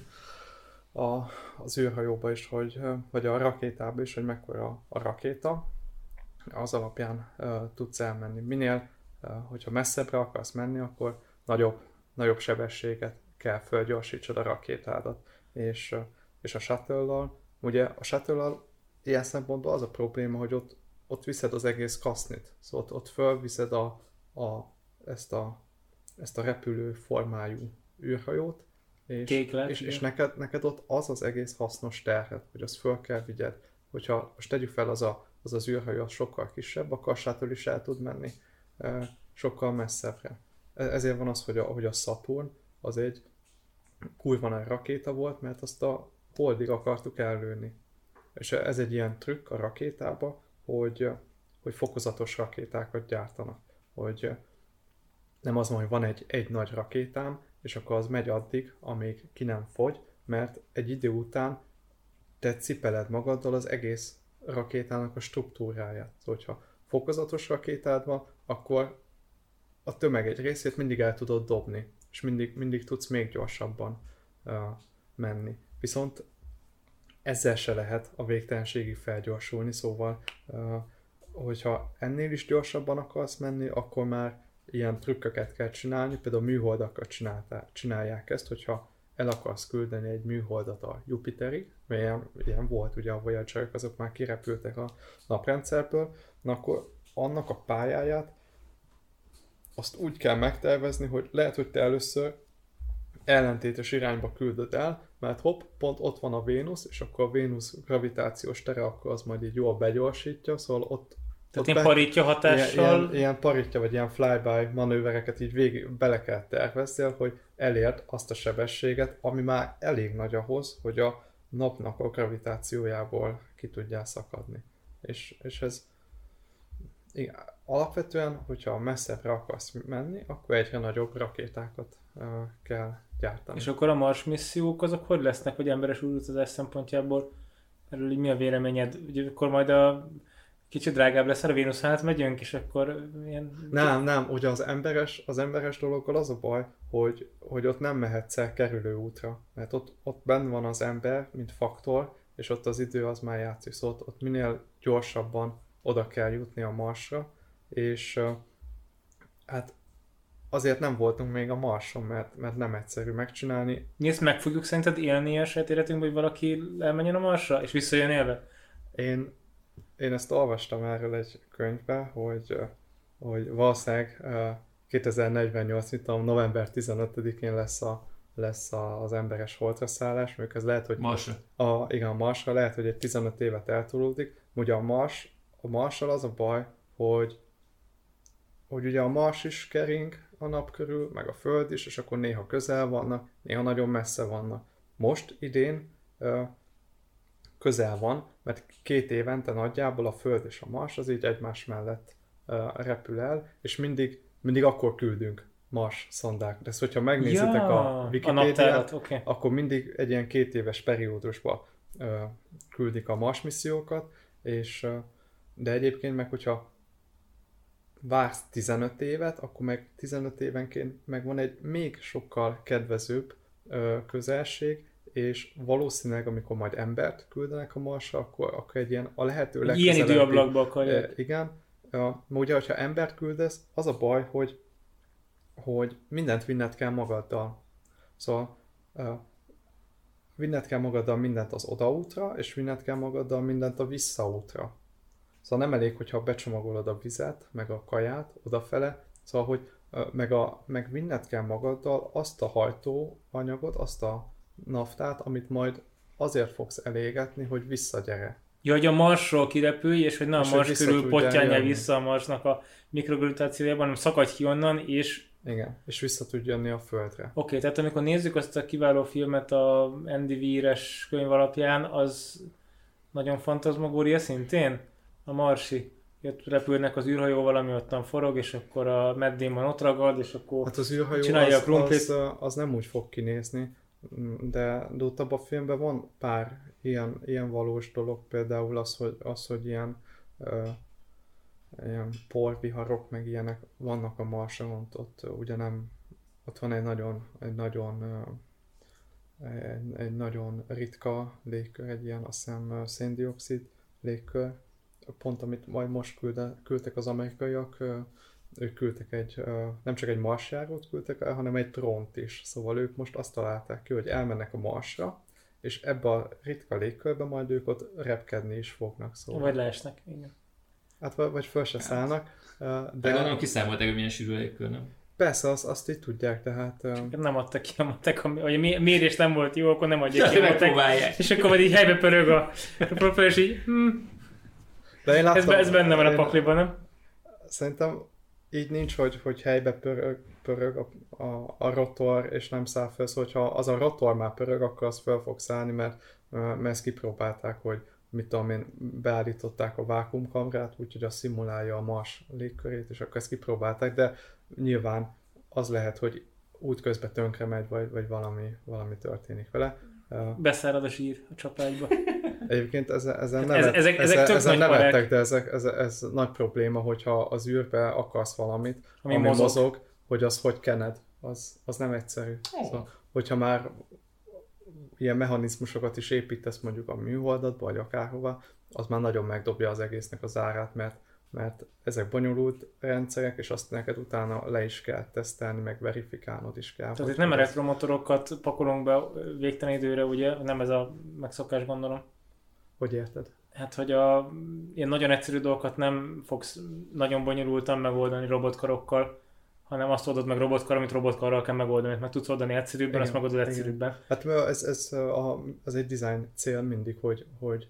a, az űrhajóba is, hogy, vagy a rakétába is, hogy mekkora a rakéta, az alapján uh, tudsz elmenni. Minél, uh, hogyha messzebbre akarsz menni, akkor nagyobb, nagyobb sebességet kell fölgyorsítsad a rakétádat. És, és a shuttle ugye a shuttle ilyen szempontból az a probléma, hogy ott ott viszed az egész kasznit. Szóval ott, ott fölviszed a, a, ezt, a, ezt a repülő formájú űrhajót, és, Kéklet, és, és neked, neked ott az az egész hasznos terhet, hogy azt föl kell vigyed. Hogyha most tegyük fel, az a, az, az űrhajó az sokkal kisebb, akkor sától is el tud menni sokkal messzebbre. E, ezért van az, hogy a, hogy a Saturn az egy kurva nagy rakéta volt, mert azt a holdig akartuk ellőni. És ez egy ilyen trükk a rakétába, hogy, hogy fokozatos rakétákat gyártanak. Hogy nem az van, hogy van egy, egy nagy rakétám, és akkor az megy addig, amíg ki nem fogy, mert egy idő után te cipeled magaddal az egész rakétának a struktúráját. Szóval, hogyha fokozatos rakétád van, akkor a tömeg egy részét mindig el tudod dobni, és mindig, mindig tudsz még gyorsabban uh, menni. Viszont ezzel se lehet a végtelenségig felgyorsulni, szóval hogyha ennél is gyorsabban akarsz menni, akkor már ilyen trükköket kell csinálni, például műholdakat csinálják ezt, hogyha el akarsz küldeni egy műholdat a Jupiterig, mert ilyen, ilyen volt, ugye a voyager azok már kirepültek a naprendszerből, na akkor annak a pályáját azt úgy kell megtervezni, hogy lehet, hogy te először ellentétes irányba küldöd el, mert hopp, pont ott van a Vénusz, és akkor a Vénusz gravitációs tere akkor az majd így jól begyorsítja, szóval ott tehát ott ilyen paritja hatással... Ilyen, ilyen, ilyen paritja, vagy ilyen flyby manővereket így végig bele kell tervezzél, hogy elérd azt a sebességet, ami már elég nagy ahhoz, hogy a napnak a gravitációjából ki tudjál szakadni. És, és ez igen, alapvetően, hogyha messzebbre akarsz menni, akkor egyre nagyobb rakétákat uh, kell gyártani. És akkor a Mars missziók azok hogy lesznek, hogy emberes útutazás szempontjából? Erről így mi a véleményed? Ugye akkor majd a kicsit drágább lesz, a Vénusz hát megyünk, és akkor ilyen... Nem, nem, ugye az emberes, az emberes dologgal az a baj, hogy, hogy ott nem mehetsz el kerülő útra, mert ott, ott benn van az ember, mint faktor, és ott az idő az már játszik, szóval ott, ott minél gyorsabban oda kell jutni a Marsra, és hát azért nem voltunk még a Marson, mert, mert nem egyszerű megcsinálni. Mi ezt meg fogjuk szerinted élni a saját életünkben, hogy valaki elmenjen a Marsra, és visszajön élve? Én, én ezt olvastam erről egy könyvbe, hogy, hogy valószínűleg 2048, mit tudom, november 15-én lesz a lesz a, az emberes holtra szállás, mondjuk ez lehet, hogy Marsra. a, igen, a Marsra lehet, hogy egy 15 évet eltolódik. Ugye a Mars, a Marssal az a baj, hogy, hogy ugye a Mars is kering a nap körül, meg a Föld is, és akkor néha közel vannak, néha nagyon messze vannak. Most idén közel van, mert két évente nagyjából a Föld és a Mars az így egymás mellett repül el, és mindig, mindig akkor küldünk Mars szondák. De ezt, hogyha megnézitek a a Wikipédiát. Okay. akkor mindig egy ilyen két éves periódusba ö, küldik a Mars missziókat, és, ö, de egyébként meg, hogyha vársz 15 évet, akkor meg 15 évenként meg van egy még sokkal kedvezőbb ö, közelség, és valószínűleg, amikor majd embert küldenek a Marsra, akkor, akkor egy ilyen a lehető Ilyen legközelebbi- időablakba akarják. Igen. Ja, ugye, hogyha embert küldesz, az a baj, hogy, hogy mindent vinned kell magaddal. Szóval uh, vinned kell magaddal mindent az odaútra, és vinned kell magaddal mindent a visszaútra. Szóval nem elég, hogyha becsomagolod a vizet, meg a kaját odafele, szóval, hogy meg, a, meg vinned kell magaddal azt a hajtóanyagot, azt a naftát, amit majd azért fogsz elégetni, hogy visszagyere. Ja, hogy a Marsról kirepülj, és hogy nem a Mars vissza körül pottyánja vissza a Marsnak a mikrogravitációjában, hanem szakadj ki onnan, és Igen, és vissza tud jönni a földre. Oké, okay, tehát amikor nézzük azt a kiváló filmet a Andy Weir-es könyv alapján, az nagyon fantazmagória szintén? A Marsi. Ott repülnek az űrhajóval, ami ottan forog, és akkor a Matt Damon ott ragad, és akkor... Hát az űrhajó Csinálja a az, krumplit. az, az, nem úgy fog kinézni, de, de ott abban a filmben van pár ilyen, ilyen valós dolog, például az, hogy, az, hogy ilyen, ö, ilyen porviharok, meg ilyenek vannak a Marson, ott, ott ugye nem, ott van egy nagyon, egy nagyon ö, egy, egy nagyon ritka légkör, egy ilyen azt hiszem széndiokszid légkör, pont amit majd most külde, küldtek az amerikaiak, ők küldtek egy, nem csak egy marsjárót küldtek el, hanem egy trónt is. Szóval ők most azt találták ki, hogy elmennek a marsra, és ebbe a ritka légkörbe majd ők ott repkedni is fognak. Szóval. Vagy leesnek. Igen. Hát vagy, vagy föl se szállnak. ö, De De gondolom kiszámolták, hogy milyen sűrű a légkör, nem? persze, azt, azt így tudják, tehát ö, Nem adtak ki, nem adtak, hogy a mé- mérés nem volt jó, akkor nem adják ki. adták. Megpróbálják. És akkor majd így helybe pörög a propeller, és így, hm, de én ez, láttam, be- ez benne van a pakliban, nem? Szerintem így nincs, hogy, hogy helybe pörög, pörög a, a, a rotor, és nem száll föl, szóval ha az a rotor már pörög, akkor az föl fog szállni, mert, mert ezt kipróbálták, hogy mit tudom én, beállították a vákumkamrát, úgyhogy az szimulálja a Mars légkörét, és akkor ezt kipróbálták, de nyilván az lehet, hogy útközben tönkre megy, vagy, vagy valami, valami történik vele. Beszárad a zsír a csapágyba. [LAUGHS] Egyébként ezen, ezen, Hát nevet, ez- ezek- ezek ezen, nevettek, de ezek, ez, ez nagy probléma, hogyha az űrbe akarsz valamit, Ami ami, mozog. mozog. hogy az hogy kened, az, az nem egyszerű. Ó. Szóval, hogyha már ilyen mechanizmusokat is építesz mondjuk a műholdatba, vagy akárhova, az már nagyon megdobja az egésznek az árát, mert, mert ezek bonyolult rendszerek, és azt neked utána le is kell tesztelni, meg verifikálnod is kell. Tehát itt nem elektromotorokat pakolunk be végtelen időre, ugye? Nem ez a megszokás, gondolom. Hogy érted? Hát, hogy a ilyen nagyon egyszerű dolgokat nem fogsz nagyon bonyolultan megoldani robotkarokkal, hanem azt oldod meg robotkar, amit robotkarral kell megoldani, mert meg tudsz oldani egyszerűbben, Igen, azt megoldod egyszerűbben. Hát ez, ez, a, ez egy design cél mindig, hogy, hogy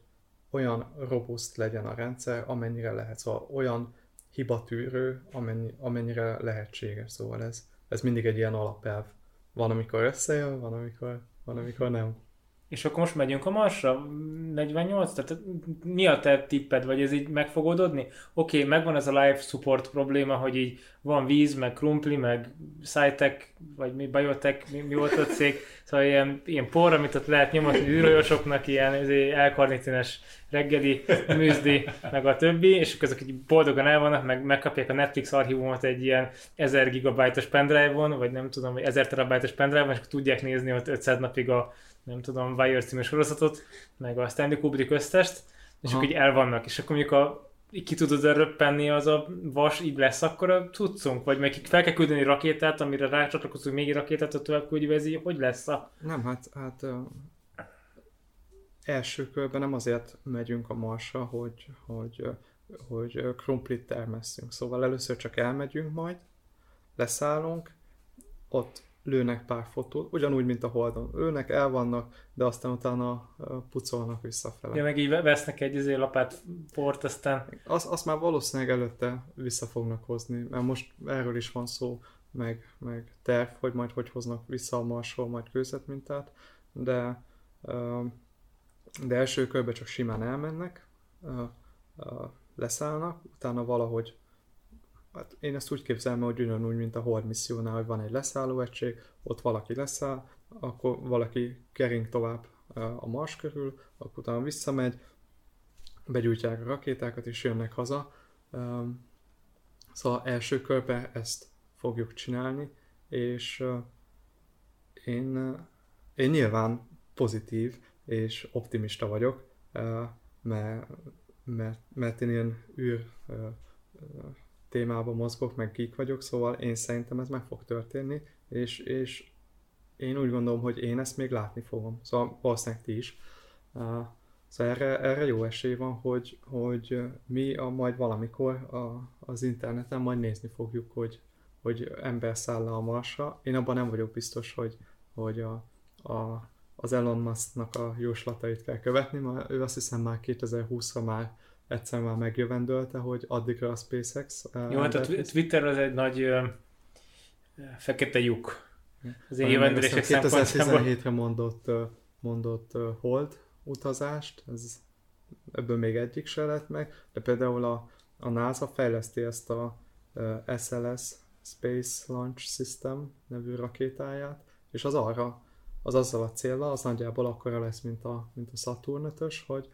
olyan robust legyen a rendszer, amennyire lehet. Szóval olyan hibatűrő, amennyi, amennyire lehetséges. Szóval ez, ez mindig egy ilyen alapelv. Van, amikor összejön, van, amikor, van, amikor nem. És akkor most megyünk a Marsra? 48? Tehát mi a te tipped, vagy ez így meg fog oldódni? Oké, okay, megvan ez a life support probléma, hogy így van víz, meg krumpli, meg SciTech, vagy mi, biotech, mi, mi volt a cég, szóval ilyen, ilyen por, amit ott lehet nyomatni űrhajósoknak, ilyen elkarnitines reggeli, műzdi, meg a többi, és akkor ezek így boldogan el vannak, meg megkapják a Netflix archívumot egy ilyen 1000 gigabájtos pendrive-on, vagy nem tudom, vagy 1000 terabájtos pendrive-on, és akkor tudják nézni ott 500 napig a nem tudom, Wire című sorozatot, meg a Stanley Kubrick összest, és Aha. akkor így el vannak, és akkor mondjuk a így ki tudod röppenni az a vas, így lesz akkor a tudszunk, vagy meg fel kell küldeni rakétát, amire rácsatlakozunk még egy rakétát, a tovább küldjük, ez így, hogy lesz a... Nem, hát, hát ö, első körben nem azért megyünk a Marsra, hogy, hogy, hogy krumplit termesszünk. Szóval először csak elmegyünk majd, leszállunk, ott lőnek pár fotót, ugyanúgy, mint a Holdon. Lőnek, el vannak, de aztán utána pucolnak visszafele. Ja, meg így vesznek egy izé lapát port, aztán... Azt, azt már valószínűleg előtte vissza fognak hozni, mert most erről is van szó, meg, meg terv, hogy majd hogy hoznak vissza a Marsról majd kőzetmintát, de, de első körben csak simán elmennek, leszállnak, utána valahogy Hát én ezt úgy képzelem, hogy ugyanúgy, mint a Hold missziónál, hogy van egy leszálló egység, ott valaki leszáll, akkor valaki kering tovább a Mars körül, akkor utána visszamegy, begyújtják a rakétákat és jönnek haza. Szóval első körbe ezt fogjuk csinálni, és én, én nyilván pozitív és optimista vagyok, mert, mert, mert én ilyen űr témában mozgok, meg geek vagyok, szóval én szerintem ez meg fog történni, és, és én úgy gondolom, hogy én ezt még látni fogom. Szóval valószínűleg ti is. Uh, szóval erre, erre jó esély van, hogy, hogy mi a, majd valamikor a, az interneten majd nézni fogjuk, hogy, hogy ember száll a Marsra. Én abban nem vagyok biztos, hogy, hogy a, a, az Elon Musk-nak a jóslatait kell követni, mert ő azt hiszem már 2020-ra már egyszer már megjövendölte, hogy addigra a SpaceX... Uh, Jó, hát a Twitter az egy nagy uh, fekete lyuk. Az én jövendőlések 2017-re mondott, mondott hold utazást, ez, ebből még egyik se lett meg, de például a, a NASA fejleszti ezt a SLS Space Launch System nevű rakétáját, és az arra, az azzal a célra, az nagyjából akkora lesz, mint a, mint a Saturn 5 hogy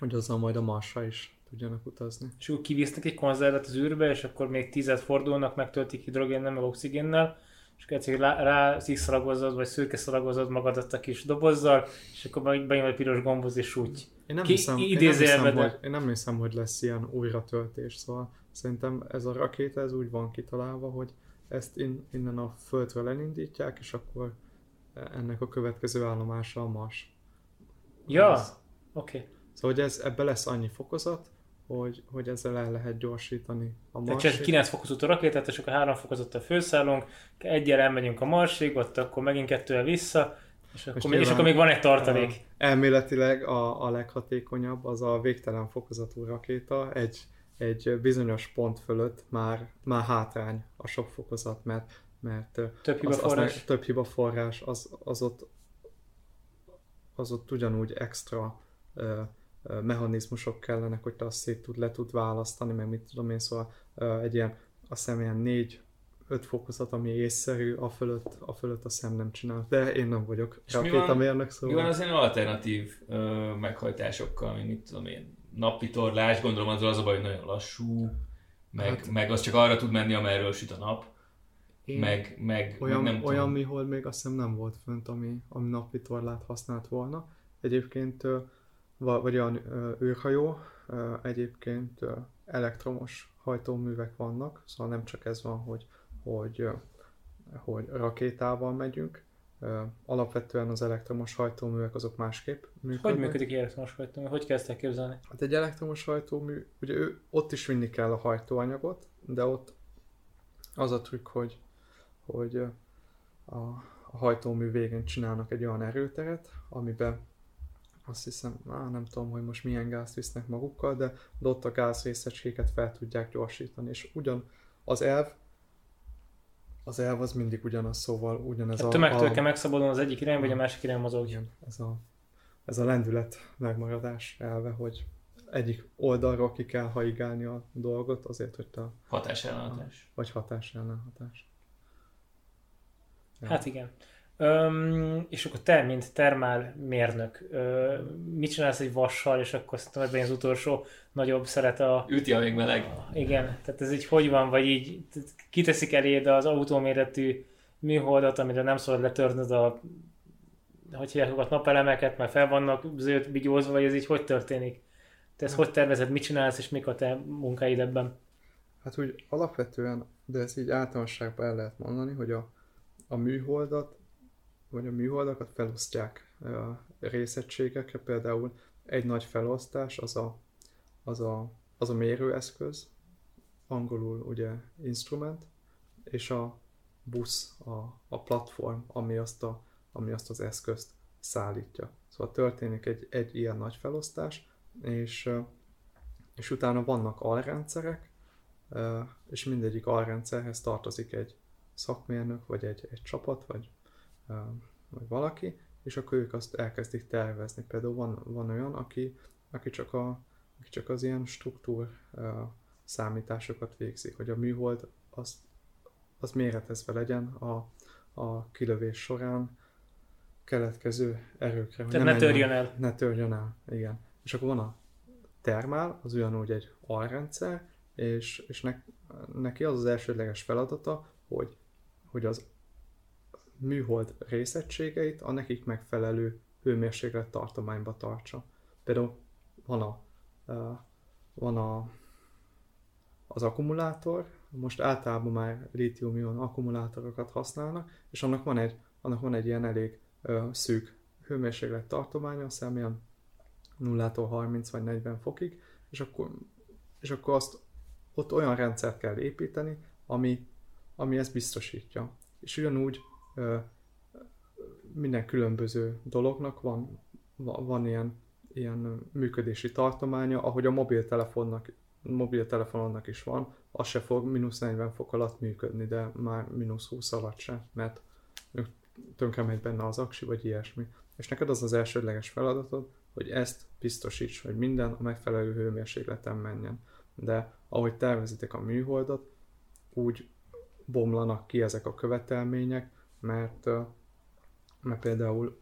hogy azzal majd a Marsra is tudjanak utazni. És úgy kivisznek egy konzervet az űrbe, és akkor még tízet fordulnak, megtöltik hidrogénnel, meg oxigénnel, és egyszer rá szikszalagozod, vagy szürke szalagozod magadat a kis dobozzal, és akkor bejön egy piros gomboz, és úgy. Én nem, Ki, hiszem, én, nem hiszem, hogy, én nem hiszem, hogy lesz ilyen újratöltés, szóval szerintem ez a rakéta ez úgy van kitalálva, hogy ezt in, innen a Földről elindítják, és akkor ennek a következő állomása a Mars. Ja, oké. Okay. Szóval hogy ez, ebbe lesz annyi fokozat, hogy, hogy ezzel el lehet gyorsítani a Marsig. Tehát 9 fokozott a rakétát, és akkor 3 a főszállunk, egyel elmegyünk a Marsig, ott akkor megint kettővel vissza, és akkor, még, és akkor még van egy tartalék. A, elméletileg a, a leghatékonyabb az a végtelen fokozatú rakéta, egy, egy bizonyos pont fölött már, már hátrány a sok fokozat, mert, mert több hiba az, forrás, az, több hiba forrás az, az, ott, az ott ugyanúgy extra mechanizmusok kellenek, hogy te azt szét tud, le tud választani, meg mit tudom én, szóval egy ilyen, azt hiszem ilyen négy, öt fokozat, ami észszerű, a fölött, a fölött a szem nem csinál. De én nem vagyok rakétamérnök, szóval... Mi van az ilyen alternatív ö, meghajtásokkal, mint mit tudom én, napi torlás, gondolom az az a baj, hogy nagyon lassú, meg, hát, meg az csak arra tud menni, amerről süt a nap. Meg, meg, olyan, nem olyan tudom. mihol még azt hiszem nem volt fönt, ami, ami napi torlát használt volna. Egyébként vagy olyan űrhajó, egyébként elektromos hajtóművek vannak, szóval nem csak ez van, hogy, hogy, hogy rakétával megyünk, alapvetően az elektromos hajtóművek azok másképp működnek. Hogy működik elektromos hajtómű? Hogy kezdtek elképzelni? Hát egy elektromos hajtómű, ugye ő, ott is vinni kell a hajtóanyagot, de ott az a trükk, hogy, hogy a, a hajtómű végén csinálnak egy olyan erőteret, amiben azt hiszem, á, nem tudom, hogy most milyen gázt visznek magukkal, de, de ott a gázrészecskéket fel tudják gyorsítani, és ugyan az elv, az elv az mindig ugyanaz, szóval ugyanez a... a tömegtől kell megszabadulni az egyik irányba, vagy a másik irányba mozog. Igen, ez a, ez a lendület megmaradás elve, hogy egyik oldalról ki kell haigálni a dolgot azért, hogy te... Hatás ellenhatás. Vagy hatás ellenhatás. Ja. Hát igen. Öm, és akkor te, mint termál mérnök, mit csinálsz egy vassal, és akkor szerintem ebben az utolsó nagyobb szeret a... Üti, még meleg. A, igen, tehát ez így hogy van, vagy így kiteszik eléd az autóméretű műholdat, amire nem szabad letörnöd a hogy hívják a napelemeket, mert fel vannak zöld bigyózva, vagy ez így hogy történik? Te ezt hogy tervezed, mit csinálsz, és mik a te munkáid ebben? Hát úgy alapvetően, de ezt így általánosságban el lehet mondani, hogy a, a műholdat vagy a műholdakat felosztják részegységekre, például egy nagy felosztás az a, az a, az a mérőeszköz, angolul ugye instrument, és a, busz, a, a platform, ami azt, a, ami azt az eszközt szállítja. Szóval történik egy, egy ilyen nagy felosztás, és, és utána vannak alrendszerek, és mindegyik alrendszerhez tartozik egy szakmérnök, vagy egy, egy csapat, vagy, vagy valaki, és akkor ők azt elkezdik tervezni. Például van, van olyan, aki, aki, csak a, aki csak az ilyen struktúr számításokat végzik, hogy a műhold az, az méretezve legyen a, a kilövés során keletkező erőkre. Tehát ne törjön el. Ne törjön el, igen. És akkor van a termál, az ugyanúgy egy alrendszer, és, és ne, neki az az elsődleges feladata, hogy, hogy az műhold részegységeit a nekik megfelelő hőmérséklet tartományba tartsa. Például van a, van a az akkumulátor, most általában már lítium-ion akkumulátorokat használnak, és annak van egy, annak van egy ilyen elég ö, szűk hőmérséklet tartománya, azt hiszem ilyen 0-tól 30 vagy 40 fokig, és akkor, és akkor azt ott olyan rendszert kell építeni, ami, ami ezt biztosítja. És ugyanúgy minden különböző dolognak van, van ilyen, ilyen működési tartománya, ahogy a mobiltelefonnak mobiltelefononnak is van, az se fog mínusz 40 fok alatt működni, de már mínusz 20 alatt se, mert tönkre megy benne az aksi, vagy ilyesmi. És neked az az elsődleges feladatod, hogy ezt biztosíts, hogy minden a megfelelő hőmérsékleten menjen. De ahogy tervezitek a műholdat, úgy bomlanak ki ezek a követelmények, mert, mert például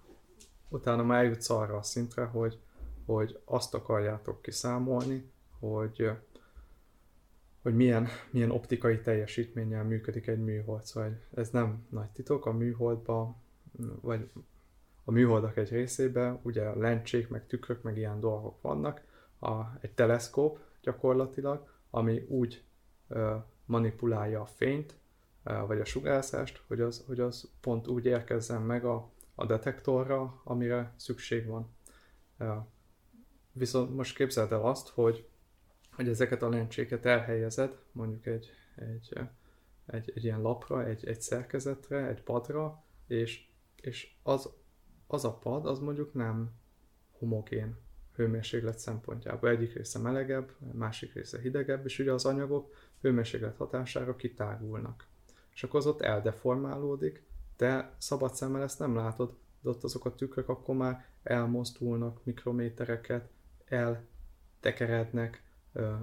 utána már eljutsz arra a szintre, hogy, hogy azt akarjátok kiszámolni, hogy hogy milyen, milyen optikai teljesítménnyel működik egy műhold. Szóval ez nem nagy titok, a műholdba, vagy a műholdak egy részében ugye lencsék, meg tükrök, meg ilyen dolgok vannak, a, egy teleszkóp gyakorlatilag, ami úgy ö, manipulálja a fényt, vagy a sugárzást, hogy az, hogy az pont úgy érkezzen meg a, a detektorra, amire szükség van. Ö, viszont most képzeld el azt, hogy hogy ezeket a lencséket elhelyezed, mondjuk egy, egy, egy, egy ilyen lapra, egy, egy szerkezetre, egy padra, és, és az, az a pad, az mondjuk nem homogén hőmérséklet szempontjából. Egyik része melegebb, másik része hidegebb, és ugye az anyagok hőmérséklet hatására kitágulnak. És akkor az ott eldeformálódik, de szabad szemmel ezt nem látod, de ott azok a tükrök akkor már elmozdulnak mikrométereket, eltekerednek,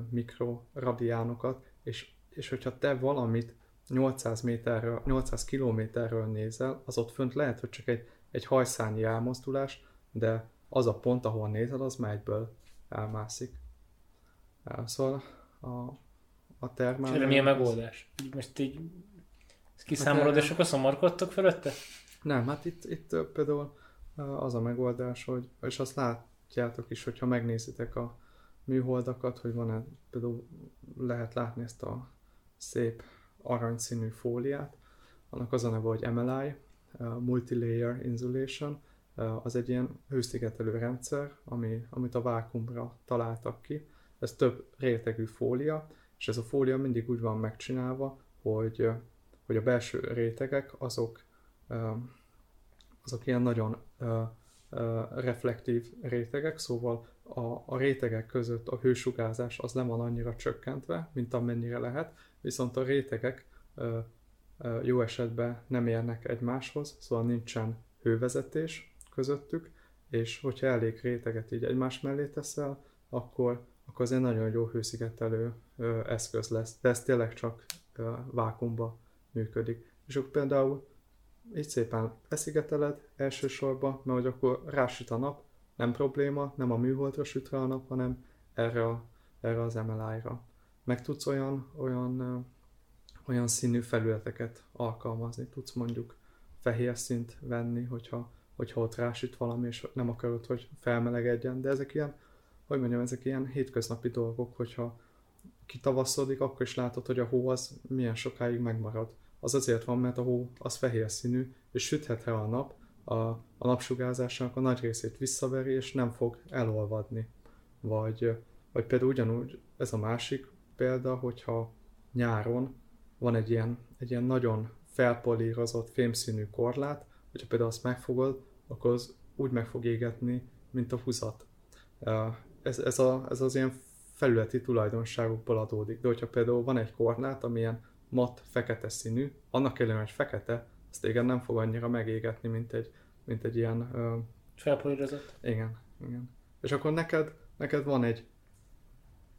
mikroradiánokat, és, és hogyha te valamit 800 méterről, 800 kilométerről nézel, az ott fönt lehet, hogy csak egy, egy hajszányi elmozdulás, de az a pont, ahol nézed, az már egyből elmászik. Szóval a, a termál... És erre milyen megoldás? Most így ezt kiszámolod, hát, és akkor szomorkodtok felette? Nem, hát itt, itt például az a megoldás, hogy, és azt látjátok is, hogyha megnézitek a, műholdakat, hogy van-e, például lehet látni ezt a szép aranyszínű fóliát, annak az a neve, hogy MLI, Multilayer Insulation, az egy ilyen hőszigetelő rendszer, ami, amit a vákumra találtak ki. Ez több rétegű fólia, és ez a fólia mindig úgy van megcsinálva, hogy, hogy a belső rétegek azok, azok ilyen nagyon reflektív rétegek, szóval a, a rétegek között a hősugárzás az nem van annyira csökkentve, mint amennyire lehet, viszont a rétegek ö, jó esetben nem érnek egymáshoz, szóval nincsen hővezetés közöttük, és hogyha elég réteget így egymás mellé teszel, akkor, akkor az egy nagyon jó hőszigetelő eszköz lesz, de ez tényleg csak vákumba működik. És akkor például így szépen leszigeteled elsősorban, mert hogy akkor rásüt a nap, nem probléma, nem a műholdra süt rá a nap, hanem erre, a, erre az MLI-ra. Meg tudsz olyan, olyan, olyan színű felületeket alkalmazni, tudsz mondjuk fehér szint venni, hogyha, hogyha ott rásüt valami, és nem akarod, hogy felmelegedjen, de ezek ilyen, hogy mondjam, ezek ilyen hétköznapi dolgok, hogyha kitavaszodik, akkor is látod, hogy a hó az milyen sokáig megmarad. Az azért van, mert a hó az fehér színű, és süthet rá a nap, a, a napsugárzásnak a nagy részét visszaveri, és nem fog elolvadni. Vagy, vagy például ugyanúgy ez a másik példa, hogyha nyáron van egy ilyen, egy ilyen nagyon felpolírozott fémszínű korlát, hogyha például azt megfogod, akkor az úgy meg fog égetni, mint a húzat. Ez, ez, a, ez az ilyen felületi tulajdonságokból adódik. De hogyha például van egy korlát, amilyen mat, fekete színű, annak ellenére, hogy fekete, azt téged nem fog annyira megégetni, mint egy, mint egy ilyen... Uh, Felpolírozott. Igen, igen. És akkor neked, neked van egy,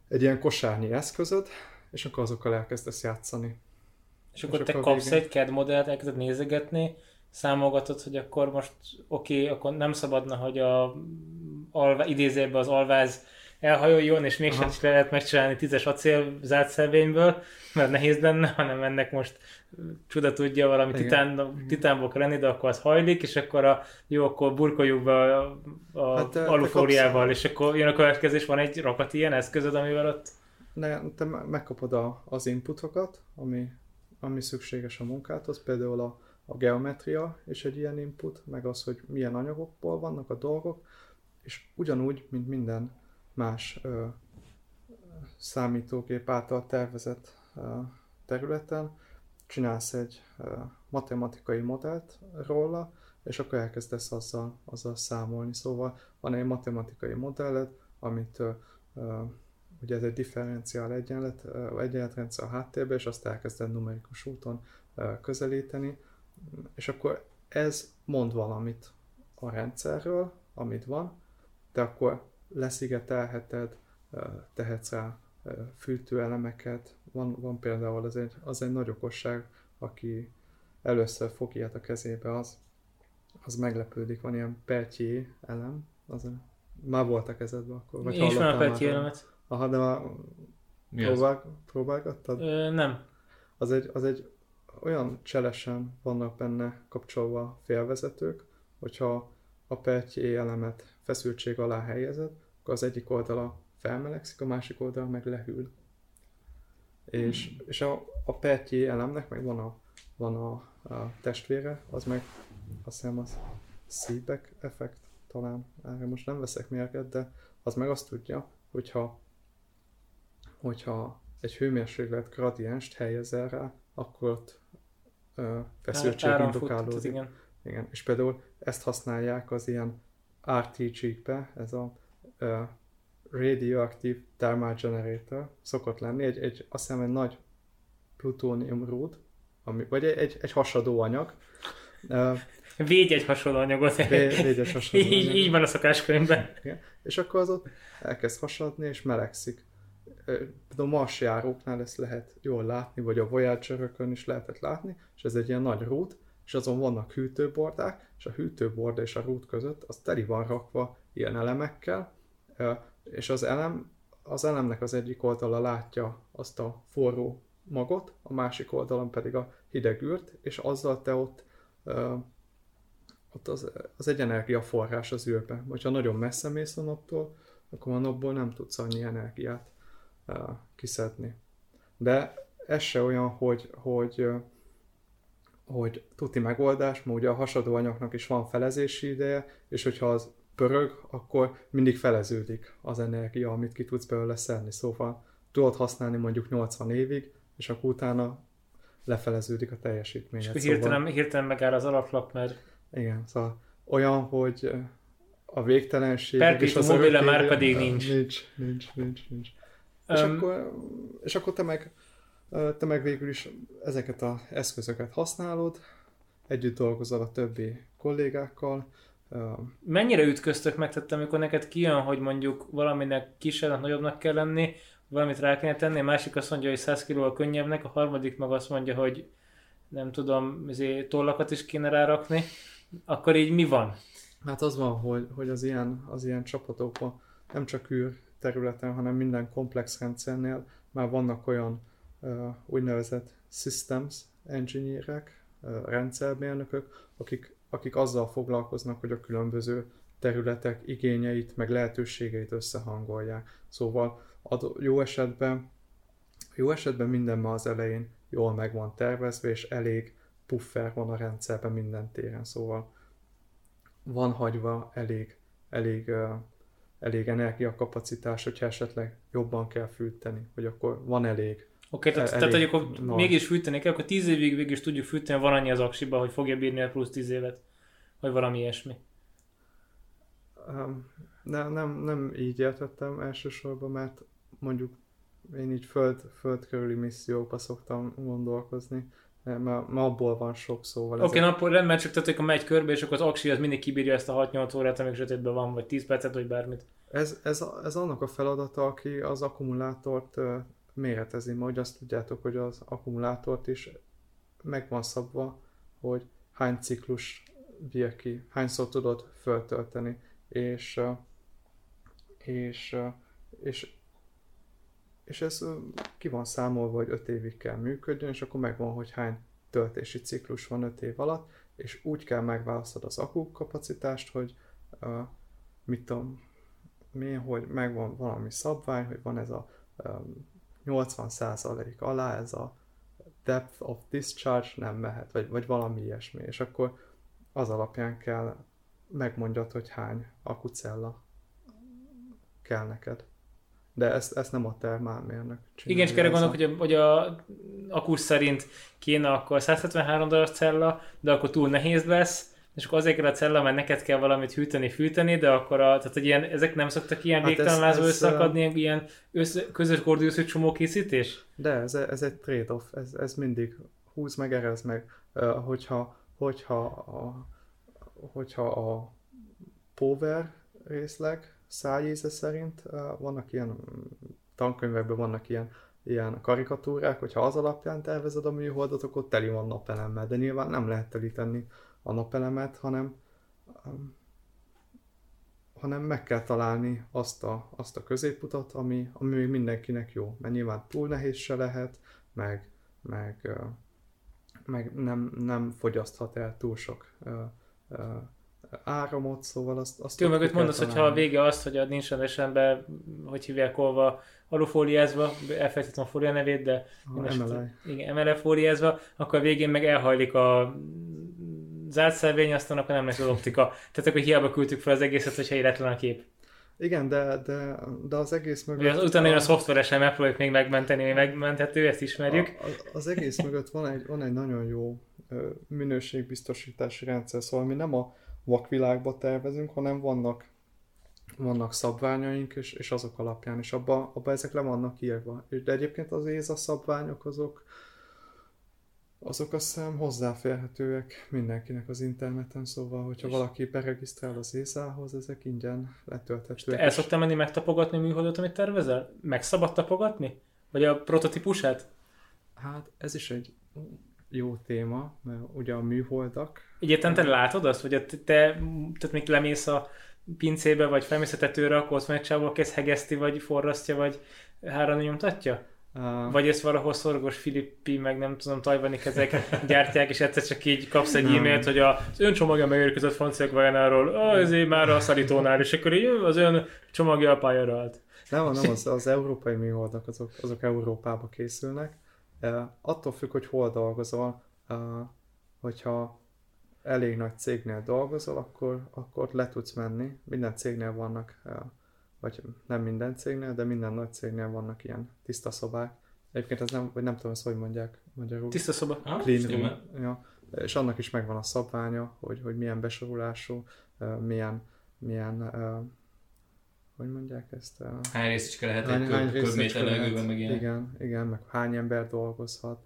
egy ilyen kosárnyi eszközöd, és akkor azokkal elkezdesz játszani. És akkor és te akkor kapsz végén... egy CAD modellt, elkezded nézegetni, számolgatod, hogy akkor most oké, okay, akkor nem szabadna, hogy a alvá, idézőben az alváz elhajoljon, és mégsem is lehet megcsinálni tízes acél zárt szelvényből, mert nehéz lenne, hanem ennek most csuda tudja valami titán, titánból kell lenni, de akkor az hajlik, és akkor a, jó, akkor burkoljuk be a, a hát, alufóriával, és akkor jön a következés, van egy rakat ilyen eszközöd, amivel ott... Ne, te megkapod a, az inputokat, ami, ami szükséges a munkáthoz, például a, a geometria és egy ilyen input, meg az, hogy milyen anyagokból vannak a dolgok, és ugyanúgy, mint minden más ö, számítógép által tervezett ö, területen, csinálsz egy ö, matematikai modellt róla, és akkor elkezdesz azzal, azzal számolni. Szóval van egy matematikai modelled, amit ö, ö, ugye ez egy differenciál egyenlet, egyenletrendszer a háttérben, és azt elkezded numerikus úton ö, közelíteni, és akkor ez mond valamit a rendszerről, amit van, de akkor leszigetelheted, tehetsz rá fűtőelemeket. Van, van például az egy, az egy nagy okosság, aki először fog ilyet a kezébe, az, az meglepődik, van ilyen pertyé elem, az már volt a kezedben akkor? Vagy Én ismerem a pertyé elemet. Aha, de már próbál, próbálgattad? Ö, nem. Az egy, az egy olyan cselesen vannak benne kapcsolva félvezetők, hogyha a pertyé elemet feszültség alá helyezed, akkor az egyik oldala felmelegszik, a másik oldala meg lehűl. És, hmm. és a, a pertyé elemnek meg van a, van a, a testvére, az meg azt hiszem az Seebeck effekt talán, erre most nem veszek mérget, de az meg azt tudja, hogyha, hogyha egy hőmérséklet gradienst helyezel rá, akkor ott feszültség indukálódik. Igen. És például ezt használják az ilyen RTG-be, ez a uh, Radioactive Thermal Generator szokott lenni, egy, egy, azt hiszem egy nagy plutónium rúd, ami, vagy egy, egy, egy hasadó anyag. Uh, Védj egy hasonló anyagot. Védj, védj egy hasonló [LAUGHS] így, anyagot. így van a szakáskönyvben. Igen. És akkor az ott elkezd hasadni, és melegszik. Például marsjáróknál ezt lehet jól látni, vagy a voyager is lehetett látni, és ez egy ilyen nagy rút, és azon vannak hűtőbordák, és a hűtőborda és a rút között az teli van rakva ilyen elemekkel, és az elem, az elemnek az egyik oldala látja azt a forró magot, a másik oldalon pedig a hideg űrt, és azzal te ott, ott az, az egy energiaforrás az űrbe. Hogyha nagyon messze mész a naptól, akkor a napból nem tudsz annyi energiát kiszedni. De ez se olyan, hogy, hogy hogy tuti megoldás, mert ugye a hasadó anyagnak is van felezési ideje, és hogyha az pörög, akkor mindig feleződik az energia, amit ki tudsz belőle szedni. Szóval tudod használni mondjuk 80 évig, és akkor utána lefeleződik a teljesítmény. És akkor hirtelen, szóval... hirtelen megáll az alaplap, mert... Igen, szóval olyan, hogy a végtelenség... Az mobile már pedig nincs. Nincs, nincs, nincs, nincs. Um, és, akkor, és akkor te meg te meg végül is ezeket az eszközöket használod, együtt dolgozol a többi kollégákkal. Mennyire ütköztök meg, tehát amikor neked kijön, hogy mondjuk valaminek kisebbnek, nagyobbnak kell lenni, valamit rá kéne tenni, a másik azt mondja, hogy 100 kg a könnyebbnek, a harmadik meg azt mondja, hogy nem tudom, azért tollakat is kéne rárakni, akkor így mi van? Hát az van, hogy, hogy az, ilyen, az ilyen csapatokban nem csak űr területen, hanem minden komplex rendszernél már vannak olyan úgynevezett systems engineerek, rendszermérnökök, akik, akik azzal foglalkoznak, hogy a különböző területek igényeit, meg lehetőségeit összehangolják. Szóval jó esetben jó esetben minden ma az elején jól meg van tervezve, és elég puffer van a rendszerben minden téren, szóval van hagyva elég, elég, elég energiakapacitás, hogyha esetleg jobban kell fűteni, vagy akkor van elég Oké, tehát, elég tehát hogy akkor nagy. mégis fűteni kell, akkor 10 évig végig is tudjuk fűteni, van annyi az aksiba, hogy fogja bírni a plusz 10 évet. Vagy valami ilyesmi. Um, nem, nem, nem így értettem elsősorban, mert mondjuk én így föld, föld körüli missziókba szoktam gondolkozni, mert, abból van sok szóval. Oké, okay, akkor rendben, csak tehát, akkor megy körbe, és akkor az aksi az mindig kibírja ezt a 6-8 órát, amíg sötétben van, vagy 10 percet, vagy bármit. Ez, ez, ez annak a feladata, aki az akkumulátort ö, méretezi. Ma, hogy azt tudjátok, hogy az akkumulátort is meg van szabva, hogy hány ciklus bír ki, hányszor tudod föltölteni, és, és, és, és ez ki van számolva, hogy 5 évig kell működjön, és akkor megvan, hogy hány töltési ciklus van 5 év alatt, és úgy kell megválasztod az akku kapacitást, hogy uh, mit tudom, mi, hogy megvan valami szabvány, hogy van ez a um, 80% alá, ez a depth of discharge nem mehet, vagy, vagy valami ilyesmi, és akkor az alapján kell megmondjad, hogy hány akucella kell neked. De ezt, ezt nem a termálmérnök csinálja. Igen, és erre gondolok, hogy a, hogy a akus szerint kéne akkor 173 darab cella, de akkor túl nehéz lesz, és akkor azért kell a cella, mert neked kell valamit hűteni, fűteni, de akkor a, tehát hogy ilyen, ezek nem szoktak ilyen Hát végtelen lázba összeakadni, ilyen, ilyen össze, közös kordiuszű csomó készítés? De ez, ez egy trade-off, ez, ez mindig húz meg, erez meg. Hogyha, hogyha, a, hogyha a power részleg szájíze szerint vannak ilyen tankönyvekben vannak ilyen, ilyen karikatúrák, hogyha az alapján tervezed a műholdat, akkor teli van napelemmel, de nyilván nem lehet telíteni a napelemet, hanem um, hanem meg kell találni azt a, azt a középutat, ami, ami még mindenkinek jó. Mert nyilván túl nehéz se lehet, meg, meg, meg nem, nem fogyaszthat el túl sok áramot, szóval azt, azt Jó, meg ott mondasz, hogy ha a vége az, hogy a nincs rendesen hogy hívják olva, alufóliázva, elfelejtettem a fólia nevét, de A minden esetre- MLI. igen, MLF fóliázva, akkor a végén meg elhajlik a zárt szelvény, aztán akkor nem lesz az optika. Tehát akkor hiába küldtük fel az egészet, hogyha életlen a kép. Igen, de, de, de az egész mögött... Ugye az utána jön a szoftveresen megpróbáljuk még megmenteni, hogy megmenthető, ezt ismerjük. A, a- az egész mögött van egy, van egy nagyon jó minőségbiztosítási rendszer, szóval mi nem a vakvilágba tervezünk, hanem vannak, vannak szabványaink, és, és azok alapján, és abba, abba ezek le vannak írva. De egyébként az ÉZA szabványok azok, azok azt hiszem hozzáférhetőek mindenkinek az interneten, szóval, hogyha valaki beregisztrál az ÉZA-hoz, ezek ingyen letölthetőek. El és- szoktál menni megtapogatni a műholdat, amit tervezel? Meg szabad tapogatni? Vagy a prototípusát? Hát ez is egy jó téma, mert ugye a műholdak, Egyáltalán te látod azt, hogy te, te tehát még lemész a pincébe, vagy felmész a tetőre, akkor ott aki ezt hegeszti, vagy forrasztja, vagy hára nyomtatja? Uh, Vagy ezt valahol szorgos filippi, meg nem tudom, tajvani kezek gyártják, és egyszer csak így kapsz egy e-mailt, hogy az ön csomagja megérkezett francia Guyanáról, ah, ezért már a szállítónál, és akkor így "Ö, az ön csomagja a pályára állt. Nem, nem az, az európai műholdak, azok, azok Európába készülnek. Uh, attól függ, hogy hol dolgozol, uh, hogyha elég nagy cégnél dolgozol, akkor, akkor le tudsz menni. Minden cégnél vannak, uh, vagy nem minden cégnél, de minden nagy cégnél vannak ilyen tiszta szobák. Egyébként ez nem, vagy nem tudom, ezt hogy mondják magyarul. Tiszta szoba. Ah, Clean room. Ja. És annak is megvan a szabványa, hogy, hogy milyen besorolású, milyen, milyen hogy mondják ezt? Uh, Hány részecske lehet Hány- egy hány köb, köbméter levegőben, meg ilyen. Igen, igen, meg hány ember dolgozhat.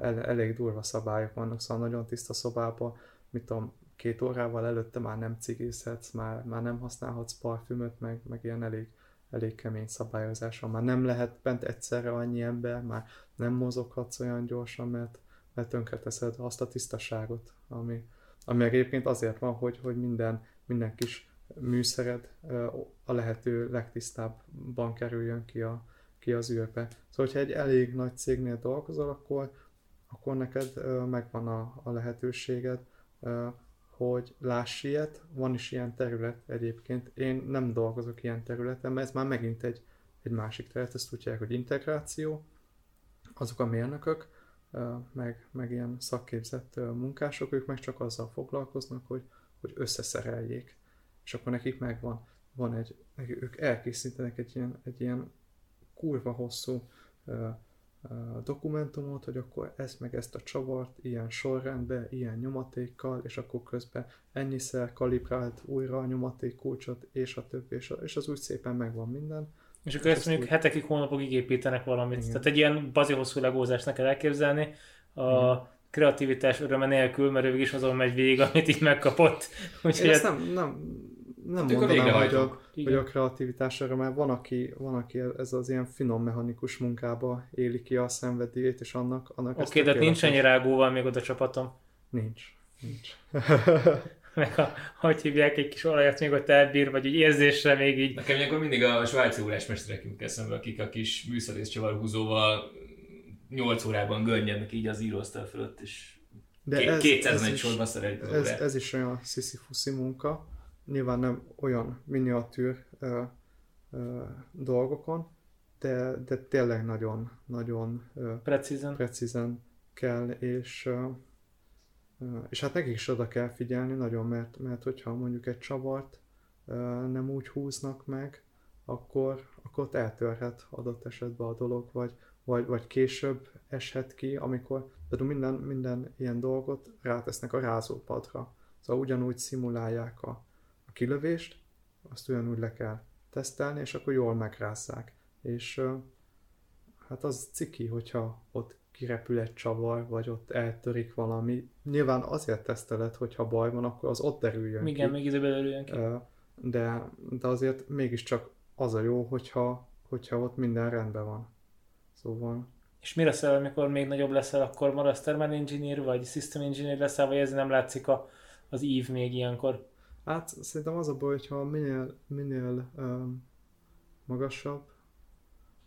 El, elég durva szabályok vannak, szóval nagyon tiszta szobában, mit tudom, két órával előtte már nem cigizhetsz, már, már nem használhatsz parfümöt, meg, meg ilyen elég, elég kemény szabályozás van. Már nem lehet bent egyszerre annyi ember, már nem mozoghatsz olyan gyorsan, mert, mert tönkreteszed azt a tisztaságot, ami, ami egyébként azért van, hogy, hogy minden, minden kis műszered a lehető legtisztábban kerüljön ki, a, ki az űrbe. Szóval, hogyha egy elég nagy cégnél dolgozol, akkor, akkor neked megvan a, a lehetőséged, hogy láss ilyet. Van is ilyen terület egyébként. Én nem dolgozok ilyen területen, mert ez már megint egy, egy másik terület, ezt úgy hogy integráció. Azok a mérnökök, meg, meg ilyen szakképzett munkások, ők meg csak azzal foglalkoznak, hogy, hogy összeszereljék. És akkor nekik megvan, van egy, ők elkészítenek egy ilyen, egy ilyen kurva hosszú dokumentumot, hogy akkor ezt meg ezt a csavart ilyen sorrendben, ilyen nyomatékkal, és akkor közben ennyiszer kalibrált újra a nyomaték kulcsot, és a többi, és, a, és az úgy szépen megvan minden. És akkor ezt mondjuk hetekig, hónapokig építenek valamit. Igen. Tehát egy ilyen bazi hosszú legózást kell elképzelni. A Igen. kreativitás öröme nélkül, mert ő is azon megy végig, amit itt megkapott. Úgyhogy Én ezt nem, nem, nem hát mondanám, hogy a, hogy a kreativitás öröme. Van aki, van, aki ez az ilyen finom mechanikus munkába éli ki a szenvedélyét, és annak, annak Oké, okay, de nincs ennyi rágóval még oda csapatom. Nincs. Nincs. [LAUGHS] meg a, hogy hívják, egy kis olajat még ott elbír, vagy egy érzésre még így. Nekem ilyenkor mindig a svájci órásmesterek jut eszembe, akik a kis műszerész csavarhúzóval 8 órában görnyednek így az íróasztal fölött, és De ez, 200 egy sorba szerelik az ez, ez, is olyan sziszi munka, nyilván nem olyan miniatűr ö, ö, dolgokon, de, de tényleg nagyon, nagyon ö, precízen. precízen kell, és ö, és hát nekik is oda kell figyelni nagyon, mert, mert hogyha mondjuk egy csavart nem úgy húznak meg, akkor, akkor ott eltörhet adott esetben a dolog, vagy, vagy, vagy később eshet ki, amikor de minden, minden ilyen dolgot rátesznek a rázópadra. Szóval ugyanúgy szimulálják a kilövést, azt ugyanúgy le kell tesztelni, és akkor jól megrázzák. És hát az ciki, hogyha ott kirepül egy csavar, vagy ott eltörik valami. Nyilván azért teszteled, hogyha baj van, akkor az ott derüljön Igen, ki. még ide belőjön ki. De, de azért mégiscsak az a jó, hogyha, hogyha ott minden rendben van. Szóval... És mi leszel, amikor még nagyobb leszel, akkor maradsz Thermal Engineer, vagy System Engineer leszel, vagy ez nem látszik a, az ív még ilyenkor? Hát szerintem az a baj, hogyha minél, minél um, magasabb,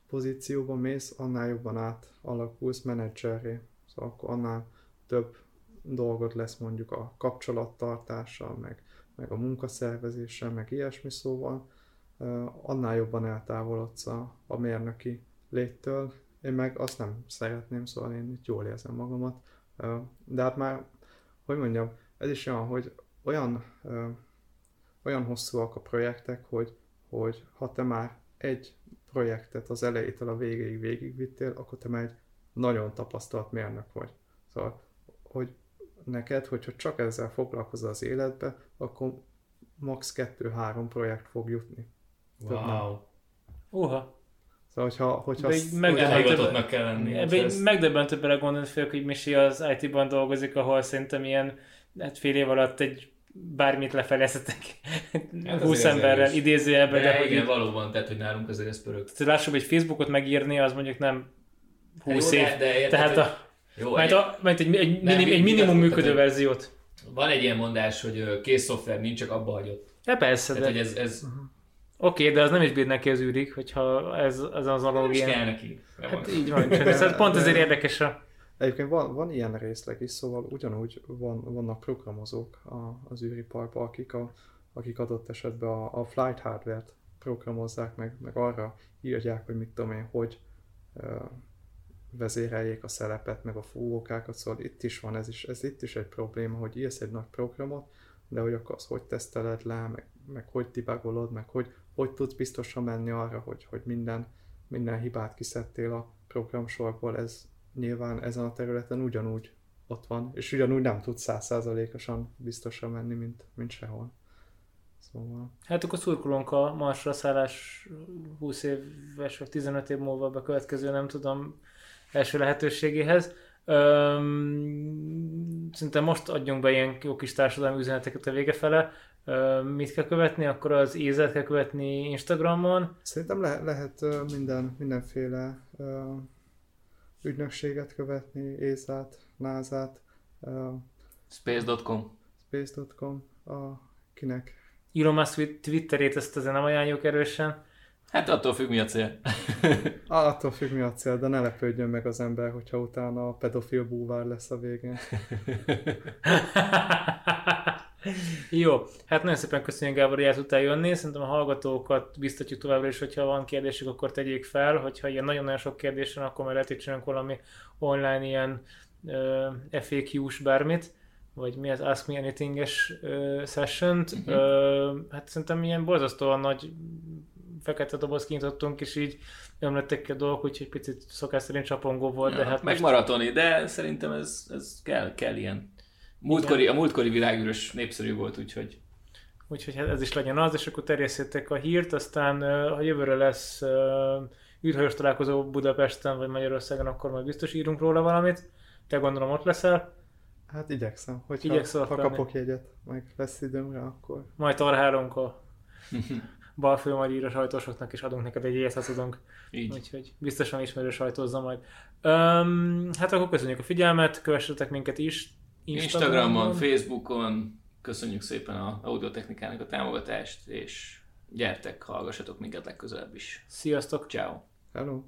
pozícióba mész, annál jobban átalakulsz menedzseré. Szóval akkor annál több dolgot lesz mondjuk a kapcsolattartással, meg, meg a munkaszervezéssel, meg ilyesmi, szóval uh, annál jobban eltávolodsz a, a mérnöki léttől. Én meg azt nem szeretném, szóval én itt jól érzem magamat. Uh, de hát már, hogy mondjam, ez is olyan, hogy olyan, uh, olyan hosszúak a projektek, hogy, hogy ha te már egy projektet az elejétől a végéig végigvittél, akkor te már egy nagyon tapasztalt mérnök vagy. Szóval, hogy neked, hogyha csak ezzel foglalkozol az életbe, akkor max. 2-3 projekt fog jutni. Wow. Uha. Szóval, hogyha, hogyha megdöbbentőbb, kell lenni. Megdöbbentő belegondolni, főleg, hogy Misi az IT-ban dolgozik, ahol szerintem ilyen hát fél év alatt egy bármit lefelezhetek hát 20 emberrel idézőjelben. De, de igen, hogy valóban, tehát hogy nálunk azért ez pörög. Tehát lássuk, hogy Facebookot megírni, az mondjuk nem 20 jó, év. De, de tehát a, jó, majd, a, majd egy, egy, nem, minim, egy minimum működő verziót. Van egy ilyen mondás, hogy kész szoftver nincs, csak abba hagyott. Ja, persze. Tehát, de... hogy ez, ez... Uh-huh. Oké, okay, de az nem is bír neki az űrig, hogyha ez, ez az analógia. Nem is kell neki. Hát így van. [LAUGHS] Csak, pont ezért érdekes a Egyébként van, van ilyen részleg is, szóval ugyanúgy van, vannak programozók a, az űriparban, akik, a, akik adott esetben a, a flight hardware-t programozzák, meg, meg arra írják, hogy mit tudom én, hogy uh, vezéreljék a szelepet, meg a fúvókákat, szóval itt is van, ez, is, ez itt is egy probléma, hogy írsz egy nagy programot, de hogy akkor azt hogy teszteled le, meg, meg hogy tibagolod, meg hogy, hogy tudsz biztosan menni arra, hogy, hogy minden, minden hibát kiszedtél a programsorból, ez, nyilván ezen a területen ugyanúgy ott van, és ugyanúgy nem tud százszázalékosan biztosan menni, mint, mint sehol. Szóval... Hát akkor szurkolunk a Marsra szállás 20 éves vagy 15 év múlva a következő, nem tudom, első lehetőségéhez. Öm, szerintem most adjunk be ilyen jó kis társadalmi üzeneteket a vége fele. Öm, mit kell követni? Akkor az ézet kell követni Instagramon? Szerintem le- lehet minden, mindenféle ügynökséget követni, NASA-t. Uh, Space.com Space.com, a, kinek? Elon Musk Twitterét ezt azért nem ajánljuk erősen. Hát attól függ mi a cél. attól függ mi a cél, de ne lepődjön meg az ember, hogyha utána a pedofil búvár lesz a végén. [LAUGHS] Jó, hát nagyon szépen köszönjük Gábor, hogy el tudtál jönni. Szerintem a hallgatókat biztatjuk továbbra is, hogyha van kérdésük, akkor tegyék fel. Hogyha ilyen nagyon-nagyon sok kérdés van, akkor már lehet, hogy valami online ilyen uh, FAQ-s bármit, vagy mi az Ask Me Anything-es uh, session uh, hát szerintem ilyen borzasztóan nagy fekete doboz kinyitottunk, és így ömlettek ki a dolgok, úgyhogy picit szokás szerint csapongó volt, de Ja, hát meg most maratoni, de szerintem ez, ez kell, kell ilyen. Múltkori, a múltkori világűrös népszerű volt, úgyhogy Úgyhogy hát ez is legyen az, és akkor terjesszétek a hírt, aztán ha jövőre lesz ö, űrhajós találkozó Budapesten vagy Magyarországon, akkor majd biztos írunk róla valamit. Te gondolom ott leszel, Hát igyekszem, hogyha Igyekszel ha lenni. kapok jegyet, meg lesz időm rá, akkor majd tarhálunk [LAUGHS] a balfő magyar sajtósoknak, és adunk neked egy ilyet, ha tudunk. így. Úgyhogy biztosan ismerő sajtózza majd. Um, hát akkor köszönjük a figyelmet, kövessetek minket is. Instagramon, Facebookon, köszönjük szépen a audiotechnikának a támogatást, és gyertek, hallgassatok minket legközelebb is. Sziasztok! Ciao. hello!